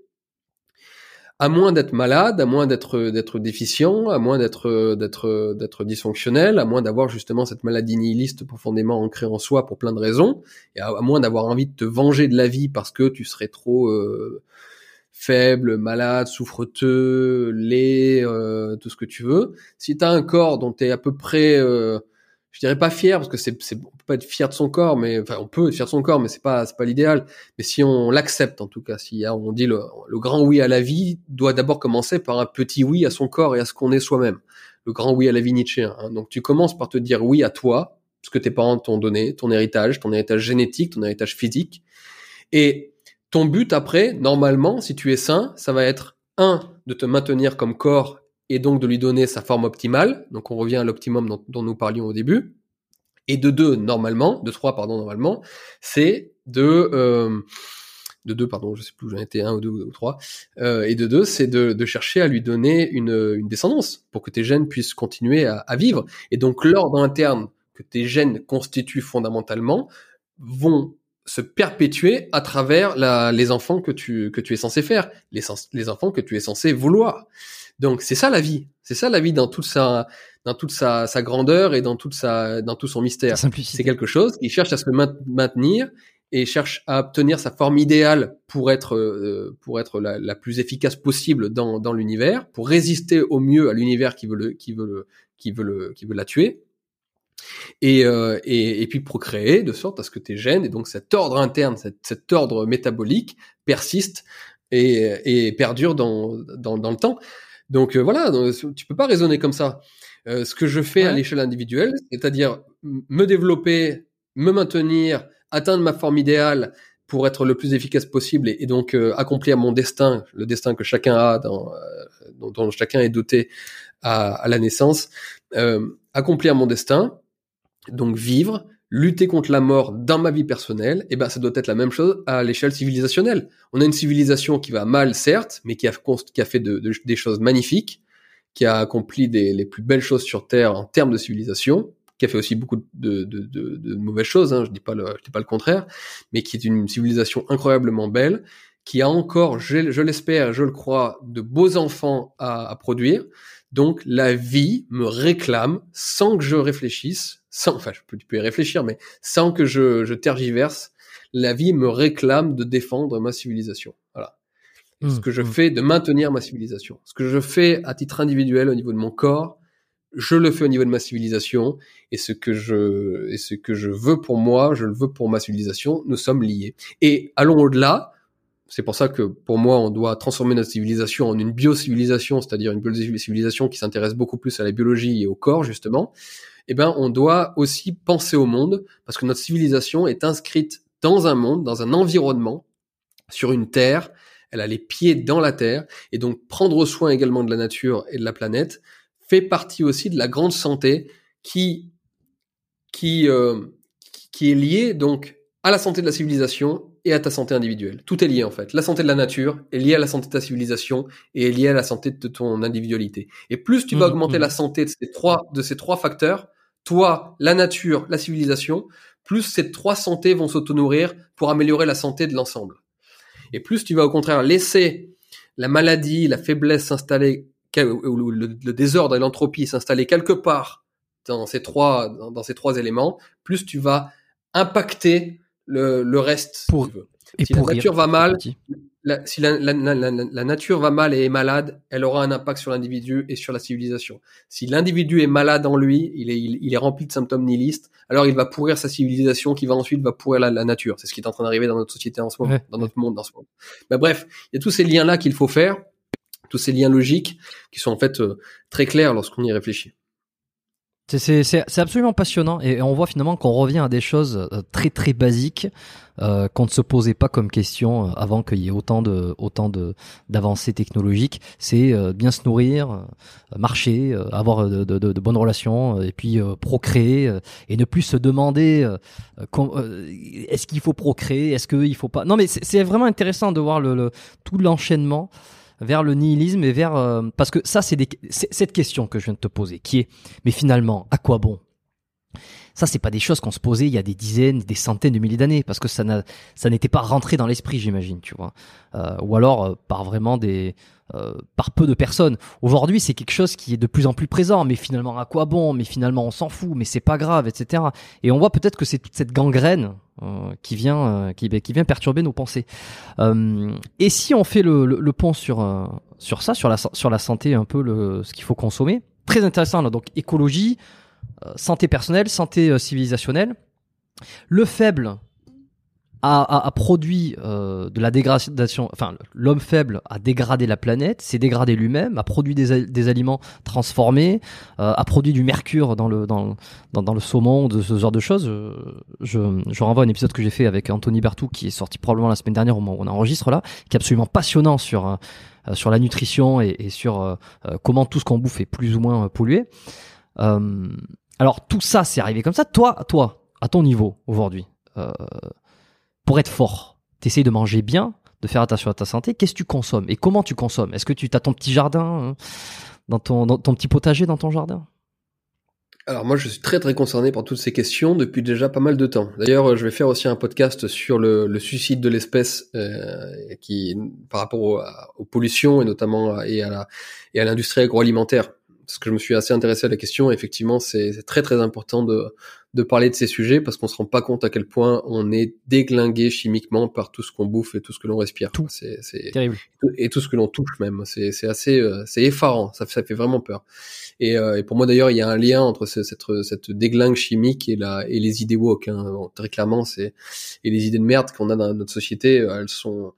À moins d'être malade, à moins d'être d'être déficient, à moins d'être d'être d'être dysfonctionnel, à moins d'avoir justement cette maladie nihiliste profondément ancrée en soi pour plein de raisons, et à, moins d'avoir envie de te venger de la vie parce que tu serais trop euh, faible, malade, souffreteux, laid, euh, tout ce que tu veux. Si tu as un corps dont tu es à peu près euh, je dirais pas fier parce que c'est c'est on peut pas être fier de son corps mais enfin on peut être fier de son corps mais c'est pas c'est pas l'idéal mais si on l'accepte en tout cas si on dit le, le grand oui à la vie doit d'abord commencer par un petit oui à son corps et à ce qu'on est soi-même le grand oui à la vie Nietzschéen hein. donc tu commences par te dire oui à toi ce que tes parents t'ont donné ton héritage ton héritage génétique ton héritage physique et ton but après normalement si tu es sain ça va être un de te maintenir comme corps et donc de lui donner sa forme optimale. Donc on revient à l'optimum dont, nous parlions au début. Et de deux, normalement, de trois, pardon, normalement, c'est de euh, de deux, pardon, je sais plus où j'en étais, un ou deux ou trois, euh, et de deux, c'est de, de, chercher à lui donner une, une descendance pour que tes gènes puissent continuer à, à vivre. Et donc l'ordre interne que tes gènes constituent fondamentalement vont se perpétuer à travers la, les enfants que tu, que tu es censé faire, les, les enfants que tu es censé vouloir. Donc c'est ça la vie, c'est ça la vie dans toute sa dans toute sa, sa grandeur et dans toute sa dans tout son mystère. C'est quelque chose qui cherche à se maintenir et cherche à obtenir sa forme idéale pour être euh, pour être la, la, plus efficace possible dans dans l'univers, pour résister au mieux à l'univers qui veut le qui veut le qui veut le qui veut la tuer. Et, euh, et, et, puis procréer de sorte à ce que tes gènes et donc cet ordre interne, cet, cet ordre métabolique persiste et, et perdure dans, dans, dans le temps. Donc euh, voilà, tu peux pas raisonner comme ça. Euh, ce que je fais ouais. à l'échelle individuelle, c'est-à-dire me développer, me maintenir, atteindre ma forme idéale pour être le plus efficace possible et, et donc euh, accomplir mon destin, le destin que chacun a, dans, euh, dont, dont, chacun est doté à, à la naissance, euh, accomplir mon destin, donc vivre, lutter contre la mort dans ma vie personnelle, eh ben ça doit être la même chose à l'échelle civilisationnelle. On a une civilisation qui va mal, certes, mais qui a, fait de, de, des choses magnifiques, qui a accompli les plus belles choses sur Terre en termes de civilisation, qui a fait aussi beaucoup de, mauvaises choses, hein, je dis pas le, dis pas le contraire, mais qui est une civilisation incroyablement belle, qui a encore, je, je l'espère, je le crois, de beaux enfants à produire. Donc la vie me réclame sans que je réfléchisse sans, enfin, je peux, tu peux y réfléchir, mais sans que je, je tergiverse, la vie me réclame de défendre ma civilisation. Voilà. Mmh, ce que je mmh. fais, de maintenir ma civilisation. Ce que je fais à titre individuel au niveau de mon corps, je le fais au niveau de ma civilisation, et ce que je, et ce que je veux pour moi, je le veux pour ma civilisation. Nous sommes liés. Et allons au-delà. C'est pour ça que pour moi, on doit transformer notre civilisation en une biocivilisation, c'est-à-dire une civilisation qui s'intéresse beaucoup plus à la biologie et au corps justement eh ben, on doit aussi penser au monde parce que notre civilisation est inscrite dans un monde, dans un environnement, sur une terre. Elle a les pieds dans la terre et donc prendre soin également de la nature et de la planète fait partie aussi de la grande santé qui qui euh, qui est liée donc à la santé de la civilisation et à ta santé individuelle. Tout est lié en fait. La santé de la nature est liée à la santé de ta civilisation et est liée à la santé de ton individualité. Et plus tu vas Mmh, augmenter mmh. la santé de ces trois de ces trois facteurs, toi, la nature, la civilisation, plus ces trois santé vont s'auto-nourrir pour améliorer la santé de l'ensemble. Et plus tu vas au contraire laisser la maladie, la faiblesse s'installer, ou le, désordre et l'entropie s'installer quelque part dans ces trois dans, ces trois éléments, plus tu vas impacter le, le reste. Pour- si tu veux. Et Si la nature va mal. La, si la, nature va mal et est malade, elle aura un impact sur l'individu et sur la civilisation. Si l'individu est malade en lui, il est, il, il est rempli de symptômes nihilistes, alors il va pourrir sa civilisation qui va ensuite va pourrir la, la nature. C'est ce qui est en train d'arriver dans notre société en ce moment, Ouais. dans notre monde en ce moment. Mais bref, il y a tous ces liens-là qu'il faut faire, tous ces liens logiques qui sont en fait euh, très clairs lorsqu'on y réfléchit. C'est- absolument passionnant et on voit finalement qu'on revient à des choses euh, très très basiques euh, qu'on ne se posait pas comme question euh, avant qu'il y ait autant de autant de d'avancées technologiques. C'est euh, bien se nourrir, euh, marcher, avoir de, de- de- bonnes relations et puis procréer et ne plus se demander est-ce qu'il faut procréer, est-ce qu'il faut pas? Non mais c'est c'est vraiment intéressant de voir le, le- tout l'enchaînement vers le nihilisme et vers euh, parce que ça c'est cette question que je viens de te poser qui est mais finalement à quoi bon? Ça c'est pas des choses qu'on se posait il y a des dizaines des centaines de milliers d'années parce que ça n'a ça n'était pas rentré dans l'esprit j'imagine tu vois. Euh, ou alors euh, par vraiment des euh, par peu de personnes. Aujourd'hui c'est quelque chose qui est de plus en plus présent. Mais finalement à quoi bon? Mais finalement on s'en fout. Mais c'est pas grave etc et on voit peut-être que c'est toute cette gangrène qui vient euh, qui, qui vient perturber nos pensées euh, et si on fait le, le, le pont sur euh, sur ça, sur la sur la santé, un peu le ce qu'il faut consommer, très intéressant là. Donc écologie, euh, santé personnelle, santé euh, civilisationnelle. Le faible a, produit euh, de la dégradation, enfin l'homme faible a dégradé la planète, s'est dégradé lui-même, a produit des, aliments transformés, euh, a produit du mercure dans le dans, dans, le saumon, de ce genre de choses. Je, je renvoie à un épisode que j'ai fait avec Anthony Bertou qui est sorti probablement la semaine dernière où on enregistre là, qui est absolument passionnant sur euh, sur la nutrition et, sur comment tout ce qu'on bouffe est plus ou moins pollué. Alors tout ça, c'est arrivé comme ça. Toi, toi, à ton niveau aujourd'hui, pour être fort, t'essayes de manger bien, de faire attention à ta santé. Qu'est-ce que tu consommes et comment tu consommes? Est-ce que tu as ton petit jardin hein, dans ton petit potager dans ton jardin? Alors moi, je suis très très concerné par toutes ces questions depuis déjà pas mal de temps. D'ailleurs, euh, je vais faire aussi un podcast sur le, suicide de l'espèce, euh, qui par rapport à- aux pollutions et notamment et à l'industrie agroalimentaire. Parce que je me suis assez intéressé à la question. Effectivement, c'est très très important de de parler de ces sujets parce qu'on se rend pas compte à quel point on est déglingué chimiquement par tout ce qu'on bouffe et tout ce que l'on respire. Tout. C'est Terrible. et tout ce que l'on touche même. C'est c'est assez, euh, c'est effarant. Ça, ça fait vraiment peur. Et, euh, et pour moi d'ailleurs, il y a un lien entre ce- cette, cette déglingue chimique et la et les idées woke. Hein. Bon, très clairement, c'est et les idées de merde qu'on a dans notre société, euh, elles sont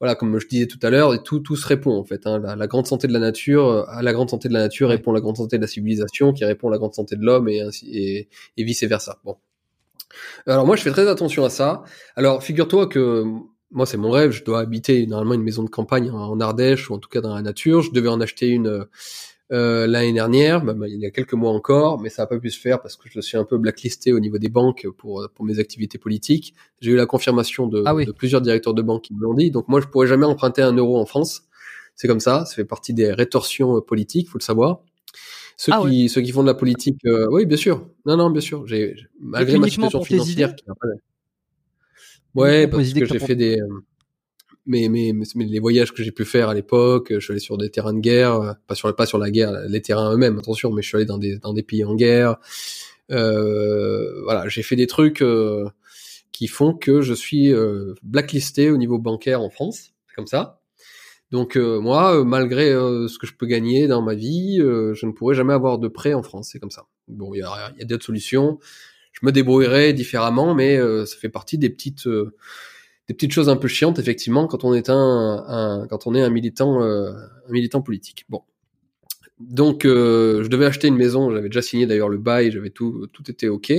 voilà, comme je disais tout à l'heure, tout, tout se répond en fait. Hein. La, la grande santé de la nature, euh, à la grande santé de la nature répond la grande santé de la civilisation, qui répond à la grande santé de l'homme et ainsi et, et vice versa. Bon. Alors moi, je fais très attention à ça. Alors figure-toi que moi, c'est mon rêve. Je dois habiter normalement une maison de campagne en en Ardèche ou en tout cas dans la nature. Je devais en acheter une euh, l'année dernière, même il y a quelques mois encore, mais ça n'a pas pu se faire parce que je suis un peu blacklisté au niveau des banques pour pour mes activités politiques. J'ai eu la confirmation de, Ah oui. de plusieurs directeurs de banque qui me l'ont dit. Donc moi, je pourrais jamais emprunter un euro en France. C'est comme ça. Ça fait partie des rétorsions euh, politiques, faut le savoir. Ceux Ah qui ceux qui font de la politique, euh, oui, bien sûr. Non, non, bien sûr. J'ai malgré ma situation pour tes financière idées qui Ouais, parce que j'ai fait des euh, mais, mais, mais les voyages que j'ai pu faire à l'époque, je suis allé sur des terrains de guerre, euh, pas sur pas sur la guerre, les terrains eux-mêmes, attention, mais je suis allé dans des dans des pays en guerre. Euh, voilà, j'ai fait des trucs euh, qui font que je suis euh, blacklisté au niveau bancaire en France, comme ça. Donc euh, moi, euh, malgré ce que je peux gagner dans ma vie, je ne pourrai jamais avoir de prêt en France, c'est comme ça. Bon, il y a, y a d'autres solutions. Je me débrouillerai différemment, mais ça fait partie des petites des petites choses un peu chiantes effectivement quand on est un, quand on est un militant euh, militant politique. Bon. Donc, euh, je devais acheter une maison. J'avais déjà signé d'ailleurs le bail. J'avais tout, tout était ok.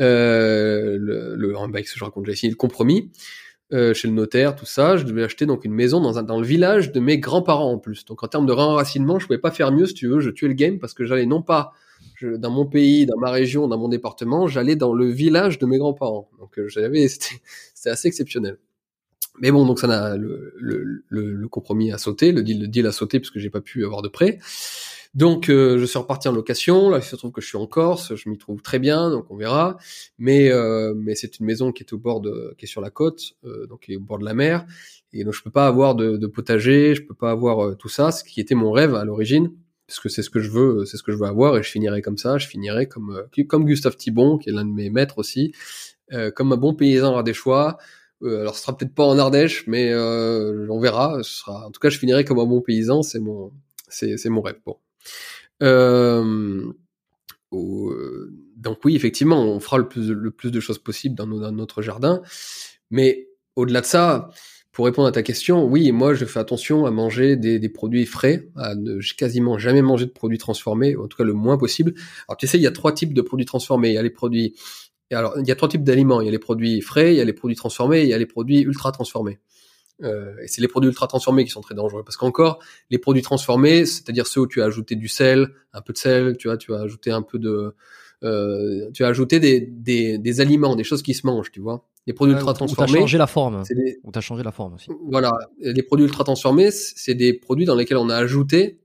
Euh, le, le bail, je raconte, j'avais signé le compromis chez le notaire, tout ça. Je devais acheter donc une maison dans un, dans le village de mes grands-parents en plus. Donc, en termes de renracinement, je pouvais pas faire mieux si tu veux. Je tuais le game parce que j'allais non pas dans mon pays, dans ma région, dans mon département, j'allais dans le village de mes grands-parents. Donc, euh, j'avais, c'était assez exceptionnel. Mais bon, donc ça n'a le, le, le, le, compromis a sauté, le deal, le deal a sauté parce que j'ai pas pu avoir de prêt. Donc euh, je suis reparti en location. Là, il se trouve que je suis en Corse, je m'y trouve très bien, donc on verra. Mais euh, mais c'est une maison qui est au bord de, qui est sur la côte, euh, donc qui est au bord de la mer, et donc je peux pas avoir de, de potager, je peux pas avoir euh, tout ça, ce qui était mon rêve à l'origine, parce que c'est ce que je veux, c'est ce que je veux avoir, et je finirai comme ça, je finirai comme euh, comme Gustave Thibon, qui est l'un de mes maîtres aussi, comme un bon paysan choix euh, alors ce sera peut-être pas en Ardèche, mais euh, on verra. En tout cas, je finirai comme un bon paysan. C'est mon, c'est, c'est mon rêve. Bon. Euh, donc oui, effectivement, on fera le plus, le plus de choses possible dans, dans notre jardin. Mais au-delà de ça, pour répondre à ta question, oui, moi je fais attention à manger des, des produits frais, à ne quasiment jamais manger de produits transformés, en tout cas le moins possible. Alors tu sais, il y a trois types de produits transformés. Il y a les produits alors, il y a trois types d'aliments. Il y a les produits frais, il y a les produits transformés, il y a les produits ultra transformés. Euh, et c'est les produits ultra transformés qui sont très dangereux parce qu'encore les produits transformés, c'est-à-dire ceux où tu as ajouté du sel, un peu de sel, tu vois, tu as ajouté un peu de, euh, tu as ajouté des, des, des, aliments, des choses qui se mangent, tu vois. Les produits ultra transformés. Ou changé la forme. Des... Ou t'as changé la forme aussi. Voilà, les produits ultra transformés, c'est des produits dans lesquels on a ajouté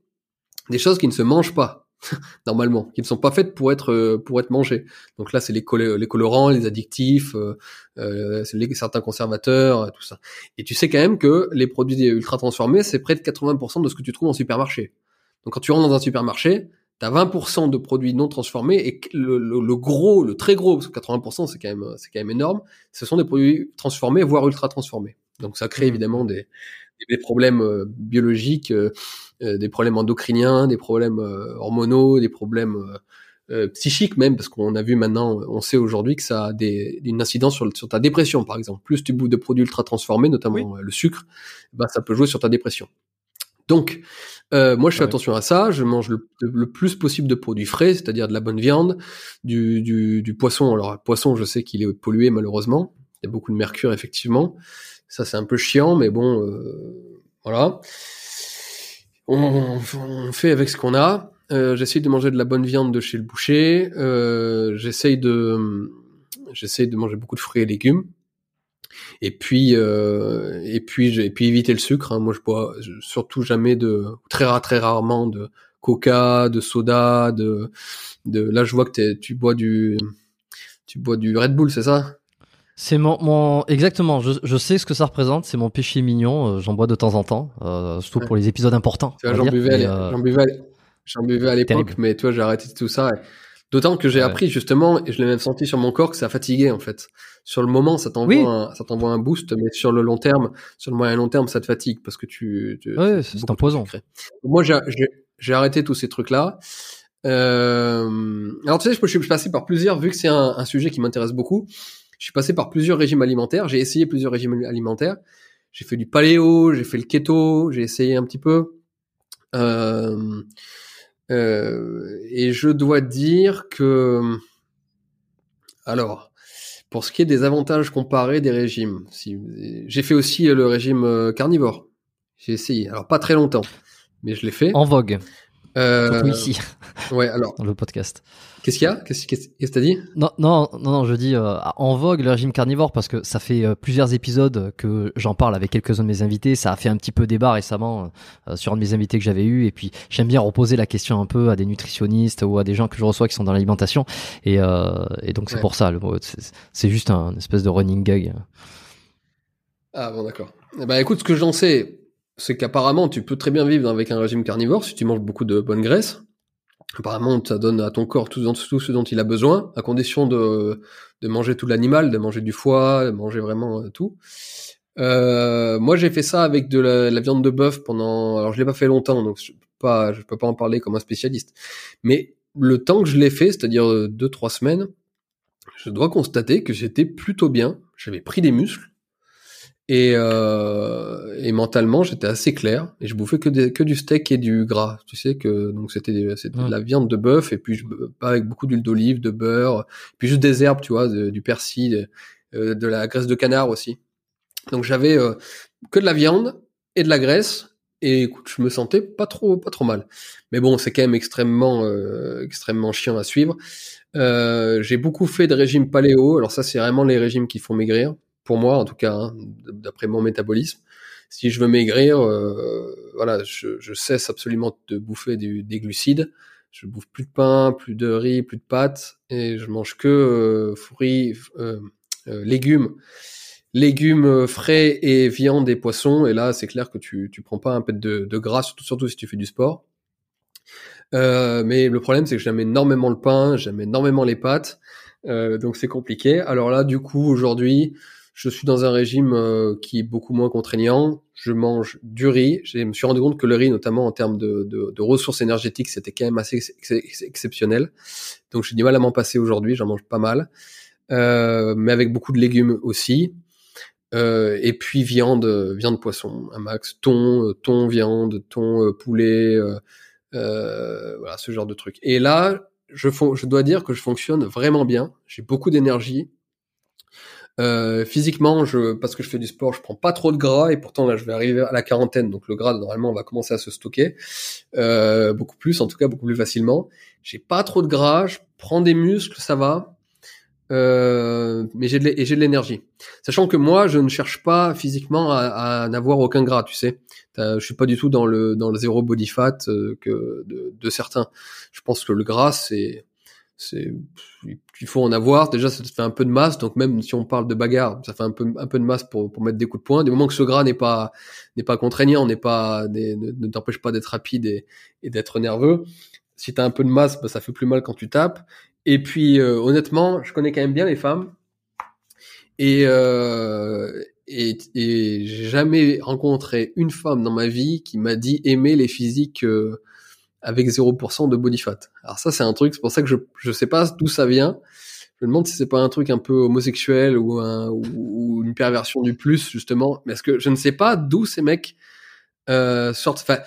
des choses qui ne se mangent pas. normalement, qui ne sont pas faites pour être euh, pour être mangées. Donc là, c'est les, les colorants, les addictifs, euh, euh les, certains conservateurs, euh, tout ça. Et tu sais quand même que les produits ultra transformés, c'est près de 80% de ce que tu trouves en supermarché. Donc quand tu rentres dans un supermarché, t'as 20% de produits non transformés et le, le, gros, le très gros, parce que 80% c'est quand même c'est quand même énorme, ce sont des produits transformés voire ultra transformés. Donc ça crée mmh. évidemment des des problèmes biologiques euh, des problèmes endocriniens, des problèmes euh, hormonaux, des problèmes euh, psychiques même, parce qu'on a vu maintenant, on sait aujourd'hui que ça a des, une incidence sur, sur, ta dépression, par exemple. Plus tu bouffes de produits ultra transformés, notamment le sucre, bah, ça peut jouer sur ta dépression. Donc, euh, moi, je fais attention à ça. Je mange le, le, plus possible de produits frais, c'est-à-dire de la bonne viande, du, du, du poisson. Alors, le poisson, je sais qu'il est pollué malheureusement. Il y a beaucoup de mercure, effectivement. Ça, c'est un peu chiant, mais bon, euh, voilà on, on, fait avec ce qu'on a. Euh, j'essaye de manger de la bonne viande de chez le boucher. Euh, j'essaye de j'essaye de manger beaucoup de fruits et légumes. Et puis euh, et puis et puis éviter le sucre. Hein. Moi, je bois surtout jamais de très rare très rarement de coca, de soda, de de. Là, je vois que tu bois du tu bois du Red Bull, c'est ça? C'est mon, mon, exactement. Je, je, sais ce que ça représente. C'est mon péché mignon. Euh, j'en bois de temps en temps, euh, surtout pour les épisodes importants. J'en buvais, euh... j'en buvais, à l'époque, mais toi, j'ai arrêté tout ça. D'autant que j'ai appris justement, et je l'ai même senti sur mon corps, que ça fatiguait en fait. Sur le moment, ça t'envoie, un, ça t'envoie un boost, mais sur le long terme, sur le moyen long terme, ça te fatigue parce que tu. tu ouais, c'est imposant. Moi, j'ai, j'ai arrêté tous ces trucs-là. Euh... Alors tu sais, je, je suis passé par plusieurs, vu que c'est un, un sujet qui m'intéresse beaucoup je suis passé par plusieurs régimes alimentaires, j'ai essayé plusieurs régimes alimentaires. J'ai fait du paléo, j'ai fait le keto, j'ai essayé un petit peu. Euh, et je dois dire que, alors, pour ce qui est des avantages comparés des régimes, si, j'ai fait aussi le régime euh, carnivore. J'ai essayé, alors pas très longtemps, mais je l'ai fait. En vogue. Euh, ici. Ouais, alors. Dans le podcast. Qu'est-ce qu'il y a? Qu'est-ce que t'as dit? Non, non, non, non, je dis euh, en vogue le régime carnivore parce que ça fait euh, plusieurs épisodes que j'en parle avec quelques-uns de mes invités. Ça a fait un petit peu débat récemment euh, sur un de mes invités que j'avais eu. Et puis j'aime bien reposer la question un peu à des nutritionnistes ou à des gens que je reçois qui sont dans l'alimentation. Et, et donc c'est pour ça. C'est juste un espèce de running gag. Ah bon, d'accord. Bah écoute, ce que j'en sais, c'est qu'apparemment tu peux très bien vivre avec un régime carnivore si tu manges beaucoup de bonne graisse. Apparemment, ça donne à ton corps tout, ce dont il a besoin, à condition de, de manger tout l'animal, de manger du foie, de manger vraiment euh, tout. Euh, moi, j'ai fait ça avec de la, viande de bœuf pendant. Alors, je l'ai pas fait longtemps, donc je peux pas, je peux pas en parler comme un spécialiste. Mais le temps que je l'ai fait, c'est-à-dire euh, deux trois semaines, je dois constater que j'étais plutôt bien. J'avais pris des muscles Et, euh, et mentalement, j'étais assez clair et je bouffais que, des, que du steak et du gras. Tu sais que donc c'était c'était de Mm. la viande de bœuf et puis je, pas avec beaucoup d'huile d'olive, de beurre, puis juste des herbes, tu vois, de- du persil, euh, de la graisse de canard aussi. Donc j'avais euh, que de la viande et de la graisse et écoute, je me sentais pas trop pas trop mal. Mais bon, c'est quand même extrêmement euh, extrêmement chiant à suivre. Euh, j'ai beaucoup fait de régimes paléo. Alors ça, c'est vraiment les régimes qui font maigrir, pour moi en tout cas, hein, d'après mon métabolisme. Si je veux maigrir, euh, voilà, je, je cesse absolument de bouffer du- des glucides. Je bouffe plus de pain, plus de riz, plus de pâtes, et je mange que euh, fruits, euh, euh, légumes, légumes euh, frais et viande et poissons. Et là, c'est clair que tu tu prends pas un peu de, de gras, surtout, surtout si tu fais du sport. Euh, mais le problème, c'est que j'aime énormément le pain, j'aime énormément les pâtes, donc c'est compliqué. Alors là, du coup, aujourd'hui, je suis dans un régime euh, qui est beaucoup moins contraignant. Je mange du riz. Je me suis rendu compte que le riz, notamment en termes de, ressources énergétiques, c'était quand même assez ex- ex- exceptionnel. Donc j'ai du mal à m'en passer aujourd'hui. J'en mange pas mal, euh, mais avec beaucoup de légumes aussi. Euh, et puis viande, viande poisson, un max, thon, euh, thon viande, thon euh, poulet. voilà, ce genre de truc. Et là, je, je dois dire que je fonctionne vraiment bien. J'ai beaucoup d'énergie. Euh, physiquement, je, parce que je fais du sport, je prends pas trop de gras et pourtant là, je vais arriver à la quarantaine, donc le gras normalement va commencer à se stocker euh, beaucoup plus, en tout cas beaucoup plus facilement. J'ai pas trop de gras, je prends des muscles, ça va, euh, mais j'ai de l'énergie. Sachant que moi, je ne cherche pas physiquement à, à n'avoir aucun gras, tu sais. Je suis pas du tout dans le dans le zéro body fat euh, que de, de certains. Je pense que le gras c'est c'est il faut en avoir. Déjà, ça fait un peu de masse. Donc même si on parle de bagarre, ça fait un peu un peu de masse pour pour mettre des coups de poing. Du moment que ce gras n'est pas n'est pas contraignant, n'est pas ne, ne t'empêche pas d'être rapide et, et d'être nerveux. Si t'as un peu de masse, bah, ça fait plus mal quand tu tapes. Et puis euh, honnêtement, je connais quand même bien les femmes. Et euh, et, et j'ai jamais rencontré une femme dans ma vie qui m'a dit aimer les physiques euh, avec 0% de body fat. Alors ça, c'est un truc, c'est pour ça que je je sais pas d'où ça vient. Je me demande si c'est pas un truc un peu homosexuel ou, ou, une perversion du plus justement. Mais que je ne sais pas d'où ces mecs euh, sortent. Enfin,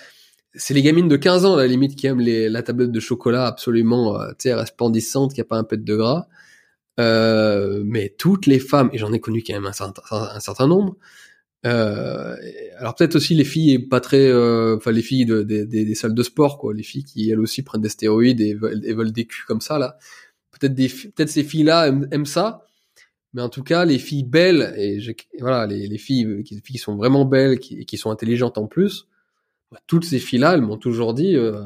c'est les gamines de 15 ans à la limite qui aiment les, la tablette de chocolat absolument, euh, resplendissante, qui a pas un pet de gras. Euh, mais toutes les femmes, et j'en ai connu quand même un certain nombre. Euh, alors peut-être aussi les filles pas très, euh, enfin les filles de, des- des- salles de sport quoi, les filles qui elles aussi prennent des stéroïdes et veulent, et veulent des culs comme ça là. Peut-être des, peut-être ces filles-là aiment, ça, mais en tout cas les filles belles et voilà les, les filles qui, les filles qui sont vraiment belles qui, et qui sont intelligentes en plus, bah, toutes ces filles-là elles m'ont toujours dit euh,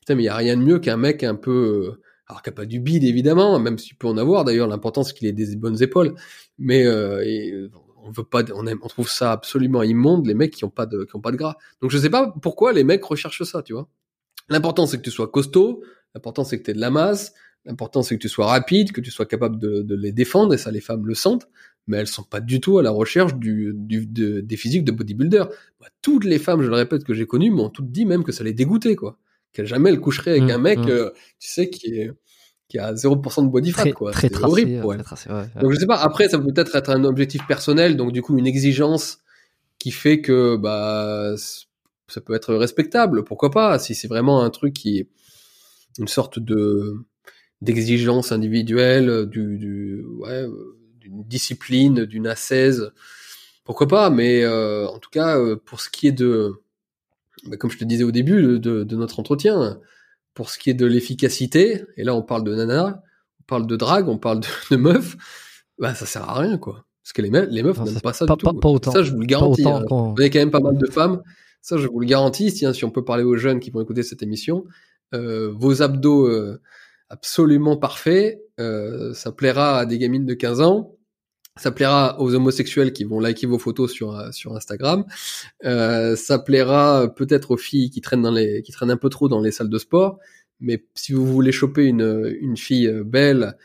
putain mais il y a rien de mieux qu'un mec un peu euh, alors qui a pas du bide évidemment, même s'il peut en avoir d'ailleurs, l'important c'est qu'il ait des bonnes épaules, mais euh, et, euh, on veut pas, on, aime, on trouve ça absolument immonde les mecs qui ont pas de, qui ont pas de gras. Donc je sais pas pourquoi les mecs recherchent ça, tu vois. L'important c'est que tu sois costaud, l'important c'est que tu aies de la masse, l'important c'est que tu sois rapide, que tu sois capable de, de les défendre et ça les femmes le sentent, mais elles sont pas du tout à la recherche du, du de- des physiques de bodybuilder. Moi, toutes les femmes, je le répète que j'ai connues, m'ont toutes dit même que ça les dégoûtait quoi, qu'elles jamais elles coucheraient avec Mmh, un mec, mmh. euh, tu sais qui est qui a 0% de body fat Très, quoi. très C'est tracé. horrible très tracé, ouais, ouais. Donc je sais pas. Après, ça peut peut-être être un objectif personnel, donc du coup une exigence qui fait que bah ça peut être respectable. Pourquoi pas Si c'est vraiment un truc qui est une sorte de d'exigence individuelle, du, du ouais, d'une discipline, d'une ascèse, pourquoi pas Mais euh, en tout cas, euh, pour ce qui est de, bah, comme je te disais au début de, de- de notre entretien, pour ce qui est de l'efficacité, et là on parle de nana, on parle de drague, on parle de, de meufs, bah ça sert à rien quoi. Parce que les, meufs, les meufs Non, n'aiment pas ça pas- du tout. pas- pas autant. Ça je vous le Pas garantis. autant hein. On est quand même pas mal de femmes. Ça je vous le garantis. Si on peut parler aux jeunes qui vont écouter cette émission, euh, vos abdos euh, absolument parfaits, euh, ça plaira à des gamines de 15 ans. Ça plaira aux homosexuels qui vont liker vos photos sur euh, sur Instagram. Euh, ça plaira peut-être aux filles qui traînent dans les qui traînent un peu trop dans les salles de sport. Mais si vous voulez choper une une fille euh, belle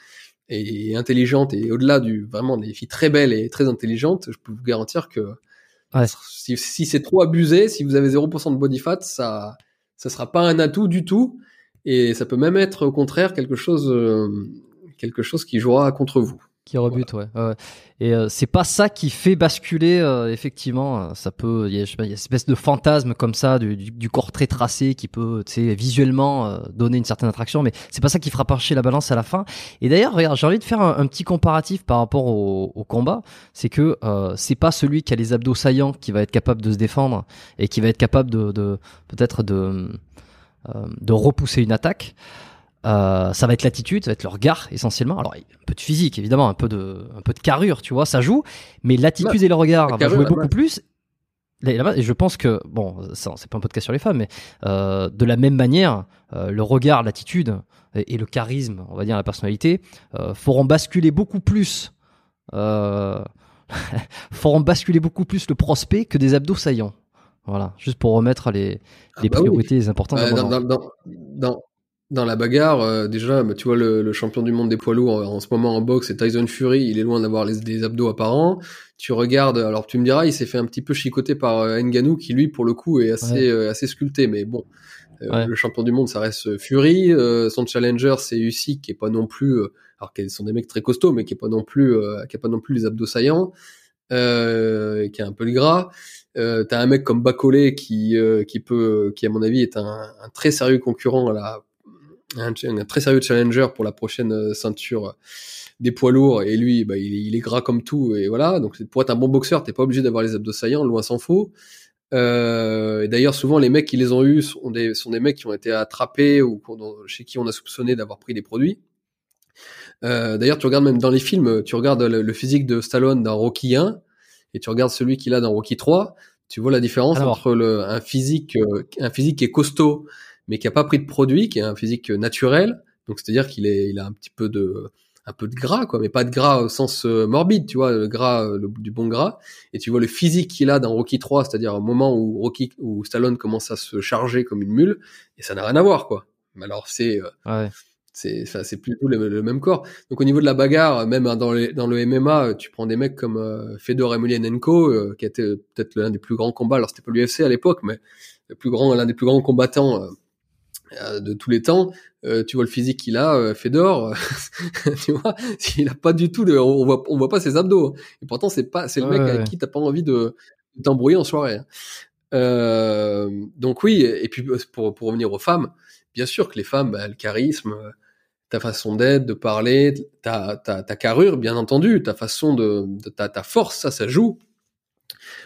et intelligente et au-delà du vraiment des filles très belles et très intelligentes, je peux vous garantir que Ouais. si, si c'est trop abusé, si vous avez 0% de body fat, ça ça sera pas un atout du tout et ça peut même être au contraire quelque chose euh, quelque chose qui jouera contre vous. Qui rebute, ouais. ouais. Et euh, c'est pas ça qui fait basculer, euh, effectivement. euh, Ça peut, il y y a une espèce de fantasme comme ça du, du, du corps très tracé qui peut, tu sais, visuellement euh, donner une certaine attraction, mais c'est pas ça qui fera pencher la balance à la fin. Et d'ailleurs, regarde, j'ai envie de faire un, un petit comparatif par rapport au, au combat. C'est que euh, c'est pas celui qui a les abdos saillants qui va être capable de se défendre et qui va être capable de, de peut-être de euh, de repousser une attaque. Euh, ça va être l'attitude, ça va être le regard essentiellement. Alors un peu de physique évidemment, un peu de, un peu de carrure, tu vois, ça joue. Mais l'attitude et le regard va carrure, jouer beaucoup plus. Et je pense que bon, c'est pas un podcast sur les femmes, mais euh, de la même manière, euh, le regard, l'attitude et, et le charisme, on va dire la personnalité, feront basculer beaucoup plus, feront basculer beaucoup plus le prospect que des abdos saillants. Voilà, juste pour remettre les, Ah bah oui. priorités les importantes. Euh, dans dans. Dans, la bagarre, euh, déjà, bah, tu vois, le, le champion du monde des poids lourds euh, en ce moment en boxe, c'est Tyson Fury. Il est loin d'avoir les, des abdos apparents. Tu regardes, alors tu me diras, il s'est fait un petit peu chicoter par euh, qui lui, pour le coup, est assez, Ouais. euh, assez sculpté. Mais bon, euh, Ouais. le champion du monde, ça reste Fury. Euh, son challenger, c'est Usyk, qui est pas non plus, euh, alors qu'ils sont des mecs très costauds, mais qui est pas non plus, euh, qui a pas non plus les abdos saillants, euh, qui a un peu de gras. Euh, t'as un mec comme Bacolé qui euh, qui peut qui à mon avis est un, un très sérieux concurrent à la un, un très sérieux challenger pour la prochaine euh, ceinture des poids lourds. Et lui bah, il, est- il est gras comme tout. Et voilà. Donc pour être un bon boxeur t'es pas obligé d'avoir les abdos saillants loin s'en faut. Euh, et d'ailleurs souvent les mecs qui les ont eus sont des sont des mecs qui ont été attrapés ou chez qui on a soupçonné d'avoir pris des produits. Euh, d'ailleurs tu regardes même dans les films tu regardes le, le physique de Stallone dans Rocky 1 et tu regardes celui qu'il a dans Rocky 3 tu vois la différence Alors. entre le, un physique euh, un physique qui est costaud mais qui a pas pris de produit qui est un physique naturel donc c'est-à-dire qu'il est il a un petit peu de un peu de gras quoi mais pas de gras au sens euh, morbide tu vois le gras euh, le- du bon gras et tu vois le physique qu'il a dans Rocky 3 c'est-à-dire au moment où Rocky où Stallone commence à se charger comme une mule et ça n'a rien à voir quoi mais alors c'est euh, Ouais. c'est enfin, c'est plus le, le même corps. Donc au niveau de la bagarre, même hein, dans, les, dans le MMA, tu prends des mecs comme euh, Fedor Emelianenko, euh, qui était peut-être l'un des plus grands combats. Alors c'était pas l'UFC à l'époque, mais le plus grand, l'un des plus grands combattants euh, de tous les temps. Euh, tu vois le physique qu'il a, euh, Fedor. euh, tu vois, il a pas du tout de, on voit, on voit pas ses abdos. hein. Et pourtant c'est pas, c'est le Ouais, mec ouais. avec qui t'as pas envie de, de t'embrouiller en soirée. hein. Euh, donc oui, et puis pour, pour revenir aux femmes, bien sûr que les femmes, bah, le charisme, euh, ta façon d'être, de parler, ta, ta, ta carrure, bien entendu, ta façon de, de ta, ta force, ça, ça joue.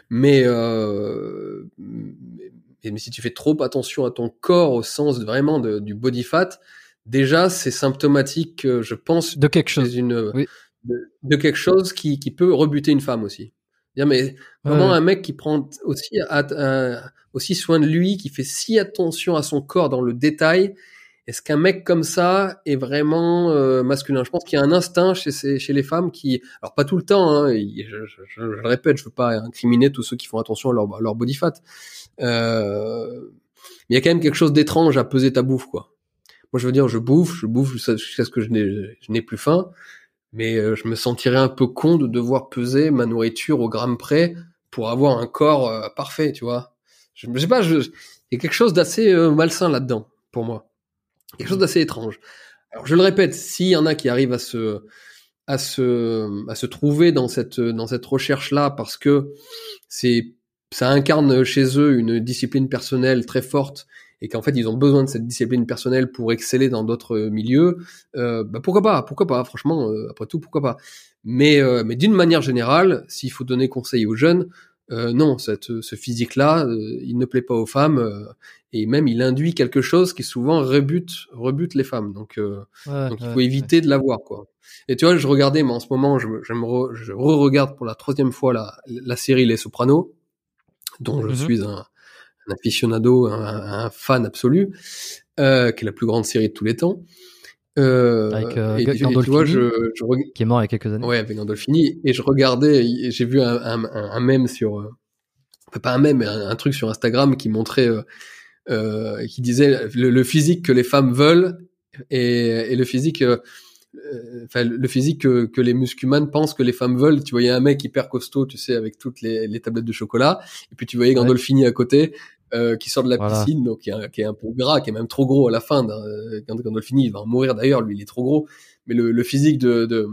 Mais, euh, mais, si tu fais trop attention à ton corps au sens de- vraiment de- du body fat, déjà c'est symptomatique, euh, je pense, De quelque chose. une Oui. de, de quelque chose qui, qui peut rebuter une femme aussi. Mais Ouais. un mec qui prend aussi euh, aussi soin de lui, qui fait si attention à son corps dans le détail, est-ce qu'un mec comme ça est vraiment euh, masculin? Je pense qu'il y a un instinct chez, ces- chez les femmes qui, alors pas tout le temps, hein, je, je- je- je le répète, je veux pas incriminer tous ceux qui font attention à leur, à leur body fat, euh, il y a quand même quelque chose d'étrange à peser ta bouffe, quoi. Moi, je veux dire, je bouffe, je bouffe jusqu'à ce que je n'ai plus faim, mais euh, je me sentirais un peu con de devoir peser ma nourriture au gramme près pour avoir un corps euh, parfait, tu vois. Je, sais pas, il y a quelque chose d'assez euh, malsain là-dedans, pour moi. Quelque chose d'assez étrange. Alors, je le répète, s'il y en a qui arrivent à se, à se, à se trouver dans cette, dans cette recherche-là parce que c'est, ça incarne chez eux une discipline personnelle très forte et qu'en fait ils ont besoin de cette discipline personnelle pour exceller dans d'autres milieux, euh, bah pourquoi pas, pourquoi pas, franchement, euh, après tout, pourquoi pas. Mais, euh, mais d'une manière générale, s'il faut donner conseil aux jeunes, euh, non, cette, ce physique-là, euh, il ne plaît pas aux femmes euh, et même il induit quelque chose qui souvent rebute, rebute les femmes. Donc, euh, Ouais, donc il ouais, faut éviter de l'avoir, quoi. Et tu vois, je regardais, mais en ce moment, je, je me re- je re-regarde pour la troisième fois la, la série Les Sopranos, dont je Mhm. suis un, un aficionado, un, un fan absolu, euh, qui est la plus grande série de tous les temps. Euh, Avec, euh, et, tu- et tu Gandolfini. vois, je, je reg- Qui est mort il y a quelques années. Ouais, avec Gandolfini. Et je regardais, j'ai vu un, un, un, un mème sur, euh, enfin, pas un mème, mais un, truc sur Instagram qui montrait, euh, euh, qui disait le, le physique que les femmes veulent et, et le physique, enfin le physique que, que les muscumanes pensent que les femmes veulent. Tu voyais un mec hyper costaud, tu sais, avec toutes les, les tablettes de chocolat, et puis tu voyais Gandolfini à côté. Euh, qui sort de la Voilà. piscine, donc qui est, qui est un peu gras, qui est même trop gros à la fin. Gand- Gandolfini, il va en mourir d'ailleurs, lui, il est trop gros. Mais le, le physique de, de,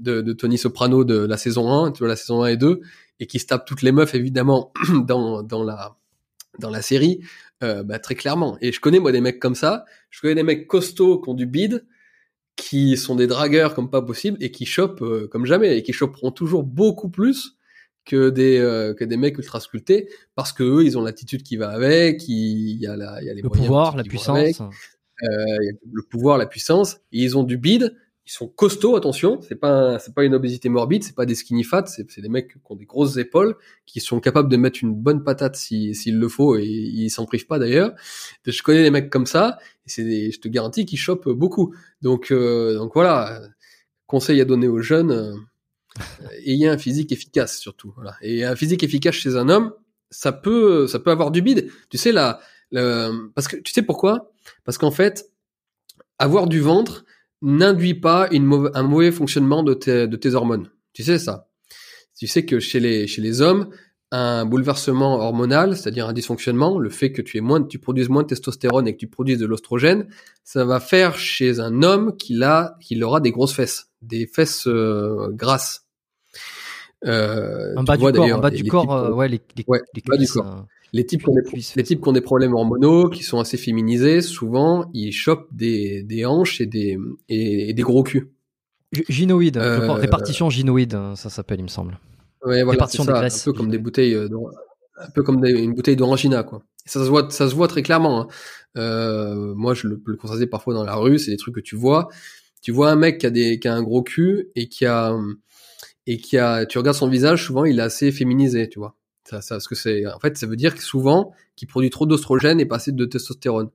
de, de Tony Soprano de la saison 1, tu vois la saison 1 et 2, et qui se tape toutes les meufs évidemment dans dans la dans la série, euh, bah, très clairement. Et je connais moi des mecs comme ça. Je connais des mecs costauds qui ont du bide, qui sont des dragueurs comme pas possible et qui chopent euh, comme jamais et qui choperont toujours beaucoup plus que des euh, que des mecs ultra sculptés parce que eux ils ont l'attitude qui va avec, il y a la il y a les Le pouvoir, la avec, puissance. euh, le pouvoir, la puissance, et ils ont du bide. Ils sont costauds, attention. C'est pas c'est pas une obésité morbide, c'est pas des skinny fat, c'est c'est des mecs qui ont des grosses épaules, qui sont capables de mettre une bonne patate si s'il le faut et ils s'en privent pas d'ailleurs. Je connais des mecs comme ça, et c'est je te garantis qu'ils chopent beaucoup. Donc euh, donc voilà, conseil à donner aux jeunes. euh, ayez un physique efficace surtout. Voilà. Et un physique efficace chez un homme, ça peut, ça peut avoir du bide. Tu sais là, parce que tu sais pourquoi? Parce qu'en fait, avoir du ventre n'induit pas une mauva- un mauvais fonctionnement de tes, de tes hormones. Tu sais ça Tu sais que chez les chez les hommes, un bouleversement hormonal, c'est-à-dire un dysfonctionnement, le fait que tu aies moins, tu produises moins de testostérone et que tu produises de l'ostrogène, ça va faire chez un homme qu'il a, qu'il aura des grosses fesses, des fesses euh, grasses. Euh, En bas vois du corps, en bas les- du les corps, types, euh, ouais, les, les, ouais, les bas du cuisses, corps. euh, les types qui ont des, les types qui ont des problèmes hormonaux, qui sont assez féminisés, souvent ils chopent des, des hanches et des et, et des gros culs. G- Gynoïde, je Euh, crois. répartition gynoïde, euh, ça s'appelle, il me semble. Ouais, voilà, Répartition des ça, graisses, un peu comme des bouteilles, euh, un peu comme des- une bouteille d'orangina, quoi. Et ça se voit, ça se voit très clairement. hein. Euh, moi, je le peux le constater parfois dans la rue, c'est des trucs que tu vois. Tu vois un mec qui a des, qui a un gros cul et qui a, et qui a, tu regardes son visage, souvent il est assez féminisé, tu vois. Ça, ça, parce que c'est, en fait, ça veut dire que souvent, qu'il produit trop d'ostrogène et pas assez de testostérone.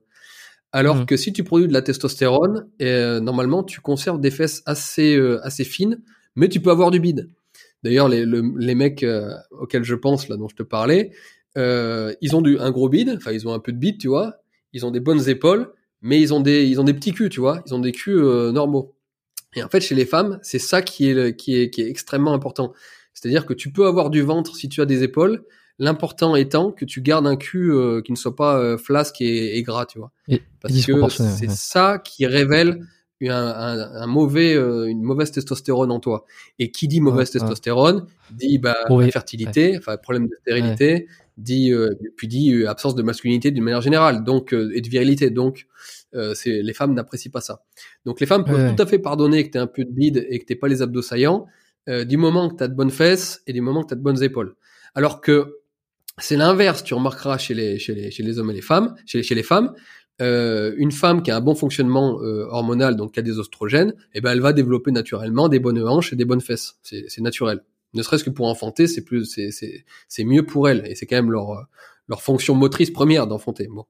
Alors Mhm. que si tu produis de la testostérone, euh, normalement, tu conserves des fesses assez, euh, assez fines, mais tu peux avoir du bide. D'ailleurs, les, le- les mecs euh, auxquels je pense, là, dont je te parlais, euh, ils ont du, un gros bide, enfin, ils ont un peu de bide, tu vois. Ils ont des bonnes épaules, mais ils ont des, ils ont des petits culs, tu vois. Ils ont des culs euh, normaux. Et en fait, chez les femmes, c'est ça qui est, le- qui est, qui est extrêmement important. C'est-à-dire que tu peux avoir du ventre si tu as des épaules. L'important étant que tu gardes un cul euh, qui ne soit pas euh, flasque et, et gras, tu vois. Et- Parce que c'est ouais. ça qui révèle un, un- un mauvais, euh, une mauvaise testostérone en toi. Et qui dit mauvaise Ouais, ouais. testostérone dit bah, Oui, infertilité, enfin problème de stérilité, dit euh, puis dit euh, absence de masculinité d'une manière générale, donc euh, et de virilité. Donc euh, c'est les femmes n'apprécient pas ça. Donc les femmes peuvent Ouais. tout à fait pardonner que tu aies un peu de bide et que t'aies pas les abdos saillants euh, du moment que tu as de bonnes fesses et du moment que tu as de bonnes épaules. Alors que c'est l'inverse, tu remarqueras chez les, chez les, chez les hommes et les femmes, chez, chez les femmes, euh, une femme qui a un bon fonctionnement euh, hormonal, donc qui a des oestrogènes, eh ben elle va développer naturellement des bonnes hanches et des bonnes fesses. C'est naturel. Ne serait-ce que pour enfanter, c'est plus, c'est c'est c'est mieux pour elles et c'est quand même leur leur fonction motrice première d'enfanter. Bon.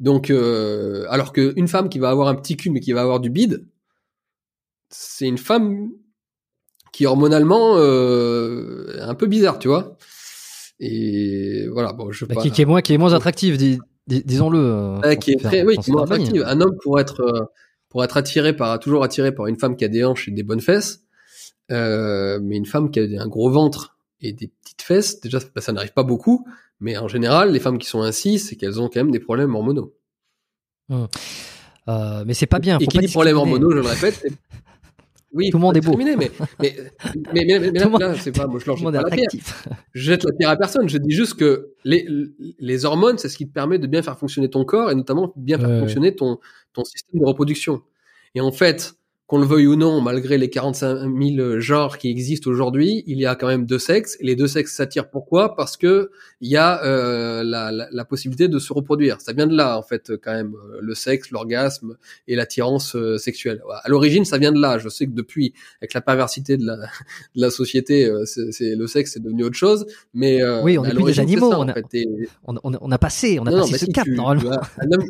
Donc, euh, alors que une femme qui va avoir un petit cul mais qui va avoir du bide, c'est une femme qui hormonalement euh, est un peu bizarre, tu vois. Et voilà, bon, je Bah, pas- qui, qui est moins, qui est moins attractive, dis- disons-le. euh, pour qui est très, oui, qui attractive. Un homme pour être, euh, pour être attiré par, toujours attiré par une femme qui a des hanches et des bonnes fesses, euh, mais une femme qui a un gros ventre et des petites fesses, déjà, bah, ça n'arrive pas beaucoup, mais en général, les femmes qui sont ainsi, c'est qu'elles ont quand même des problèmes hormonaux. Euh, mais c'est pas bien. et faut qui pas dit problème hormonaux, je le répète, oui, Tout le monde est beau. Mais, mais, mais, mais, là, c'est pas, moi, je leur jette pas la pierre. attractif. Je jette la pierre à personne. Je dis juste que les, les hormones, c'est ce qui te permet de bien faire fonctionner ton corps et notamment bien faire fonctionner ton, ton système de reproduction. Et en fait, qu'on le veuille ou non, malgré les 45 000 genres qui existent aujourd'hui, il y a quand même deux sexes. Et les deux sexes s'attirent. Pourquoi? Parce que il y a euh, la, la, la possibilité de se reproduire. Ça vient de là, en fait, quand même, euh, le sexe, l'orgasme et l'attirance euh, sexuelle. À l'origine, ça vient de là. Je sais que depuis, avec la perversité de la, de la société, euh, c'est le sexe est devenu autre chose. Mais euh, Oui, on à est plus des animaux, ça, on en a- fait. Et- On, on a- on a passé, on a non, passé ce si, cap tu- normalement. tu vois, un, homme,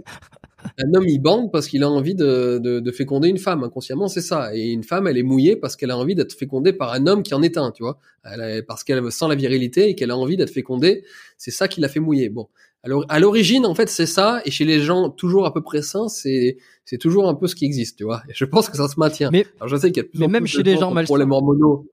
un homme, il bande parce qu'il a envie de, de, de féconder une femme. Inconsciemment, c'est ça. Et une femme, elle est mouillée parce qu'elle a envie d'être fécondée par un homme qui en est un, tu vois. Elle a- parce qu'elle sent la virilité et qu'elle a envie d'être fécondée. C'est ça qui l'a fait mouiller. Bon. Alors, à l'origine, en fait, c'est ça. Et chez les gens toujours à peu près sains, c'est, c'est toujours un peu ce qui existe, tu vois. Et je pense que ça se maintient. Mais- Alors, je sais qu'il y a de plus mais en même plus chez les gens malsains. problèmes hormonaux.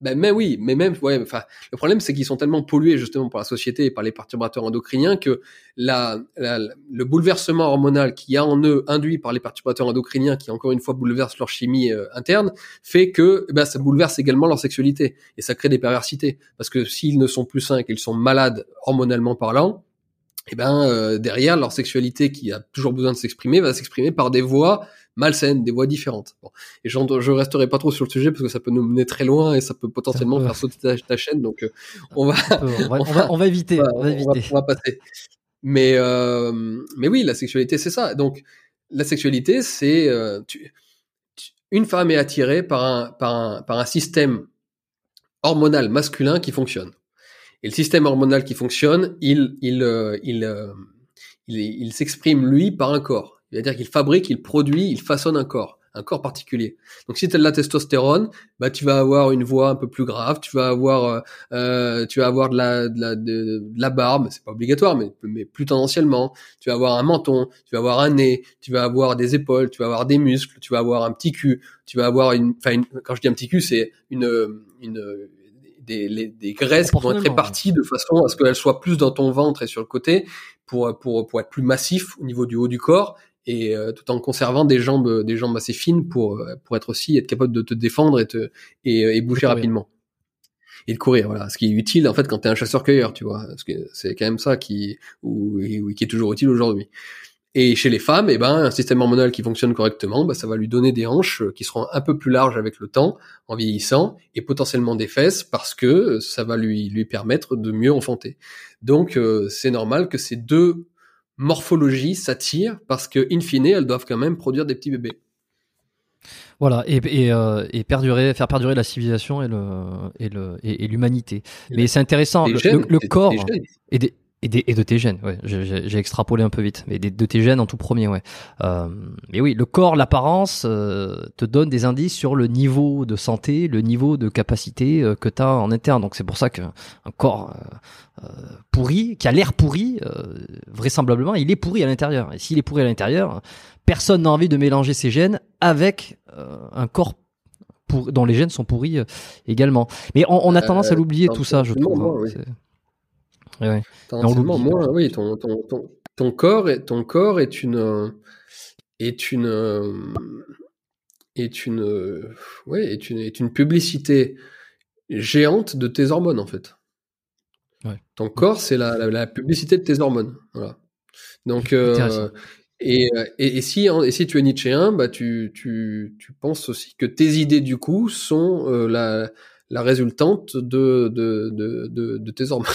Ben, mais oui, mais même, ouais, enfin, le problème, c'est qu'ils sont tellement pollués, justement, par la société et par les perturbateurs endocriniens que la, la- le bouleversement hormonal qu'il y a en eux, induit par les perturbateurs endocriniens, qui encore une fois bouleversent leur chimie euh, interne, fait que, ben, ça bouleverse également leur sexualité. Et ça crée des perversités. Parce que s'ils ne sont plus sains et qu'ils sont malades hormonalement parlant, eh ben, euh, derrière, leur sexualité qui a toujours besoin de s'exprimer va s'exprimer par des voies malsaines, des voies différentes. Bon. Et j'en- je resterai pas trop sur le sujet parce que ça peut nous mener très loin et ça peut potentiellement faire sauter ta, ta chaîne. Donc, euh, on va, On va, on va- on va éviter. on va, On va on va- éviter. on va passer. Mais, euh, mais oui, la sexualité, c'est ça. Donc, la sexualité, c'est euh, une femme est attirée par un, par un, par un système hormonal masculin qui fonctionne. Et le système hormonal qui fonctionne, il, il, il, euh, il, il s'exprime lui par un corps. C'est-à-dire qu'il fabrique, il produit, il façonne un corps, un corps particulier. Donc si tu as de la testostérone, bah tu vas avoir une voix un peu plus grave, tu vas avoir, euh, euh, tu vas avoir de la, de la, de, de la barbe, c'est pas obligatoire, mais, mais plus tendanciellement. Tu vas avoir un menton, tu vas avoir un nez, tu vas avoir des épaules, tu vas avoir des muscles, tu vas avoir un petit cul, tu vas avoir une, enfin quand je dis un petit cul, c'est une, une des, les- des graisses qui vont être réparties de façon à ce qu'elles soient plus dans ton ventre et sur le côté pour, pour, pour être plus massif au niveau du haut du corps et euh, tout en conservant des jambes, des jambes assez fines pour, euh, pour être aussi être capable de te défendre et, te, et, et bouger rapidement. Et de courir, voilà. Ce qui est utile, en fait, quand t'es un chasseur-cueilleur, tu vois. Parce que c'est quand même ça qui, ou, ou qui est toujours utile aujourd'hui. Et chez les femmes, eh ben, un système hormonal qui fonctionne correctement, bah, ça va lui donner des hanches euh, qui seront un peu plus larges avec le temps, en vieillissant, et potentiellement des fesses parce que ça va lui, lui permettre de mieux enfanter. Donc, euh, c'est normal que ces deux morphologies s'attirent parce que, in fine, elles doivent quand même produire des petits bébés. Voilà, et, et, euh, et perdurer, faire perdurer la civilisation et le et le et, l'humanité. Mais c'est intéressant, le, gènes, le- le des- corps des et des et, des, et de tes gènes, ouais. J'ai- extrapolé un peu vite, mais des, de tes gènes en tout premier, ouais. Euh, mais oui, le corps, l'apparence euh, te donne des indices sur le niveau de santé, le niveau de capacité euh, que tu as en interne. Donc c'est pour ça qu'un un corps euh, euh, pourri, qui a l'air pourri, euh, vraisemblablement, il est pourri à l'intérieur. Et s'il est pourri à l'intérieur, personne n'a envie de mélanger ses gènes avec euh, un corps pour, dont les gènes sont pourris également. Mais on, on a tendance à l'oublier tout ça, je trouve. hein. oui. Ouais, l'oublie. moins, oui, ton, ton, ton, ton corps est, ton corps est une, est une, est une, ouais, est une, est une publicité géante de tes hormones, en fait. Ouais. Ton corps, c'est la, la, la publicité de tes hormones. Voilà. Donc, euh, et, euh, et, et si, et si tu es nietzschéen, bah, tu, tu, tu penses aussi que tes idées, du coup, sont euh, la, la résultante de, de, de, de, de tes hormones.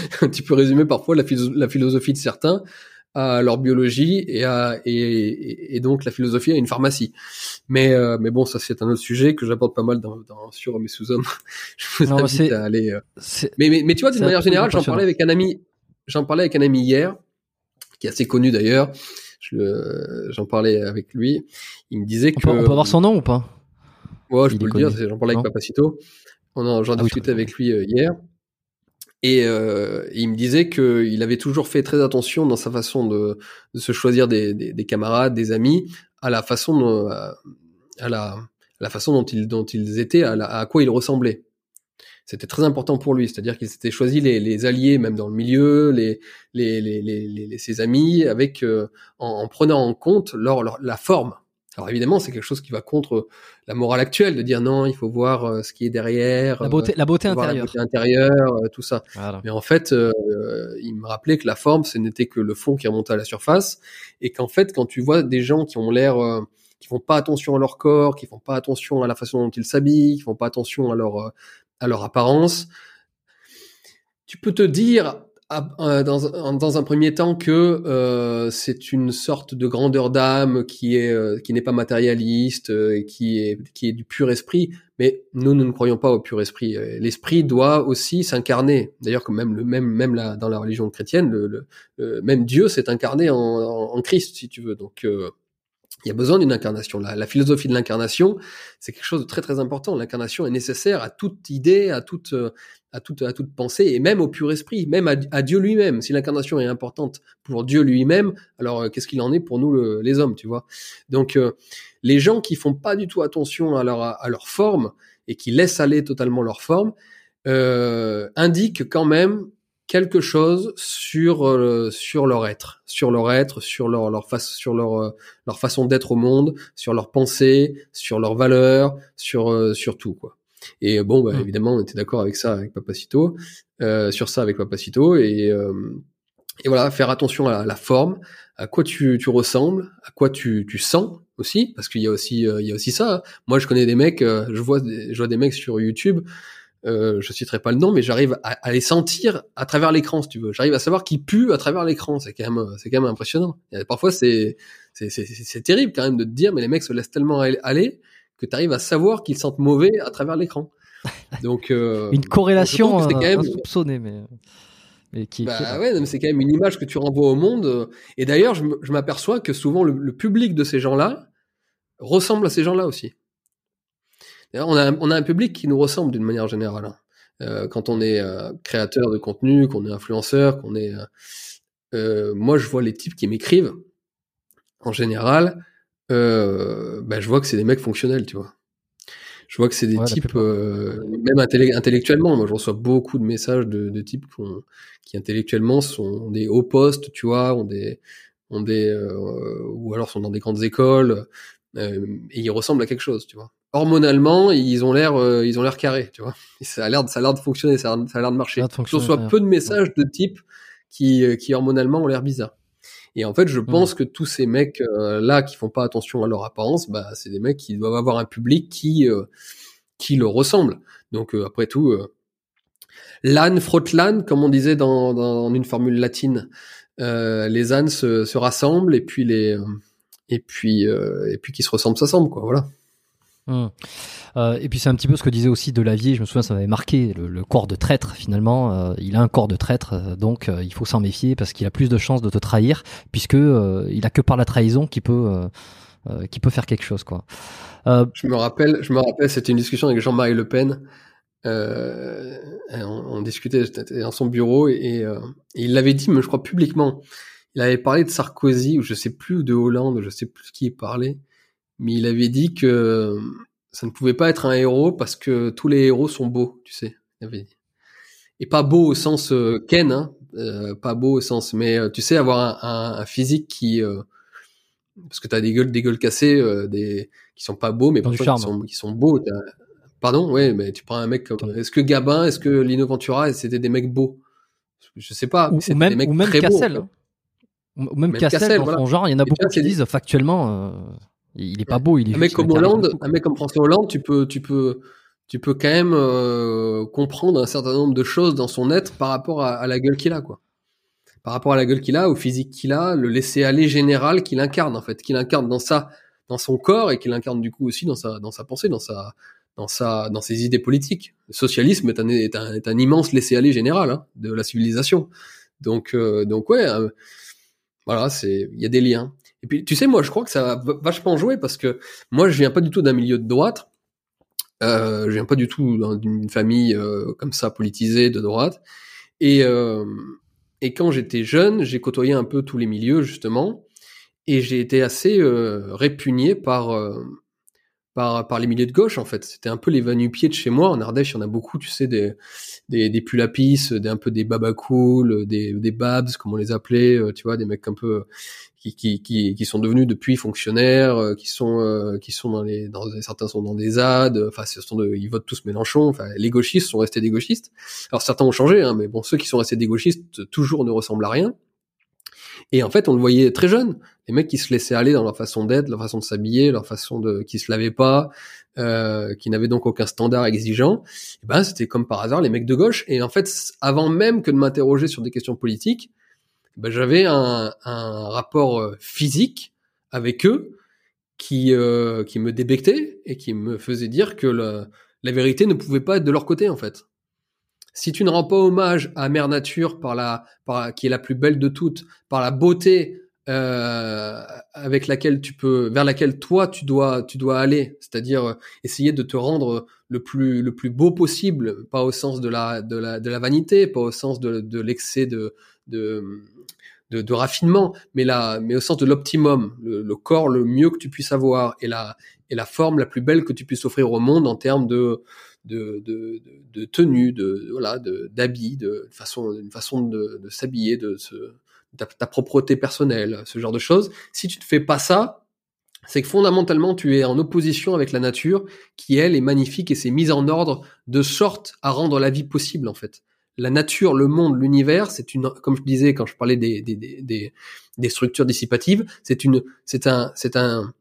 tu peux résumer parfois la, philo- la philosophie de certains à leur biologie et, à, et, donc la philosophie à une pharmacie. Mais, euh, mais bon, ça c'est un autre sujet que j'apporte pas mal dans, dans, sur mes sous-hommes. Je vous Non, invite à aller... euh, mais, mais, mais tu vois, d'une manière générale, j'en parlais avec un ami, j'en parlais avec un ami hier, qui est assez connu d'ailleurs. Je le- J'en parlais avec lui. Il me disait on, que. peut, on peut avoir son nom ou pas? Ouais, je Il peux le dire. connu. J'en parlais avec Papacito. On en, j'en Ah discutais avec lui euh, hier. Et euh, il me disait qu'il avait toujours fait très attention dans sa façon de, de se choisir des, des, des camarades, des amis, à la façon, dont- à la, à la façon dont ils, dont ils étaient, à, la- à quoi ils ressemblaient. C'était très important pour lui, c'est-à-dire qu'il s'était choisi les, les alliés, même dans le milieu, les, les, les- ses amis, avec euh, en, en prenant en compte leur, leur- la forme. Alors évidemment, c'est quelque chose qui va contre la morale actuelle de dire non, il faut voir euh, ce qui est derrière, La beauté, la beauté euh, voir la intérieure. beauté intérieure, euh, tout ça. Voilà. Mais en fait, euh, il me rappelait que la forme, ce n'était que le fond qui remontait à la surface, et qu'en fait, quand tu vois des gens qui ont l'air, euh, qui font pas attention à leur corps, qui font pas attention à la façon dont ils s'habillent, qui font pas attention à leur euh, à leur apparence, tu peux te dire euh, dans, un- dans un premier temps que euh, c'est une sorte de grandeur d'âme qui est euh, qui n'est pas matérialiste euh, et qui est qui est du pur esprit. Mais nous nous ne croyons pas au pur esprit. Euh, l'esprit doit aussi s'incarner. D'ailleurs comme même le même même là dans la religion chrétienne le, le- le- même Dieu s'est incarné en, en, en Christ si tu veux. Donc euh, il y a besoin d'une incarnation. La, philosophie de l'incarnation, c'est quelque chose de très très important. L'incarnation est nécessaire à toute idée, à toute, euh, à toute, à toute pensée, et même au pur esprit, même à, Dieu lui-même. Si l'incarnation est importante pour Dieu lui-même, alors euh, qu'est-ce qu'il en est pour nous le- les hommes, tu vois? Donc euh, les gens qui font pas du tout attention à leur à leur forme, et qui laissent aller totalement leur forme, euh, indiquent quand même quelque chose sur euh, sur leur être, sur leur être, sur leur leur face, sur leur euh, leur façon d'être au monde, sur leur pensée, sur leurs valeurs, sur euh, sur tout quoi. Et bon, bah, Mm. évidemment, on était d'accord avec ça avec Papacito, euh, sur ça avec Papacito et euh, et voilà, faire attention à la, la forme, à quoi tu, tu ressembles, à quoi tu, tu sens aussi, parce qu'il y a aussi euh, il y a aussi ça. Moi, je connais des mecs, euh, je vois je vois des mecs sur YouTube. Euh, je citerai pas le nom, mais j'arrive à, à les sentir à travers l'écran, si tu veux. J'arrive à savoir qui pue à travers l'écran. C'est quand même, c'est quand même impressionnant. Et parfois, c'est, c'est, c'est, c'est terrible quand même de te dire, mais les mecs se laissent tellement aller que tu arrives à savoir qu'ils sentent mauvais à travers l'écran. Donc, euh, Une corrélation c'est quand euh, même- insoupçonnée, mais, mais qui, qui bah là. ouais, c'est quand même une image que tu renvoies au monde. euh, Et d'ailleurs, je m'aperçois que souvent le, le public de ces gens-là ressemble à ces gens-là aussi. D'ailleurs, on a, un- on a un public qui nous ressemble d'une manière générale. hein. Euh, quand on est euh, créateur de contenu, qu'on est influenceur, qu'on est... euh, euh, moi, je vois les types qui m'écrivent, en général, euh, bah, je vois que c'est des mecs fonctionnels, tu vois. Je vois que c'est des Ouais, types, euh, même intellec- intellectuellement. Moi, je reçois beaucoup de messages de, de types qui, intellectuellement sont des hauts postes, tu vois, ont des, ont des, euh, ou alors sont dans des grandes écoles, euh, et ils ressemblent à quelque chose, tu vois. Hormonalement, ils ont l'air, euh, ils ont l'air carrés, tu vois. Et ça a l'air, de- ça a l'air de fonctionner, ça a, l'air de marcher. Je reçois peu de messages de types qui, euh, qui hormonalement ont l'air bizarres. Et en fait, je pense que tous ces mecs euh, là qui font pas attention à leur apparence, bah c'est des mecs qui doivent avoir un public qui euh, qui leur ressemble. Donc euh, après tout, euh, l'âne frotte l'âne, comme on disait dans, dans une formule latine. Euh, les ânes se, se rassemblent et puis les et puis euh, et puis qui se ressemblent s'assemblent quoi. Voilà. Hum. Euh, et puis c'est un petit peu ce que disait aussi Delavier, je me souviens ça m'avait marqué, le, le corps de traître finalement, euh, il a un corps de traître, euh, donc il faut s'en méfier parce qu'il a plus de chances de te trahir, puisque il a que par la trahison qu'il peut, qu'il peut faire quelque chose quoi. Je me rappelle, je me rappelle, c'était une discussion avec Jean-Marie Le Pen. On, on discutait dans son bureau et, il l'avait dit, mais je crois publiquement. Il avait parlé de Sarkozy ou je sais plus de Hollande, je sais plus qui il parlait, mais il avait dit que ça ne pouvait pas être un héros parce que tous les héros sont beaux, tu sais. Il avait dit. Et pas beau au sens euh, Ken, hein, euh, pas beau au sens, mais euh, tu sais avoir un, un- un physique qui, euh, parce que t'as des gueules, des gueules cassées, euh, des qui sont pas beaux, mais parfois qui sont, qui sont beaux. Pardon, ouais, mais tu prends un mec comme, est-ce que Gabin, est-ce que Lino Ventura, c'était des mecs beaux? Je sais pas. ou, des même, mecs ou même très Cassel. hein. Ou même, Même Cassel, Cassel, dans voilà. son genre, il y en a beaucoup tu qui disent factuellement, euh, il est pas beau, il est un mec comme Hollande, beaucoup. un mec comme François Hollande, tu peux, tu peux, tu peux quand même euh, comprendre un certain nombre de choses dans son être par rapport à, à la gueule qu'il a, quoi. Par rapport à la gueule qu'il a, au physique qu'il a, le laisser aller général qu'il incarne en fait, qu'il incarne dans sa, dans son corps et qu'il incarne du coup aussi dans sa, dans sa pensée, dans sa, dans sa, dans ses idées politiques. Le socialisme est un, est un, est un immense laisser aller général hein, de la civilisation. Donc, euh, donc ouais, euh, voilà, c'est, il y a des liens. Et puis, tu sais, moi, je crois que ça va vachement jouer parce que moi, je viens pas du tout d'un milieu de droite. Euh, je viens pas du tout d'un- d'une famille euh, comme ça politisée de droite. Et euh, et quand j'étais jeune, j'ai côtoyé un peu tous les milieux justement, et j'ai été assez euh, répugné par euh, par par les milieux de gauche en fait. C'était un peu les va-nu-pieds de chez moi. En Ardèche, il y en a beaucoup, tu sais, des des, des pulapis, des un peu des babacool, des des babs, comme on les appelait, euh, tu vois, des mecs un peu qui, qui, qui, qui sont devenus depuis fonctionnaires, euh, qui sont euh, qui sont dans les dans certains sont dans des ZAD, euh, enfin ils votent tous Mélenchon, enfin les gauchistes sont restés des gauchistes. Alors certains ont changé, hein, mais bon ceux qui sont restés des gauchistes toujours ne ressemblent à rien. Et en fait on le voyait très jeune, les mecs qui se laissaient aller dans leur façon d'être, leur façon de s'habiller, leur façon de qui se lavaient pas, euh, qui n'avaient donc aucun standard exigeant. Et ben c'était comme par hasard les mecs de gauche. Et en fait avant même que de m'interroger sur des questions politiques ben, j'avais un, un rapport euh, physique avec eux qui qui, qui me débectait et qui me faisait dire que la vérité ne pouvait pas être de leur côté en fait. Si tu ne rends pas hommage à Mère Nature par la, qui est la plus belle de toutes, par la beauté euh, avec laquelle tu peux, vers laquelle toi tu dois, tu dois aller, c'est-à-dire essayer de te rendre le plus, le plus beau possible, pas au sens de la, de la, de la vanité, pas au sens de, l'excès de, de, raffinement, mais mais au sens de l'optimum, le, le, corps le mieux que tu puisses avoir et la, est la forme la plus belle que tu puisses offrir au monde en termes de de, de, de, tenue, de voilà, d'habits, de, façon, une façon de, de s'habiller, de ta, propreté personnelle, ce genre de choses. Si tu ne fais pas ça, c'est que fondamentalement tu es en opposition avec la nature qui elle est magnifique et s'est mise en ordre de sorte à rendre la vie possible en fait la nature, le monde, l'univers, c'est une, comme je disais quand je parlais des, des, des, des structures dissipatives, c'est une, c'est un, c'est un,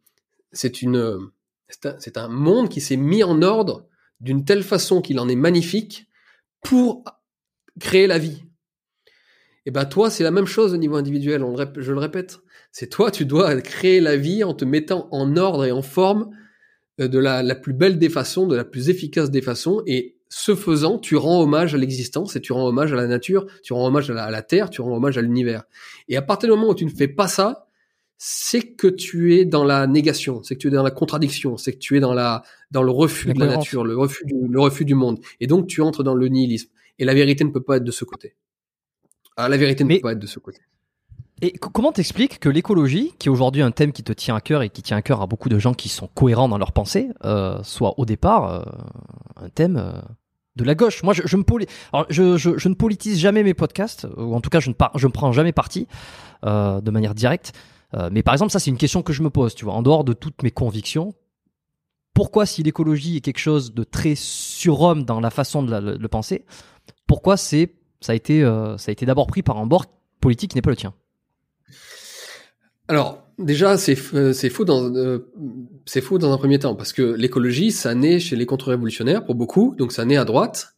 c'est une, c'est un, monde qui s'est mis en ordre d'une telle façon qu'il en est magnifique pour créer la vie. Et ben toi, c'est la même chose au niveau individuel. Je le répète, c'est toi, tu dois créer la vie en te mettant en ordre et en forme euh, de la plus belle des façons, de la plus efficace des façons, et ce faisant, tu rends hommage à l'existence et tu rends hommage à la nature, tu rends hommage à la, terre, tu rends hommage à l'univers. Et à partir du moment où tu ne fais pas ça, c'est que tu es dans la négation, c'est que tu es dans la contradiction, c'est que tu es dans la dans le refus de la nature, le refus du, le refus du monde. Et donc tu entres dans le nihilisme. Et la vérité ne peut pas être de ce côté. Ah, la vérité ne peut pas être de ce côté. Et comment t'expliques que l'écologie, qui est aujourd'hui un thème qui te tient à cœur et qui tient à cœur à beaucoup de gens qui sont cohérents dans leur pensée, euh, soit au départ euh, un thème euh, de la gauche? Moi, je, je me Alors, je, je, je, ne politise jamais mes podcasts, ou en tout cas, je ne, par... je ne prends jamais parti euh, de manière directe. Euh, mais par exemple, ça, c'est une question que je me pose, tu vois, en dehors de toutes mes convictions. Pourquoi, si l'écologie est quelque chose de très surhomme dans la façon de, le penser, pourquoi c'est ça a été euh, ça a été d'abord pris par un bord politique qui n'est pas le tien? Alors, déjà, c'est euh, faux dans faux dans un premier temps parce que l'écologie, ça naît chez les contre-révolutionnaires pour beaucoup, donc ça naît à droite.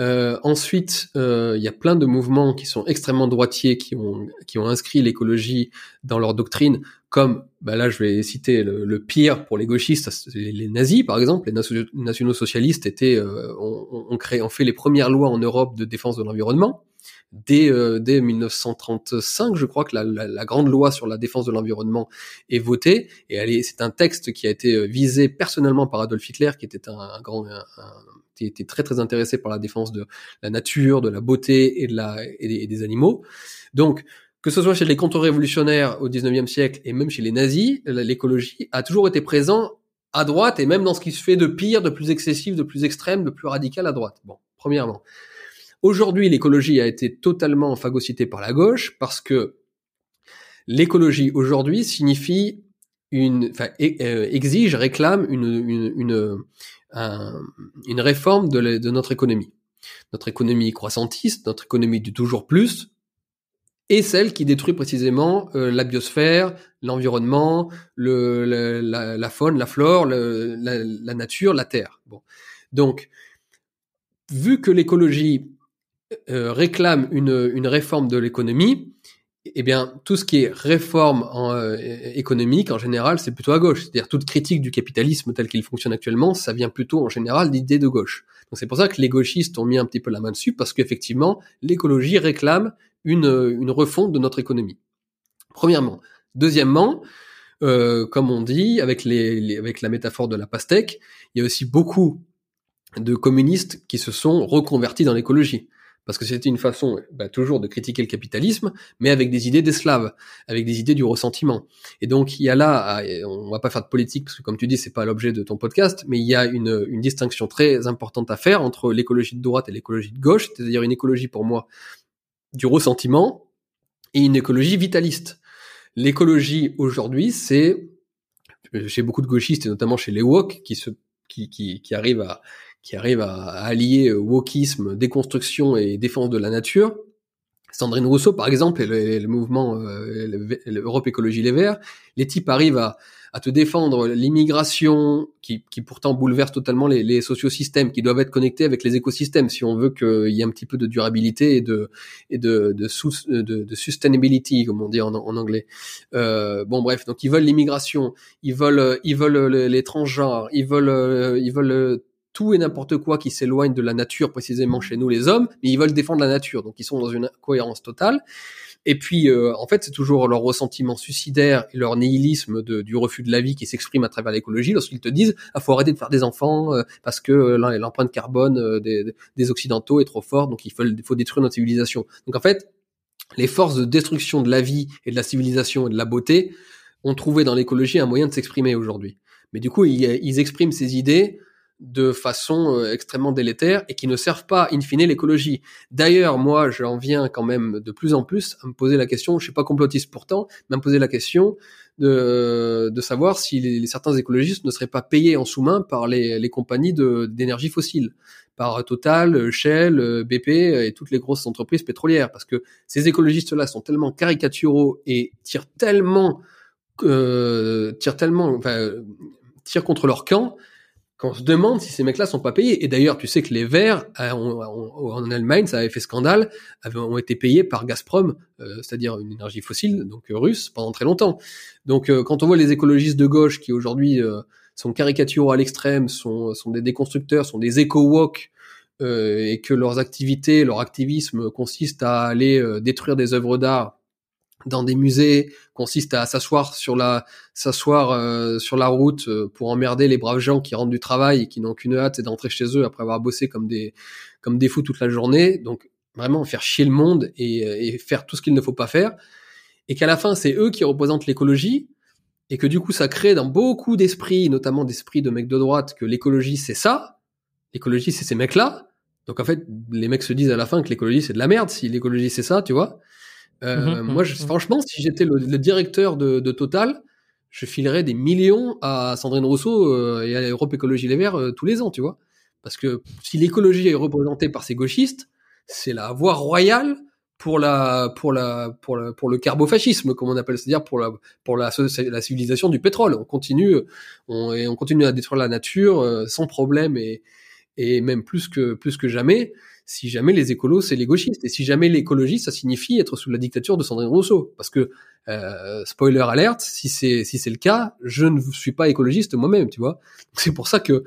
Euh, ensuite, il y a plein de mouvements qui sont extrêmement droitiers qui ont qui ont inscrit l'écologie dans leur doctrine, comme bah là je vais citer le, pire pour les gauchistes, les, nazis par exemple, les nationaux socialistes étaient ont, ont créé ont fait les premières lois en Europe de défense de l'environnement. Dès, euh, dès 1935, je crois que la, la, la, grande loi sur la défense de l'environnement est votée. Et c'est un texte qui a été euh, visé personnellement par Adolf Hitler, qui était un, un grand, un, qui était très très intéressé par la défense de la nature, de la beauté et de la et des, animaux. Donc que ce soit chez les contre-révolutionnaires au 19e siècle et même chez les nazis, l'écologie a toujours été présent à droite et même dans ce qui se fait de pire, de plus excessif, de plus extrême, de plus radical à droite. Bon, premièrement. Aujourd'hui, l'écologie a été totalement phagocytée par la gauche parce que l'écologie aujourd'hui signifie une, enfin, euh, exige, réclame une, une, une, une réforme de, notre économie. Notre économie croissantiste, notre économie du toujours plus, et celle qui détruit précisément euh, la biosphère, l'environnement, le, la, faune, la flore, la, nature, la terre. Bon. Donc, vu que l'écologie euh, réclame une réforme de l'économie, eh bien, tout ce qui est réforme euh, économique, en général, c'est plutôt à gauche. C'est-à-dire toute critique du capitalisme tel qu'il fonctionne actuellement, ça vient plutôt en général d'idées de gauche. Donc c'est pour ça que les gauchistes ont mis un petit peu la main dessus, parce qu'effectivement, l'écologie réclame une, une refonte de notre économie. Premièrement. Deuxièmement, euh, comme on dit, avec, avec la métaphore de la pastèque, il y a aussi beaucoup de communistes qui se sont reconvertis dans l'écologie parce que c'était une façon bah, toujours de critiquer le capitalisme, mais avec des idées d'esclaves, avec des idées du ressentiment. Et donc il y a là, on va pas faire de politique parce que comme tu dis, c'est pas l'objet de ton podcast, mais il y a une, distinction très importante à faire entre l'écologie de droite et l'écologie de gauche, c'est-à-dire une écologie pour moi du ressentiment et une écologie vitaliste. L'écologie aujourd'hui, c'est chez beaucoup de gauchistes et notamment chez les woke qui se qui, qui, qui arrivent à qui arrive à, allier euh, wokisme, déconstruction et défense de la nature. Sandrine Rousseau, par exemple, et le, mouvement euh, Europe Écologie Les Verts, les types arrivent à, à te défendre l'immigration qui, qui, pourtant bouleverse totalement les, les sociosystèmes, qui doivent être connectés avec les écosystèmes si on veut qu'il y ait un petit peu de durabilité et de et de de, de, de sustainability comme on dit en, en anglais. Euh, bon bref, donc ils veulent l'immigration, ils veulent ils veulent les transgenres, ils veulent ils veulent tout et n'importe quoi qui s'éloigne de la nature précisément chez nous les hommes, mais ils veulent défendre la nature, donc ils sont dans une cohérence totale. Et puis, euh, en fait, c'est toujours leur ressentiment suicidaire et leur nihilisme du refus de la vie qui s'exprime à travers l'écologie lorsqu'ils te disent ah faut arrêter de faire des enfants euh, parce que euh, l'empreinte carbone des, des, occidentaux est trop forte, donc il faut, faut détruire notre civilisation. Donc en fait, les forces de destruction de la vie et de la civilisation et de la beauté ont trouvé dans l'écologie un moyen de s'exprimer aujourd'hui. Mais du coup, ils expriment ces idées de façon euh, extrêmement délétère et qui ne servent pas, in fine, l'écologie. D'ailleurs, moi, j'en viens quand même de plus en plus à me poser la question, je suis pas complotiste pourtant, mais à me poser la question de, de savoir si les, certains écologistes ne seraient pas payés en sous-main par les, les compagnies d'énergie fossile, par Total, Shell, BP et toutes les grosses entreprises pétrolières, parce que ces écologistes-là sont tellement caricaturaux et tirent tellement, euh, tirent tellement, enfin, tirent contre leur camp qu'on se demande si ces mecs-là sont pas payés. Et d'ailleurs, tu sais que les Verts euh, en Allemagne, ça avait fait scandale, ont été payés par Gazprom, euh, c'est-à-dire une énergie fossile, donc euh, russe, pendant très longtemps. Donc, quand on voit les écologistes de gauche qui aujourd'hui sont caricaturaux à l'extrême, sont, des déconstructeurs, sont des éco-woke, et que leurs activités, leur activisme consiste à aller détruire des œuvres d'art dans des musées consiste à s'asseoir sur la s'asseoir euh, sur la route euh, pour emmerder les braves gens qui rentrent du travail et qui n'ont qu'une hâte c'est d'entrer chez eux après avoir bossé comme des comme des fous toute la journée. Donc vraiment faire chier le monde et, euh, et faire tout ce qu'il ne faut pas faire. Et qu'à la fin c'est eux qui représentent l'écologie et que du coup ça crée dans beaucoup d'esprits notamment d'esprits de mecs de droite que l'écologie c'est ça. L'écologie c'est ces mecs là donc en fait les mecs se disent à la fin que l'écologie c'est de la merde si l'écologie c'est ça tu vois euh, mmh moi, je, mmh franchement, si j'étais le, le, directeur de, de, Total, je filerais des millions à Sandrine Rousseau euh, et à Europe Écologie Les Verts euh, tous les ans, tu vois. Parce que si l'écologie est représentée par ces gauchistes, c'est la voie royale pour la pour la pour la, pour le carbofascisme comme on appelle c'est-à-dire pour la pour la, la civilisation du pétrole. On continue on et on continue à détruire la nature euh, sans problème et et même plus que plus que jamais si jamais les écolos, c'est les gauchistes. Et si jamais l'écologie, ça signifie être sous la dictature de Sandrine Rousseau. Parce que, euh, spoiler alerte, si c'est si c'est le cas, je ne suis pas écologiste moi-même, tu vois. C'est pour ça que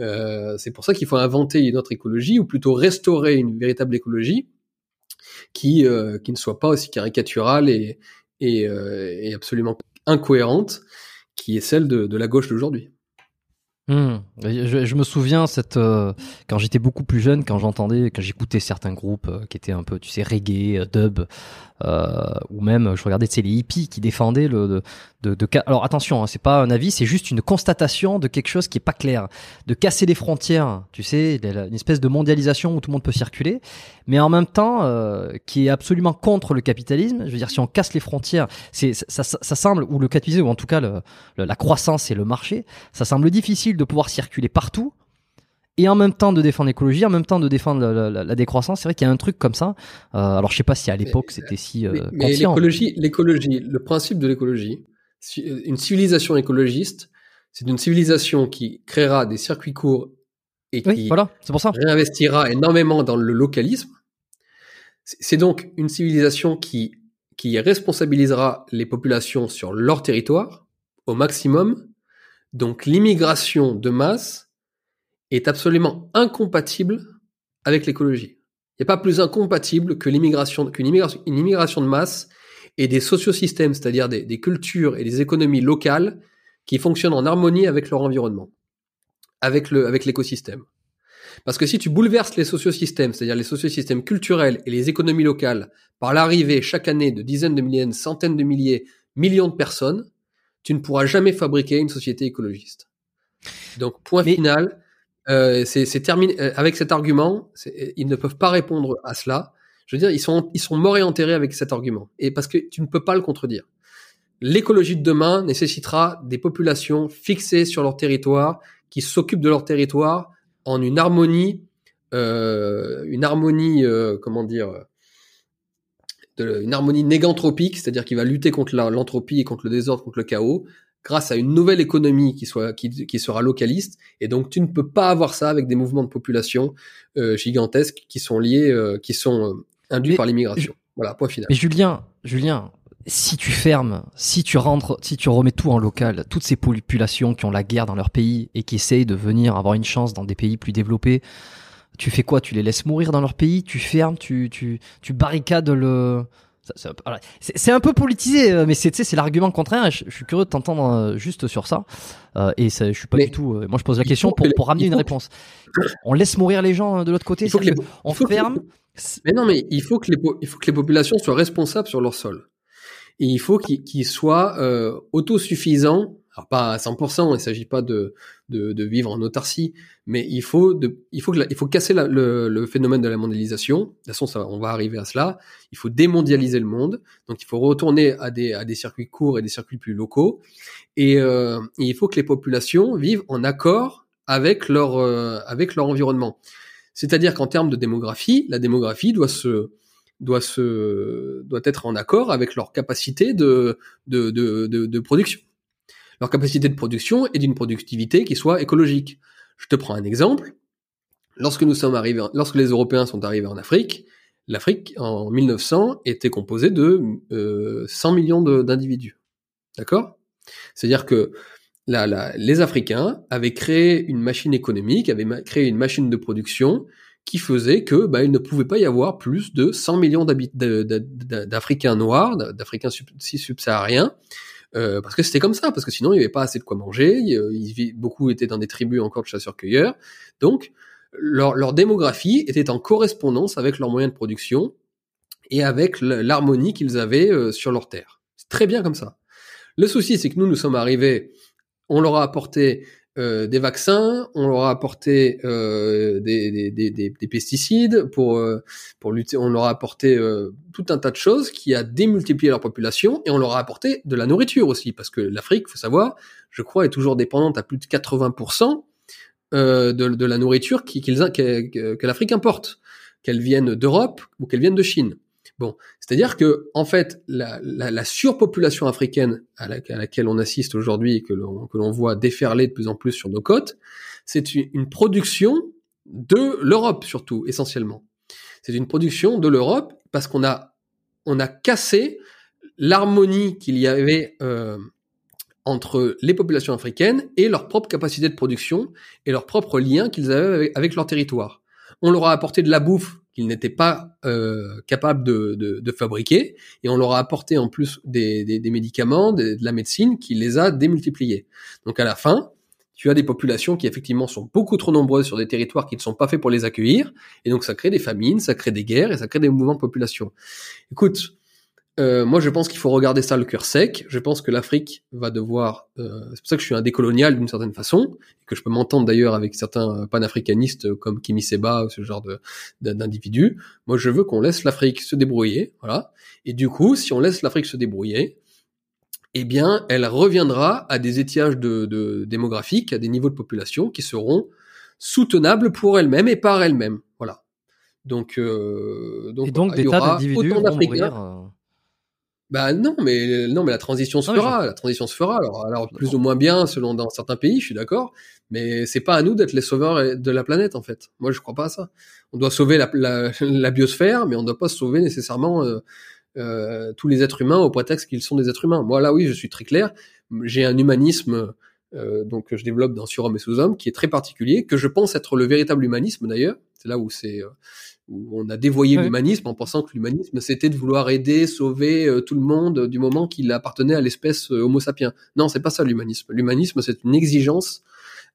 euh, c'est pour ça qu'il faut inventer une autre écologie, ou plutôt restaurer une véritable écologie qui euh, qui ne soit pas aussi caricaturale et et, absolument incohérente, qui est celle de la gauche d'aujourd'hui. Hmm. Je, me souviens euh, quand j'étais beaucoup plus jeune, quand j'entendais, quand j'écoutais certains groupes euh, qui étaient un peu, tu sais, reggae, euh, dub, ou même je regardais, tu sais, les hippies qui défendaient le, de, de, alors attention, hein, c'est pas un avis, c'est juste une constatation de quelque chose qui est pas clair, de casser les frontières, tu sais, une espèce de mondialisation où tout le monde peut circuler, mais en même temps qui est absolument contre le capitalisme. Je veux dire, si on casse les frontières, ça, ça, ça, semble ou le capitalisme ou en tout cas la croissance et le marché, ça semble difficile de pouvoir circuler partout et en même temps de défendre l'écologie, en même temps de défendre la, la, la décroissance. C'est vrai qu'il y a un truc comme ça. Euh, alors je sais pas si à l'époque c'était si euh, mais, mais l'écologie, l'écologie, le principe de l'écologie, euh, une civilisation écologiste, c'est une civilisation qui créera des circuits courts et qui voilà, pour ça. réinvestira énormément dans le localisme. C'est donc une civilisation qui, qui responsabilisera les populations sur leur territoire au maximum. Donc l'immigration de masse est absolument incompatible avec l'écologie. Il n'y a pas plus incompatible que l'immigration, qu'une immigration, de masse et des sociosystèmes, c'est-à-dire des, cultures et des économies locales qui fonctionnent en harmonie avec leur environnement, avec avec l'écosystème. Parce que si tu bouleverses les sociosystèmes, c'est-à-dire les sociosystèmes culturels et les économies locales, par l'arrivée chaque année de dizaines de milliers, centaines de milliers, millions de personnes, tu ne pourras jamais fabriquer une société écologiste. Donc, point final, euh, c'est terminé. Euh, avec cet argument, ils ne peuvent pas répondre à cela. Je veux dire, ils sont, ils sont morts et enterrés avec cet argument. Et parce que tu ne peux pas le contredire. L'écologie de demain nécessitera des populations fixées sur leur territoire, qui s'occupent de leur territoire en une harmonie, euh, une harmonie, euh, comment dire, de, une harmonie négantropique, c'est-à-dire qui va lutter contre l'entropie et contre le désordre, contre le chaos, grâce à une nouvelle économie qui soit qui, qui, sera localiste et donc tu ne peux pas avoir ça avec des mouvements de population euh, gigantesques qui sont liés euh, qui sont euh, induits par l'immigration. Voilà, point final. Mais Julien, Julien, si tu fermes, si tu rentres, si tu remets tout en local, toutes ces populations qui ont la guerre dans leur pays et qui essayent de venir avoir une chance dans des pays plus développés, tu fais quoi? Tu les laisses mourir dans leur pays? Tu fermes? Tu tu tu barricades le c'est un peu politisé, euh, mais c'est c'est l'argument contraire. Je, je, suis curieux de t'entendre euh, juste sur ça. Euh, et ça, je suis pas du tout. moi, je pose la question pour, pour ramener une réponse. On laisse mourir les gens de l'autre côté. on ferme. Mais non, mais il faut que les il faut que les populations soient responsables sur leur sol. Et il faut qu'ils soient autosuffisants Alors pas à 100%, il ne s'agit pas de, vivre en autarcie, mais il faut, de, faut, casser le, phénomène de la mondialisation. De toute façon, on va arriver à cela. Il faut démondialiser le monde. Donc il faut retourner à des, circuits courts et des circuits plus locaux. Et, euh, et il faut que les populations vivent en accord avec leur, euh, avec leur environnement. C'est-à-dire qu'en termes de démographie, la démographie doit être en accord avec leur capacité de production leur capacité de production et d'une productivité qui soit écologique. Je te prends un exemple. Lorsque nous sommes arrivés, lorsque les Européens sont arrivés en Afrique, l'Afrique en 1900 était composée de euh, 100 millions d'individus. D'accord? C'est-à-dire que la, les Africains avaient créé une machine économique, avaient créé une machine de production qui faisait que bah, il ne pouvait pas y avoir plus de 100 millions d'Africains noirs, d'Africains subsahariens, euh, parce que c'était comme ça, parce que sinon il n'y avait pas assez de quoi manger, il, beaucoup étaient dans des tribus encore de chasseurs-cueilleurs, donc leur, leur, démographie était en correspondance avec leurs moyens de production et avec l'harmonie qu'ils avaient euh, sur leur terre. C'est très bien comme ça. Le souci, c'est que nous, nous sommes arrivés, on leur a apporté euh, des vaccins, on leur a apporté euh, des, des, des, des, pesticides pour euh, pour lutter, on leur a apporté euh, tout un tas de choses qui a démultiplié leur population et on leur a apporté de la nourriture aussi parce que l'Afrique, faut savoir, je crois, est toujours dépendante à plus de 80% de, de, la nourriture que l'Afrique importe, qu'elle vienne d'Europe ou qu'elle vienne de Chine. Bon, c'est-à-dire que en fait, la, la, la surpopulation africaine à, laquelle on assiste aujourd'hui et que l'on voit déferler de plus en plus sur nos côtes, c'est une, production de l'Europe surtout, essentiellement. C'est une production de l'Europe parce qu'on a on a cassé l'harmonie qu'il y avait euh, entre les populations africaines et leur propre capacité de production et leurs propres liens qu'ils avaient avec leur territoire. On leur a apporté de la bouffe qu'ils n'étaient pas euh, capables de, de, de, fabriquer, et on leur a apporté en plus des, des, des médicaments, de, de la médecine, qui les a démultipliés. Donc à la fin, tu as des populations qui effectivement sont beaucoup trop nombreuses sur des territoires qui ne sont pas faits pour les accueillir, et donc ça crée des famines, ça crée des guerres, et ça crée des mouvements de population. Écoute, euh, moi, je pense qu'il faut regarder ça le cœur sec. Je pense que l'Afrique va devoir. Euh, c'est pour ça que je suis un décolonial d'une certaine façon, et que je peux m'entendre d'ailleurs avec certains panafricanistes comme Kimi Seba ou ce genre de d'individus. Moi, je veux qu'on laisse l'Afrique se débrouiller, voilà. Et du coup, si on laisse l'Afrique se débrouiller, eh bien, elle reviendra à des étiages de, de démographiques, à des niveaux de population qui seront soutenables pour elle-même et par elle-même, voilà. Donc, euh, donc, et donc des tas d'individus vont mourir bah non, mais non, mais la transition se fera. La transition se fera. Alors, alors plus ou moins bien selon dans certains pays, je suis d'accord. Mais c'est pas à nous d'être les sauveurs de la planète en fait. Moi, je crois pas à ça. On doit sauver la, la, la biosphère, mais on ne doit pas sauver nécessairement euh, euh, tous les êtres humains au prétexte qu'ils sont des êtres humains. Moi, là, oui, je suis très clair. J'ai un humanisme euh, donc que je développe dans Sur Homme et sous Homme, qui est très particulier, que je pense être le véritable humanisme d'ailleurs. C'est là où c'est où on a dévoyé l'humanisme en pensant que l'humanisme c'était de vouloir aider, sauver euh, tout le monde du moment qu'il appartenait à l'espèce euh, Homo sapiens. Non, c'est pas ça l'humanisme. L'humanisme c'est une exigence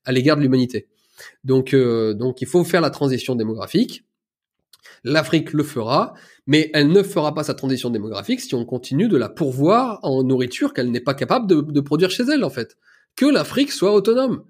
à l'égard de l'humanité. Donc euh, donc il faut faire la transition démographique. L'Afrique le fera, mais elle ne fera pas sa transition démographique si on continue de la pourvoir en nourriture qu'elle n'est pas capable de, de produire chez elle en fait. Que l'Afrique soit autonome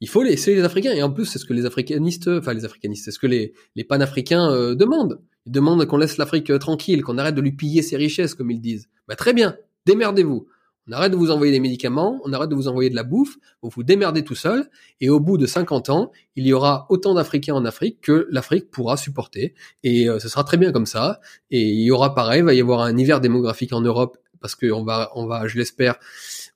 il faut laisser les Africains. Et en plus, c'est ce que les africanistes, enfin les africanistes, c'est ce que les, les panafricains euh, demandent. Ils demandent qu'on laisse l'Afrique euh, tranquille, qu'on arrête de lui piller ses richesses, comme ils disent. Bah, très bien, démerdez-vous. On arrête de vous envoyer des médicaments, on arrête de vous envoyer de la bouffe, vous vous démerdez tout seul, et au bout de 50 ans, il y aura autant d'Africains en Afrique que l'Afrique pourra supporter, et euh, ce sera très bien comme ça, et il y aura pareil, il va y avoir un hiver démographique en Europe, parce qu'on va, on va, je l'espère,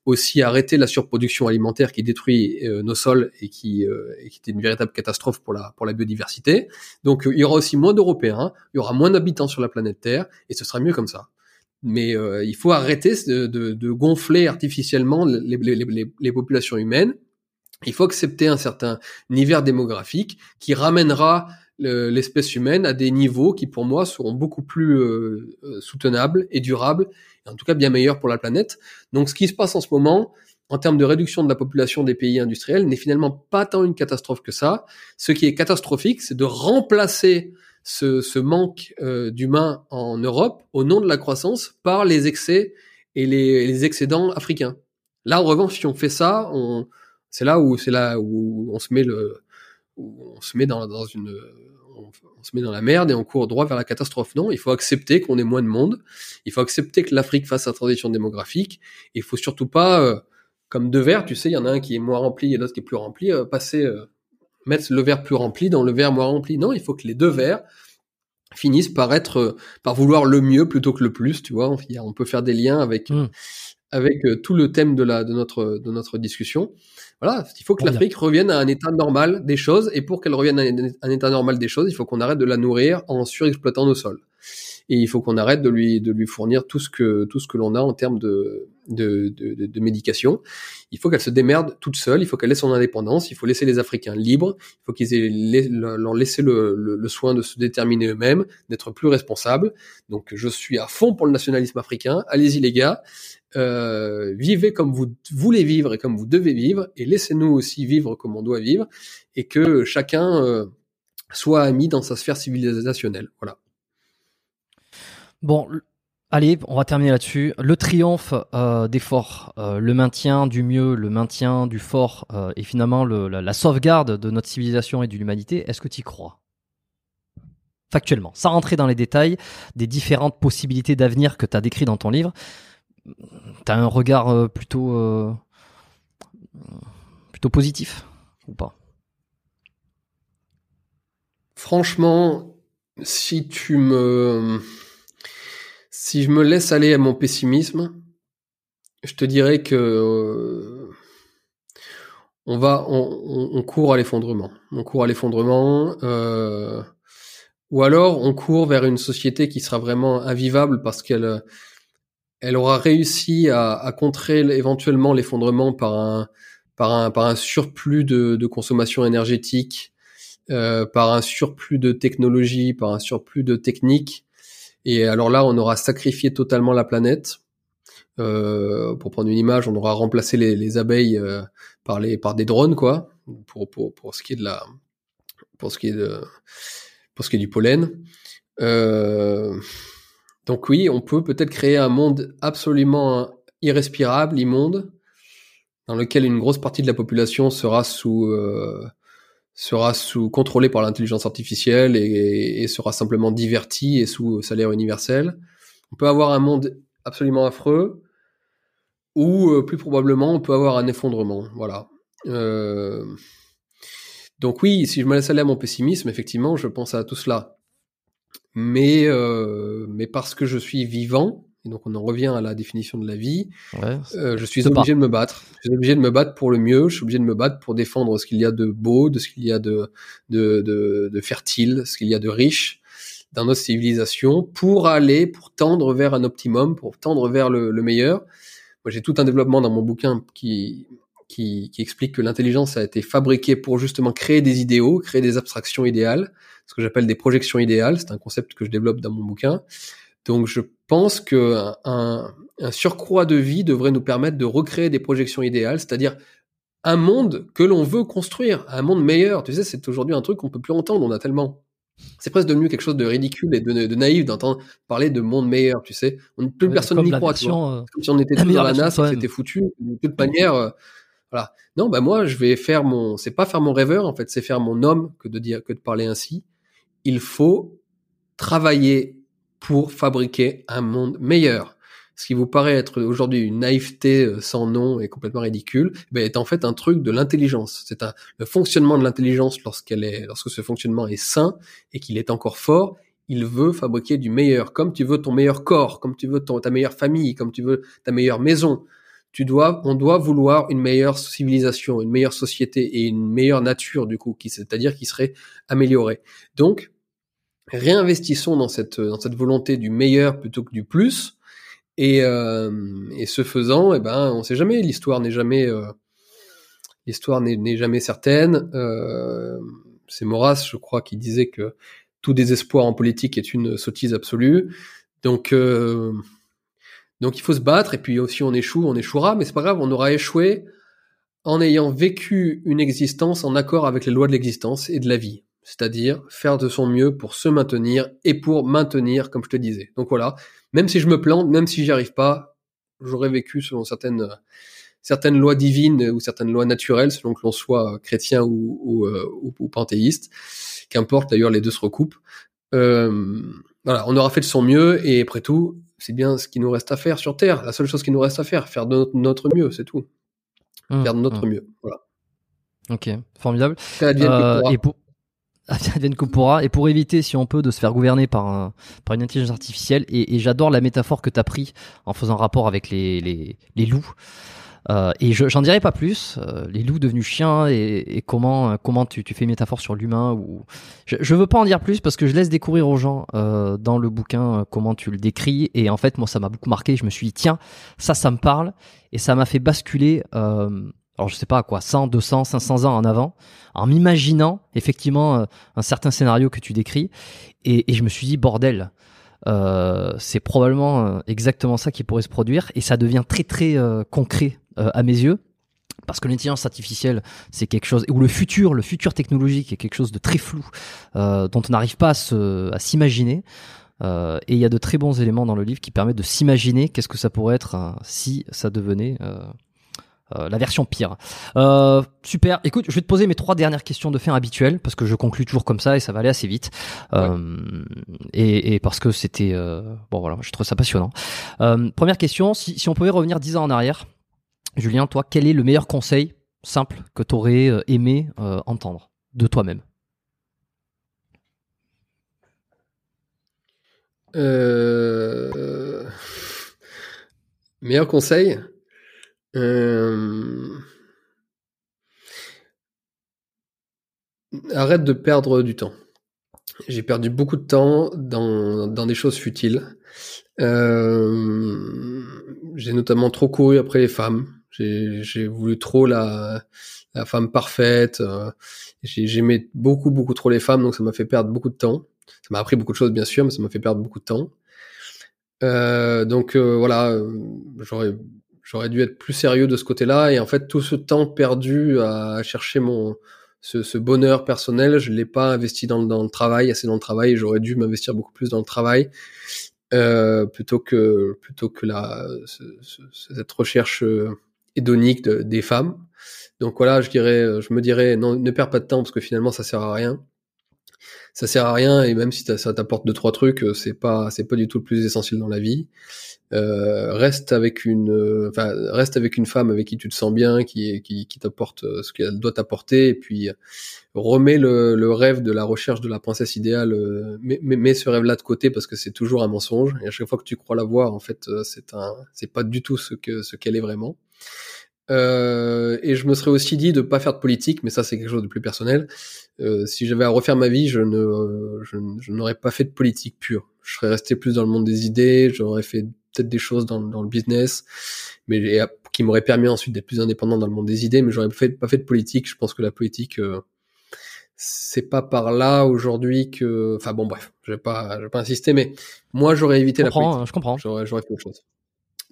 aussi arrêter la surproduction alimentaire qui détruit euh, nos sols et qui, euh, et qui est une véritable catastrophe pour la, pour la biodiversité. Donc il y aura aussi moins d'Européens, il y aura moins d'habitants sur la planète Terre, et ce sera mieux comme ça. Mais euh, il faut arrêter de, de, de gonfler artificiellement les, les, les, populations humaines. Il faut accepter un certain hiver démographique qui ramènera l'espèce humaine à des niveaux qui pour moi seront beaucoup plus euh, soutenables et durables en tout cas bien meilleur pour la planète. Donc ce qui se passe en ce moment, en termes de réduction de la population des pays industriels, n'est finalement pas tant une catastrophe que ça. Ce qui est catastrophique, c'est de remplacer ce, ce manque euh, d'humains en Europe au nom de la croissance par les excès et les, les excédents africains. Là, en revanche, si on fait ça, c'est là où c'est là où on se met le, où on se met dans, dans une, se met dans la merde et on court droit vers la catastrophe. Non, il faut accepter qu'on ait moins de monde. Il faut accepter que l'Afrique fasse sa transition démographique. il faut surtout pas, euh, comme deux verres, tu sais, il y en a un qui est moins rempli et l'autre qui est plus rempli, euh, euh, mettre le verre plus rempli dans le verre moins rempli. Non, il faut que les deux verres finissent par être, par vouloir le mieux plutôt que le plus, tu vois. On, peut faire des liens avec, mmh avec euh, tout le thème de, la, de, notre, de notre discussion. Voilà, il faut que l'Afrique revienne à un état normal des choses, et pour qu'elle revienne à un état normal des choses, il faut qu'on arrête de la nourrir en surexploitant nos sols. Et il faut qu'on arrête de lui, de lui fournir tout ce que, tout ce que l'on a en termes de, de, de, de médication. Il faut qu'elle se démerde toute seule, il faut qu'elle ait son indépendance, il faut laisser les Africains libres, il faut qu'ils aient leur laisser le, le, le, soin de se déterminer eux-mêmes, d'être plus responsables. Donc je suis à fond pour le nationalisme africain. Allez-y les gars. Euh, vivez comme vous voulez vivre et comme vous devez vivre, et laissez-nous aussi vivre comme on doit vivre, et que chacun euh, soit ami dans sa sphère civilisationnelle. Voilà. Bon, allez, on va terminer là-dessus. Le triomphe euh, des forts, le maintien du mieux, le maintien du fort, et finalement la, sauvegarde de notre civilisation et de l'humanité, est-ce que tu y crois? Factuellement, sans rentrer dans les détails des différentes possibilités d'avenir que tu as décrit dans ton livre, t'as un regard euh, plutôt euh, plutôt positif ou pas? Franchement, si tu me si je me laisse aller à mon pessimisme, je te dirais que euh, on va on, court à l'effondrement. On court à l'effondrement. ou alors on court vers une société qui sera vraiment invivable parce qu'elle elle aura réussi à, contrer éventuellement l'effondrement par un, surplus de, consommation énergétique, euh, par un surplus de technologie, par un surplus de technique. Et alors là, on aura sacrifié totalement la planète. Euh, pour prendre une image, on aura remplacé les, les abeilles euh, par des drones, quoi, pour, ce qui est pour ce qui est du pollen. Euh, donc oui, on peut peut-être créer un monde absolument irrespirable, immonde, dans lequel une grosse partie de la population sera sous euh, sera sous contrôlée par l'intelligence artificielle et, sera simplement divertie et sous salaire universel. On peut avoir un monde absolument affreux, ou euh, plus probablement on peut avoir un effondrement. Voilà. Euh, donc oui, si je me laisse aller à mon pessimisme, effectivement, je pense à tout cela mais euh, mais parce que je suis vivant et donc on en revient à la définition de la vie. Ouais, euh, je suis obligé de me battre. Je suis obligé de me battre pour le mieux. Je suis obligé de me battre pour défendre ce qu'il y a de beau, de ce qu'il y a de de, de, de fertile, ce qu'il y a de riche dans notre civilisation, pour aller, pour tendre vers un optimum, pour tendre vers le, le meilleur. Moi, j'ai tout un développement dans mon bouquin qui qui, qui explique que l'intelligence a été fabriquée pour justement créer des idéaux, créer des abstractions idéales ce que j'appelle des projections idéales. C'est un concept que je développe dans mon bouquin. Donc je pense que un, un surcroît de vie devrait nous permettre de recréer des projections idéales, c'est-à-dire un monde que l'on veut construire, un monde meilleur. Tu sais, c'est aujourd'hui un truc qu'on peut plus entendre. On a tellement, c'est presque devenu quelque chose de ridicule et de, de naïf d'entendre parler de monde meilleur. Tu sais, on, plus personne n'y croit. Euh, comme si on était tous dans la NASA, c'était foutu. De toute manière, euh, voilà. Non, bah moi, je vais faire mon, c'est pas faire mon rêveur en fait, c'est faire mon homme que de dire que de parler ainsi il faut travailler pour fabriquer un monde meilleur. Ce qui vous paraît être aujourd'hui une naïveté euh, sans nom et complètement ridicule, ben est en fait un truc de l'intelligence. C'est un, le fonctionnement de l'intelligence lorsqu'elle est, lorsque ce fonctionnement est sain et qu'il est encore fort, il veut fabriquer du meilleur, comme tu veux ton meilleur corps, comme tu veux ton, ta meilleure famille, comme tu veux ta meilleure maison. Tu dois, on doit vouloir une meilleure civilisation, une meilleure société et une meilleure nature du coup, qui c'est-à-dire qui serait améliorée. Donc, réinvestissons dans cette dans cette volonté du meilleur plutôt que du plus. Et euh, et ce faisant eh ben on sait jamais. L'histoire n'est jamais euh, l'histoire n'est jamais certaine. Euh, c'est Maurras je crois qui disait que tout désespoir en politique est une sottise absolue. Donc euh, donc il faut se battre. Et puis aussi on échoue on échouera. Mais c'est pas grave on aura échoué en ayant vécu une existence en accord avec les lois de l'existence et de la vie c'est-à-dire faire de son mieux pour se maintenir et pour maintenir, comme je te disais. Donc voilà, même si je me plante, même si j'y arrive pas, j'aurais vécu selon certaines certaines lois divines ou certaines lois naturelles, selon que l'on soit chrétien ou, ou, ou, ou panthéiste. Qu'importe, d'ailleurs, les deux se recoupent. Euh, voilà, on aura fait de son mieux et après tout, c'est bien ce qui nous reste à faire sur Terre. La seule chose qui nous reste à faire, faire de notre, mieux, c'est tout. Hum, faire de notre hum. mieux. Voilà. Ok, formidable. Euh, et pour Et pour éviter si on peut de se faire gouverner par un, par une intelligence artificielle et, et j'adore la métaphore que tu as pris en faisant rapport avec les, les, les loups. Euh, et je- j'en dirai pas plus euh, les loups devenus chiens et, et comment euh, comment tu, tu fais métaphore sur l'humain ou je, je veux pas en dire plus parce que je laisse découvrir aux gens euh, dans le bouquin euh, comment tu le décris. Et en fait moi ça m'a beaucoup marqué. Je me suis dit tiens ça ça me parle. Et ça m'a fait basculer euh, alors je sais pas quoi 100 200 500 ans en avant en m'imaginant effectivement euh, un certain scénario que tu décris. Et, et je me suis dit bordel euh, c'est probablement euh, exactement ça qui pourrait se produire. Et ça devient très très euh, concret euh, à mes yeux. Parce que l'intelligence artificielle c'est quelque chose ou le futur le futur technologique est quelque chose de très flou dont on n'arrive pas à s'imaginer. Euh, et il y a de très bons éléments dans le livre qui permettent de s'imaginer qu'est-ce que ça pourrait être si ça devenait euh, euh, la version pire. Euh, super. Écoute, je vais te poser mes trois dernières questions de fin habituelles parce que je conclus toujours comme ça et ça va aller assez vite. Euh, et, et parce que c'était bon voilà, je trouve ça passionnant. Première question, si, si on pouvait revenir dix ans en arrière, Julien, toi, quel est le meilleur conseil simple que tu aurais aimé entendre de toi-même? Meilleur conseil? Euh, Arrête de perdre du temps. J'ai perdu beaucoup de temps dans, dans des choses futiles. Euh, J'ai notamment trop couru après les femmes. J'ai voulu trop la, la femme parfaite. euh, j'ai- J'aimais beaucoup, beaucoup trop les femmes, donc ça m'a fait perdre beaucoup de temps. Ça m'a appris beaucoup de choses, bien sûr, mais ça m'a fait perdre beaucoup de temps. Euh, donc euh, voilà, euh, j'aurais j'aurais dû être plus sérieux de ce côté-là. Et en fait, tout ce temps perdu à chercher mon ce, ce bonheur personnel, je l'ai pas investi dans, le- dans le travail, assez dans le travail. J'aurais dû m'investir beaucoup plus dans le travail euh, plutôt que plutôt que la ce- ce- cette recherche euh, hédonique de- des femmes. Donc voilà, je dirais, je me dirais, non, ne perds pas de temps parce que finalement, ça sert à rien ça sert à rien et même si ça t'apporte deux trois trucs, euh, c'est pas c'est pas du tout le plus essentiel dans la vie. Euh, reste avec une euh, enfin reste avec une femme avec qui tu te sens bien, qui qui, t'apporte euh, ce qu'elle doit t'apporter et puis remets le, le rêve de la recherche de la princesse idéale, mets, ce rêve-là de côté parce que c'est toujours un mensonge et à chaque fois que tu crois l'avoir, en fait, c'est un c'est pas du tout ce que ce qu'elle est vraiment. Euh, et je me serais aussi dit de pas faire de politique, mais ça c'est quelque chose de plus personnel. Euh, si j'avais à refaire ma vie, je ne, euh, je, je n'aurais pas fait de politique pure. Je serais resté plus dans le monde des idées, j'aurais fait peut-être des choses dans, dans le business, mais euh, qui m'auraient permis ensuite d'être plus indépendant dans le monde des idées, mais j'aurais fait, pas fait de politique. Je pense que la politique, euh, c'est pas par là aujourd'hui que, enfin bon bref, je vais pas, je vais pas insister, mais moi j'aurais évité Je la politique. comprends, je comprends. J'aurais, j'aurais fait autre chose.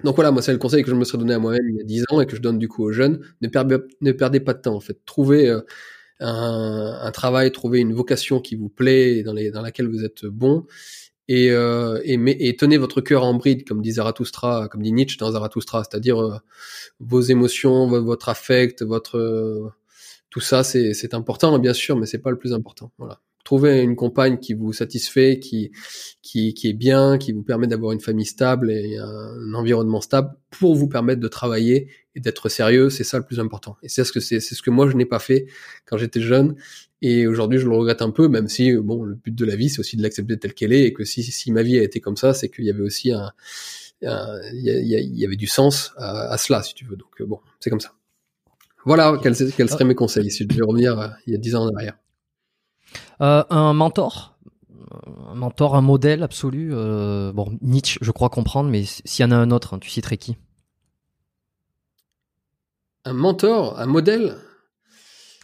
Donc voilà, moi c'est le conseil que je me serais donné à moi-même il y a 10 ans et que je donne du coup aux jeunes. Ne perdez, pas de temps en fait. Trouvez euh, un, travail, trouvez une vocation qui vous plaît et dans, dans laquelle vous êtes bon et, euh, et, tenez votre cœur en bride, comme dit Zarathustra, comme dit Nietzsche dans Zarathustra, c'est-à-dire euh, vos émotions, vo- votre affect, votre tout ça c'est important bien sûr, mais c'est pas le plus important. Voilà. Trouvez une compagne qui vous satisfait, qui qui, qui est bien, qui vous permet d'avoir une famille stable et un environnement stable pour vous permettre de travailler et d'être sérieux, c'est ça le plus important. Et c'est ce que c'est, c'est ce que moi je n'ai pas fait quand j'étais jeune et aujourd'hui je le regrette un peu, même si bon le but de la vie c'est aussi de l'accepter telle qu'elle est et que si si ma vie a été comme ça, c'est qu'il y avait aussi un il y avait du sens à, à cela si tu veux. Donc euh, bon, c'est comme ça. Voilà quels, quels seraient mes conseils si je devais revenir euh, il y a dix ans en arrière. Euh, un mentor, un mentor, un modèle absolu. euh, bon, Nietzsche, je crois comprendre, mais s'il y en a un autre, hein, tu citerais qui? Un mentor, un modèle,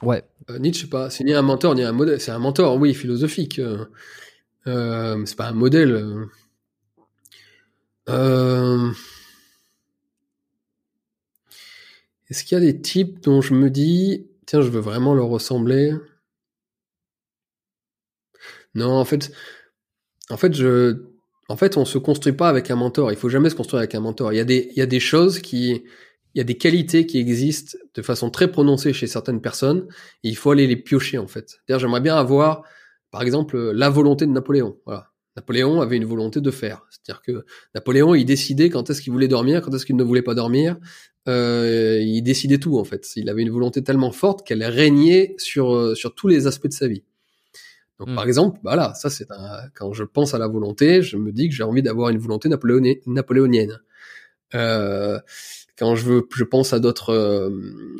Ouais. Euh, Nietzsche, c'est pas, c'est ni un mentor ni un modèle. C'est un mentor, oui, philosophique. Euh, euh, c'est pas un modèle. Est-ce qu'il y a des types dont je me dis, tiens, je veux vraiment leur ressembler? Non, en fait, en fait, je, en fait, on se construit pas avec un mentor. Il faut jamais se construire avec un mentor. Il y a des, il y a des choses qui, il y a des qualités qui existent de façon très prononcée chez certaines personnes il faut aller les piocher en fait. D'ailleurs, j'aimerais bien avoir, par exemple, la volonté de Napoléon. Voilà. Napoléon avait une volonté de faire. C'est-à-dire que Napoléon, il décidait quand est-ce qu'il voulait dormir, quand est-ce qu'il ne voulait pas dormir. Euh, il décidait tout en fait. Il avait une volonté tellement forte qu'elle régnait sur euh, sur tous les aspects de sa vie. Donc, par hmm. exemple, voilà, ça c'est quand je pense à la volonté, je me dis que j'ai envie d'avoir une volonté napoléonienne. Euh, quand je veux, je pense à d'autres euh,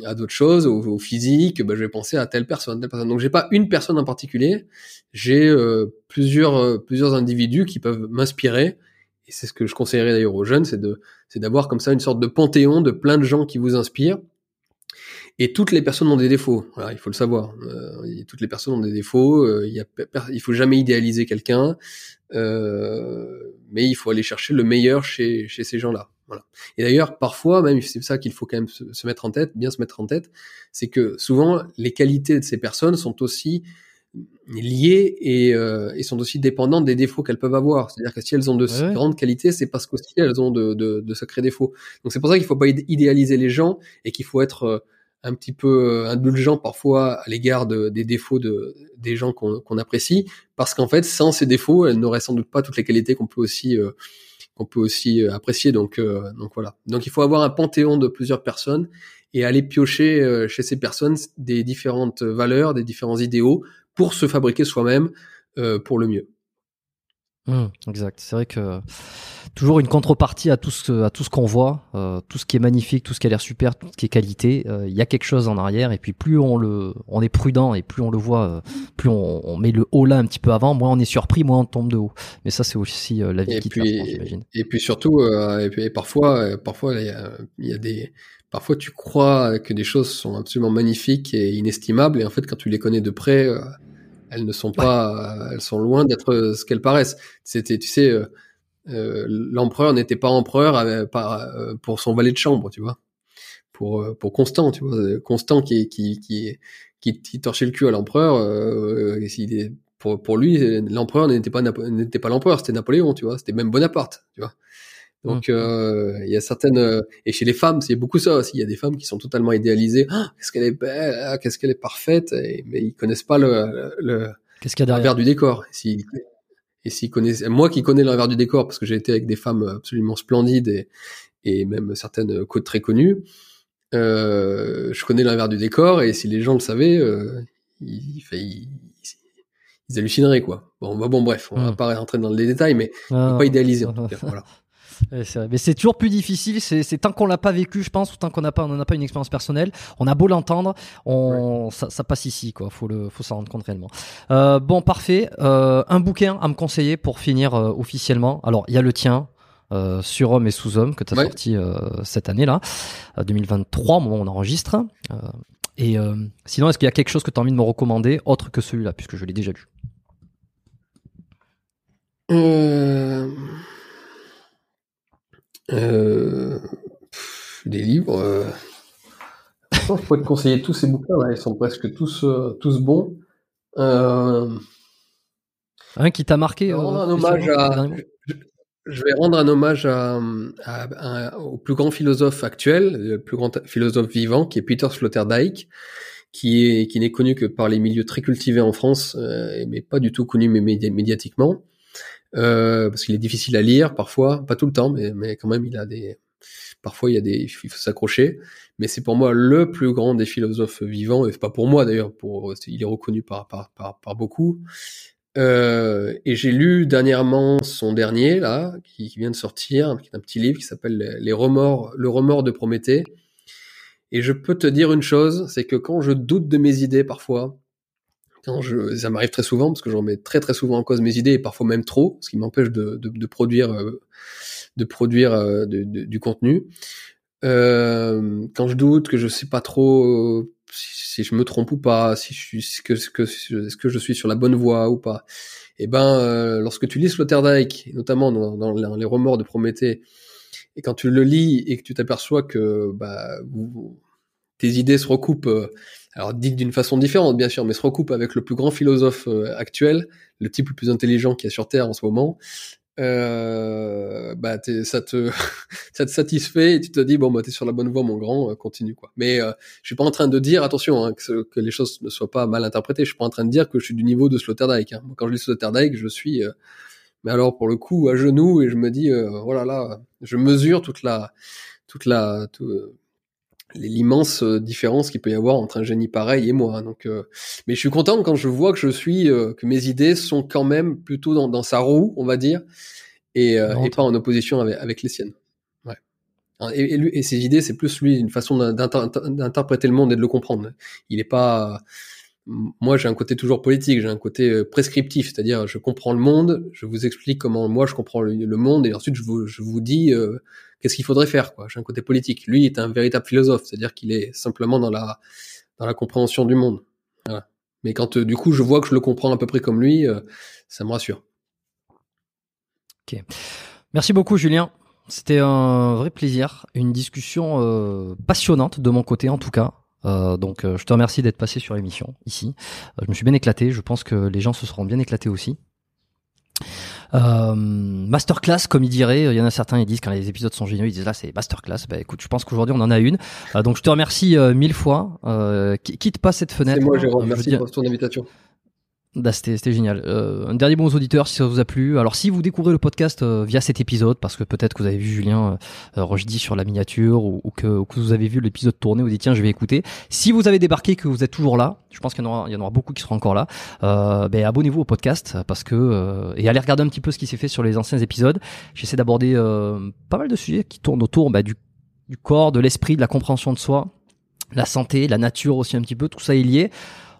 à d'autres choses, au, physique, ben, je vais penser à telle personne, telle personne. Donc j'ai pas une personne en particulier, j'ai euh, plusieurs plusieurs individus qui peuvent m'inspirer. Et c'est ce que je conseillerais d'ailleurs aux jeunes, c'est de c'est d'avoir comme ça une sorte de panthéon de plein de gens qui vous inspirent. Et toutes les personnes ont des défauts. Voilà, il faut le savoir. toutes les personnes ont des défauts. il y a, il faut jamais idéaliser quelqu'un, mais il faut aller chercher le meilleur chez chez ces gens-là. Voilà. Et d'ailleurs, parfois, même c'est ça qu'il faut quand même se, mettre en tête, bien se mettre en tête, c'est que souvent les qualités de ces personnes sont aussi liées et, euh, et sont aussi dépendantes des défauts qu'elles peuvent avoir. C'est-à-dire que si elles ont de grandes qualités, c'est parce qu'aussi elles ont de, de, de, sacrés défauts. Donc c'est pour ça qu'il faut pas idéaliser les gens et qu'il faut être euh, un petit peu euh, indulgent parfois à l'égard des défauts de, des gens qu'on apprécie, parce qu'en fait, sans ces défauts, elles n'auraient sans doute pas toutes les qualités qu'on peut aussi euh, qu'on peut aussi euh, apprécier. Donc, euh, donc voilà. Donc il faut avoir un panthéon de plusieurs personnes et aller piocher euh, chez ces personnes des différentes valeurs, des différents idéaux pour se fabriquer soi-même pour le mieux. Mmh, exact. C'est vrai que toujours une contrepartie à tout ce à tout ce qu'on voit, euh, tout ce qui est magnifique, tout ce qui a l'air super, tout ce qui est qualité. Euh, il y a quelque chose en arrière et puis plus on le on est prudent et plus on le voit, euh, plus on, on, met le haut là un petit peu avant, moins on est surpris, moins on tombe de haut. Mais ça c'est aussi la vie et qui puis, j'imagine. Et puis surtout et, puis, et parfois parfois il y a des parfois tu crois que des choses sont absolument magnifiques et inestimables et en fait quand tu les connais de près elles ne sont pas, elles sont loin d'être ce qu'elles paraissent. C'était, tu sais, euh, l'empereur n'était pas empereur euh, euh, pour son valet de chambre, tu vois, pour pour Constant, tu vois, Constant qui qui qui qui, qui torchait le cul à l'empereur. Euh, pour pour lui, l'empereur n'était pas n'était pas l'empereur, c'était Napoléon, tu vois, c'était même Bonaparte, tu vois. Donc mmh. euh, il y a certaines et chez les femmes c'est beaucoup ça aussi. Il y a des femmes qui sont totalement idéalisées. Ah, qu'est-ce qu'elle est belle, ah, qu'est-ce qu'elle est parfaite, et, mais ils connaissent pas le, le qu'est-ce qu'il y a derrière? du décor. Et s'ils connaissent, moi qui connais l'envers du décor parce que j'ai été avec des femmes absolument splendides et, et même certaines côtes très connues, euh, je connais l'envers du décor et si les gens le savaient, euh, ils, ils, ils, hallucineraient quoi. Bon, bah bon bref, on va mmh. pas rentrer dans les détails, mais ah, pas idéaliser en tout cas. Voilà. Mais c'est toujours plus difficile. C'est tant qu'on l'a pas vécu, je pense, ou tant qu'on n'a pas, on n'a pas une expérience personnelle. On a beau l'entendre, on, ça, ça, passe ici, quoi. Faut le, faut s'en rendre compte réellement. Euh, bon, parfait. Euh, un bouquin à me conseiller pour finir euh, officiellement. Alors, il y a le tien. Sur homme et sous homme que tu as sorti cette année là 2023 au moment où on enregistre et sinon est-ce qu'il y a quelque chose que tu as envie de me recommander autre que celui-là puisque je l'ai déjà lu? Euh, des livres. Euh... je pourrais te conseiller tous ces bouquins. Ils sont presque tous, euh, tous bons. Euh... Un qui t'a marqué. Je vais, rendre un hommage à, je, vais rendre un hommage à, à, au plus grand philosophe actuel, le plus grand philosophe vivant, qui est Peter Sloterdijk, qui est qui n'est connu que par les milieux très cultivés en France, euh, mais pas du tout connu mais médiatiquement euh, parce qu'il est difficile à lire parfois, pas tout le temps, mais, quand même il a des, parfois il y a des, il faut s'accrocher. Mais c'est pour moi le plus grand des philosophes vivants, et pas pour moi d'ailleurs, pour, il est reconnu par par par, par beaucoup. Euh, et j'ai lu dernièrement son dernier là, qui, qui, vient de sortir, qui est un petit livre qui s'appelle Les remords, le remords de Prométhée. Et je peux te dire une chose, c'est que quand je doute de mes idées parfois, je, ça m'arrive très souvent parce que j'en mets très très souvent en cause mes idées et parfois même trop, ce qui m'empêche de, de, de, produire, de produire euh, du contenu. Euh, quand je doute, que je sais pas trop si, je me trompe ou pas, si je suis, que, que, est-ce que je suis sur la bonne voie ou pas. Et eh ben, euh, lorsque tu lis Sloterdijk, notamment dans, dans, les remords de Prométhée, et quand tu le lis et que tu t'aperçois que bah, tes idées se recoupent euh, alors dit d'une façon différente bien sûr, mais se recoupe avec le plus grand philosophe euh, actuel, le type le plus intelligent qu'il y a sur Terre en ce moment, euh, bah ça te ça te satisfait et tu te dis bon bah t'es sur la bonne voie mon grand, euh, continue quoi. Mais euh, je suis pas en train de dire attention hein, que, les choses ne soient pas mal interprétées. Je suis pas en train de dire que je suis du niveau de Sloterdijk. Hein. Quand je lis Sloterdijk, je suis euh, mais alors pour le coup à genoux et je me dis voilà là, je mesure toute la toute la tout, l'immense différence qu'il peut y avoir entre un génie pareil et moi. Donc, mais je suis content quand je vois que je suis, que mes idées sont quand même plutôt dans, dans sa roue, on va dire, et, et pas en opposition avec, avec les siennes. Ouais. Et, et, lui, et ses idées, c'est plus lui une façon d'interpréter le monde et de le comprendre. Il est pas moi j'ai un côté toujours politique, j'ai un côté prescriptif, c'est-à-dire je comprends le monde, je vous explique comment moi je comprends le, monde et ensuite je vous, je vous dis euh, qu'est-ce qu'il faudrait faire. J'ai un côté politique. Lui est un véritable philosophe, c'est-à-dire qu'il est simplement dans la dans la compréhension du monde. Voilà. Mais quand euh, du coup je vois que je le comprends à peu près comme lui, euh, ça me rassure. Ok. Merci beaucoup Julien. C'était un vrai plaisir, une discussion euh, passionnante de mon côté en tout cas. Euh, donc je te remercie d'être passé sur l'émission ici. je me suis bien éclaté, je pense que les gens se seront bien éclatés aussi. Euh, masterclass, comme il dirait, il y en a certains, ils disent quand les épisodes sont géniaux, ils disent là c'est masterclass. Bah écoute, je pense qu'aujourd'hui on en a une. Euh, donc je te remercie euh, mille fois. Euh, quitte pas cette fenêtre? C'est moi, Jérôme. Merci pour ton invitation. Bah, c'était génial. Euh, un dernier mot aux auditeurs si ça vous a plu. Alors si vous découvrez le podcast euh, via cet épisode, parce que peut-être que vous avez vu Julien euh, euh sur la miniature ou, ou, que, ou, que, vous avez vu l'épisode tourner, vous dites tiens je vais écouter. Si vous avez débarqué, que vous êtes toujours là, je pense qu'il y, en aura, il y en aura beaucoup qui seront encore là. Euh, ben, abonnez-vous au podcast parce que euh, et allez regarder un petit peu ce qui s'est fait sur les anciens épisodes. J'essaie d'aborder pas mal de sujets qui tournent autour bah, du, du corps, de l'esprit, de la compréhension de soi, la santé, la nature aussi un petit peu. Tout ça est lié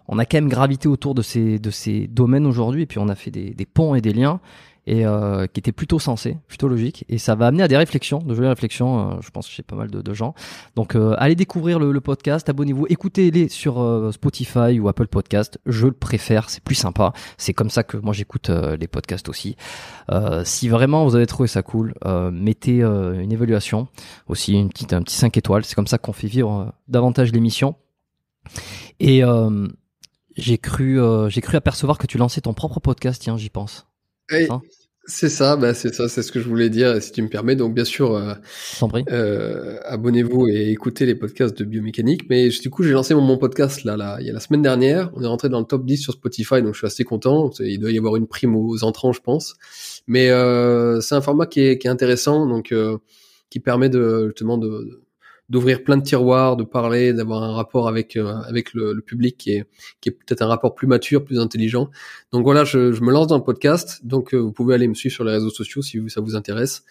on a quand même gravité autour de ces, de ces domaines aujourd'hui, et puis on a fait des, des ponts et des liens, et euh, qui étaient plutôt sensés, plutôt logiques, et ça va amener à des réflexions, de jolies réflexions, euh, je pense chez pas mal de, de gens. Donc euh, allez découvrir le, podcast, abonnez-vous, écoutez-les sur euh, Spotify ou Apple Podcast, je le préfère, c'est plus sympa, c'est comme ça que moi j'écoute les podcasts aussi. si vraiment vous avez trouvé ça cool, mettez une évaluation, aussi une petite, un petit 5 étoiles, c'est comme ça qu'on fait vivre davantage l'émission. Et j'ai cru, euh, j'ai cru apercevoir que tu lançais ton propre podcast, tiens, j'y pense. c'est ça, bah c'est ça, c'est ce que je voulais dire, si tu me permets. Donc bien sûr, euh, euh, abonnez-vous et écoutez les podcasts de biomécanique. Mais du coup, j'ai lancé mon, mon, podcast là, là, il y a la semaine dernière. On est rentré dans le top 10 sur Spotify, donc je suis assez content. Il doit y avoir une prime aux entrants, je pense. Mais euh, c'est un format qui est, qui est intéressant, donc euh, qui permet de justement de d'ouvrir plein de tiroirs, de parler, d'avoir un rapport avec euh, avec le, public qui est qui est peut-être un rapport plus mature, plus intelligent. Donc voilà, je, me lance dans le podcast. Donc euh, vous pouvez aller me suivre sur les réseaux sociaux si ça vous intéresse.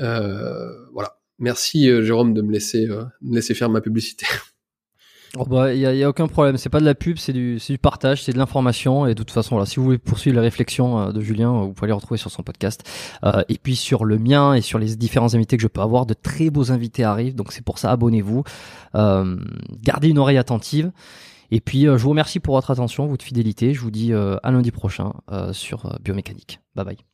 Euh, voilà. Merci Jérôme de me laisser me laisser faire ma publicité. Oh bah, il y a, y a, aucun problème. C'est pas de la pub, c'est du, du partage, c'est de l'information. Et de toute façon, si vous voulez poursuivre la réflexion euh, de Julien, euh, vous pouvez les retrouver sur son podcast. Euh, et puis sur le mien et sur les différents invités que je peux avoir, de très beaux invités arrivent. Donc c'est pour ça, abonnez-vous. Euh, gardez une oreille attentive. Et puis, euh, je vous remercie pour votre attention, votre fidélité. Je vous dis à lundi prochain sur Biomécanique. Bye bye.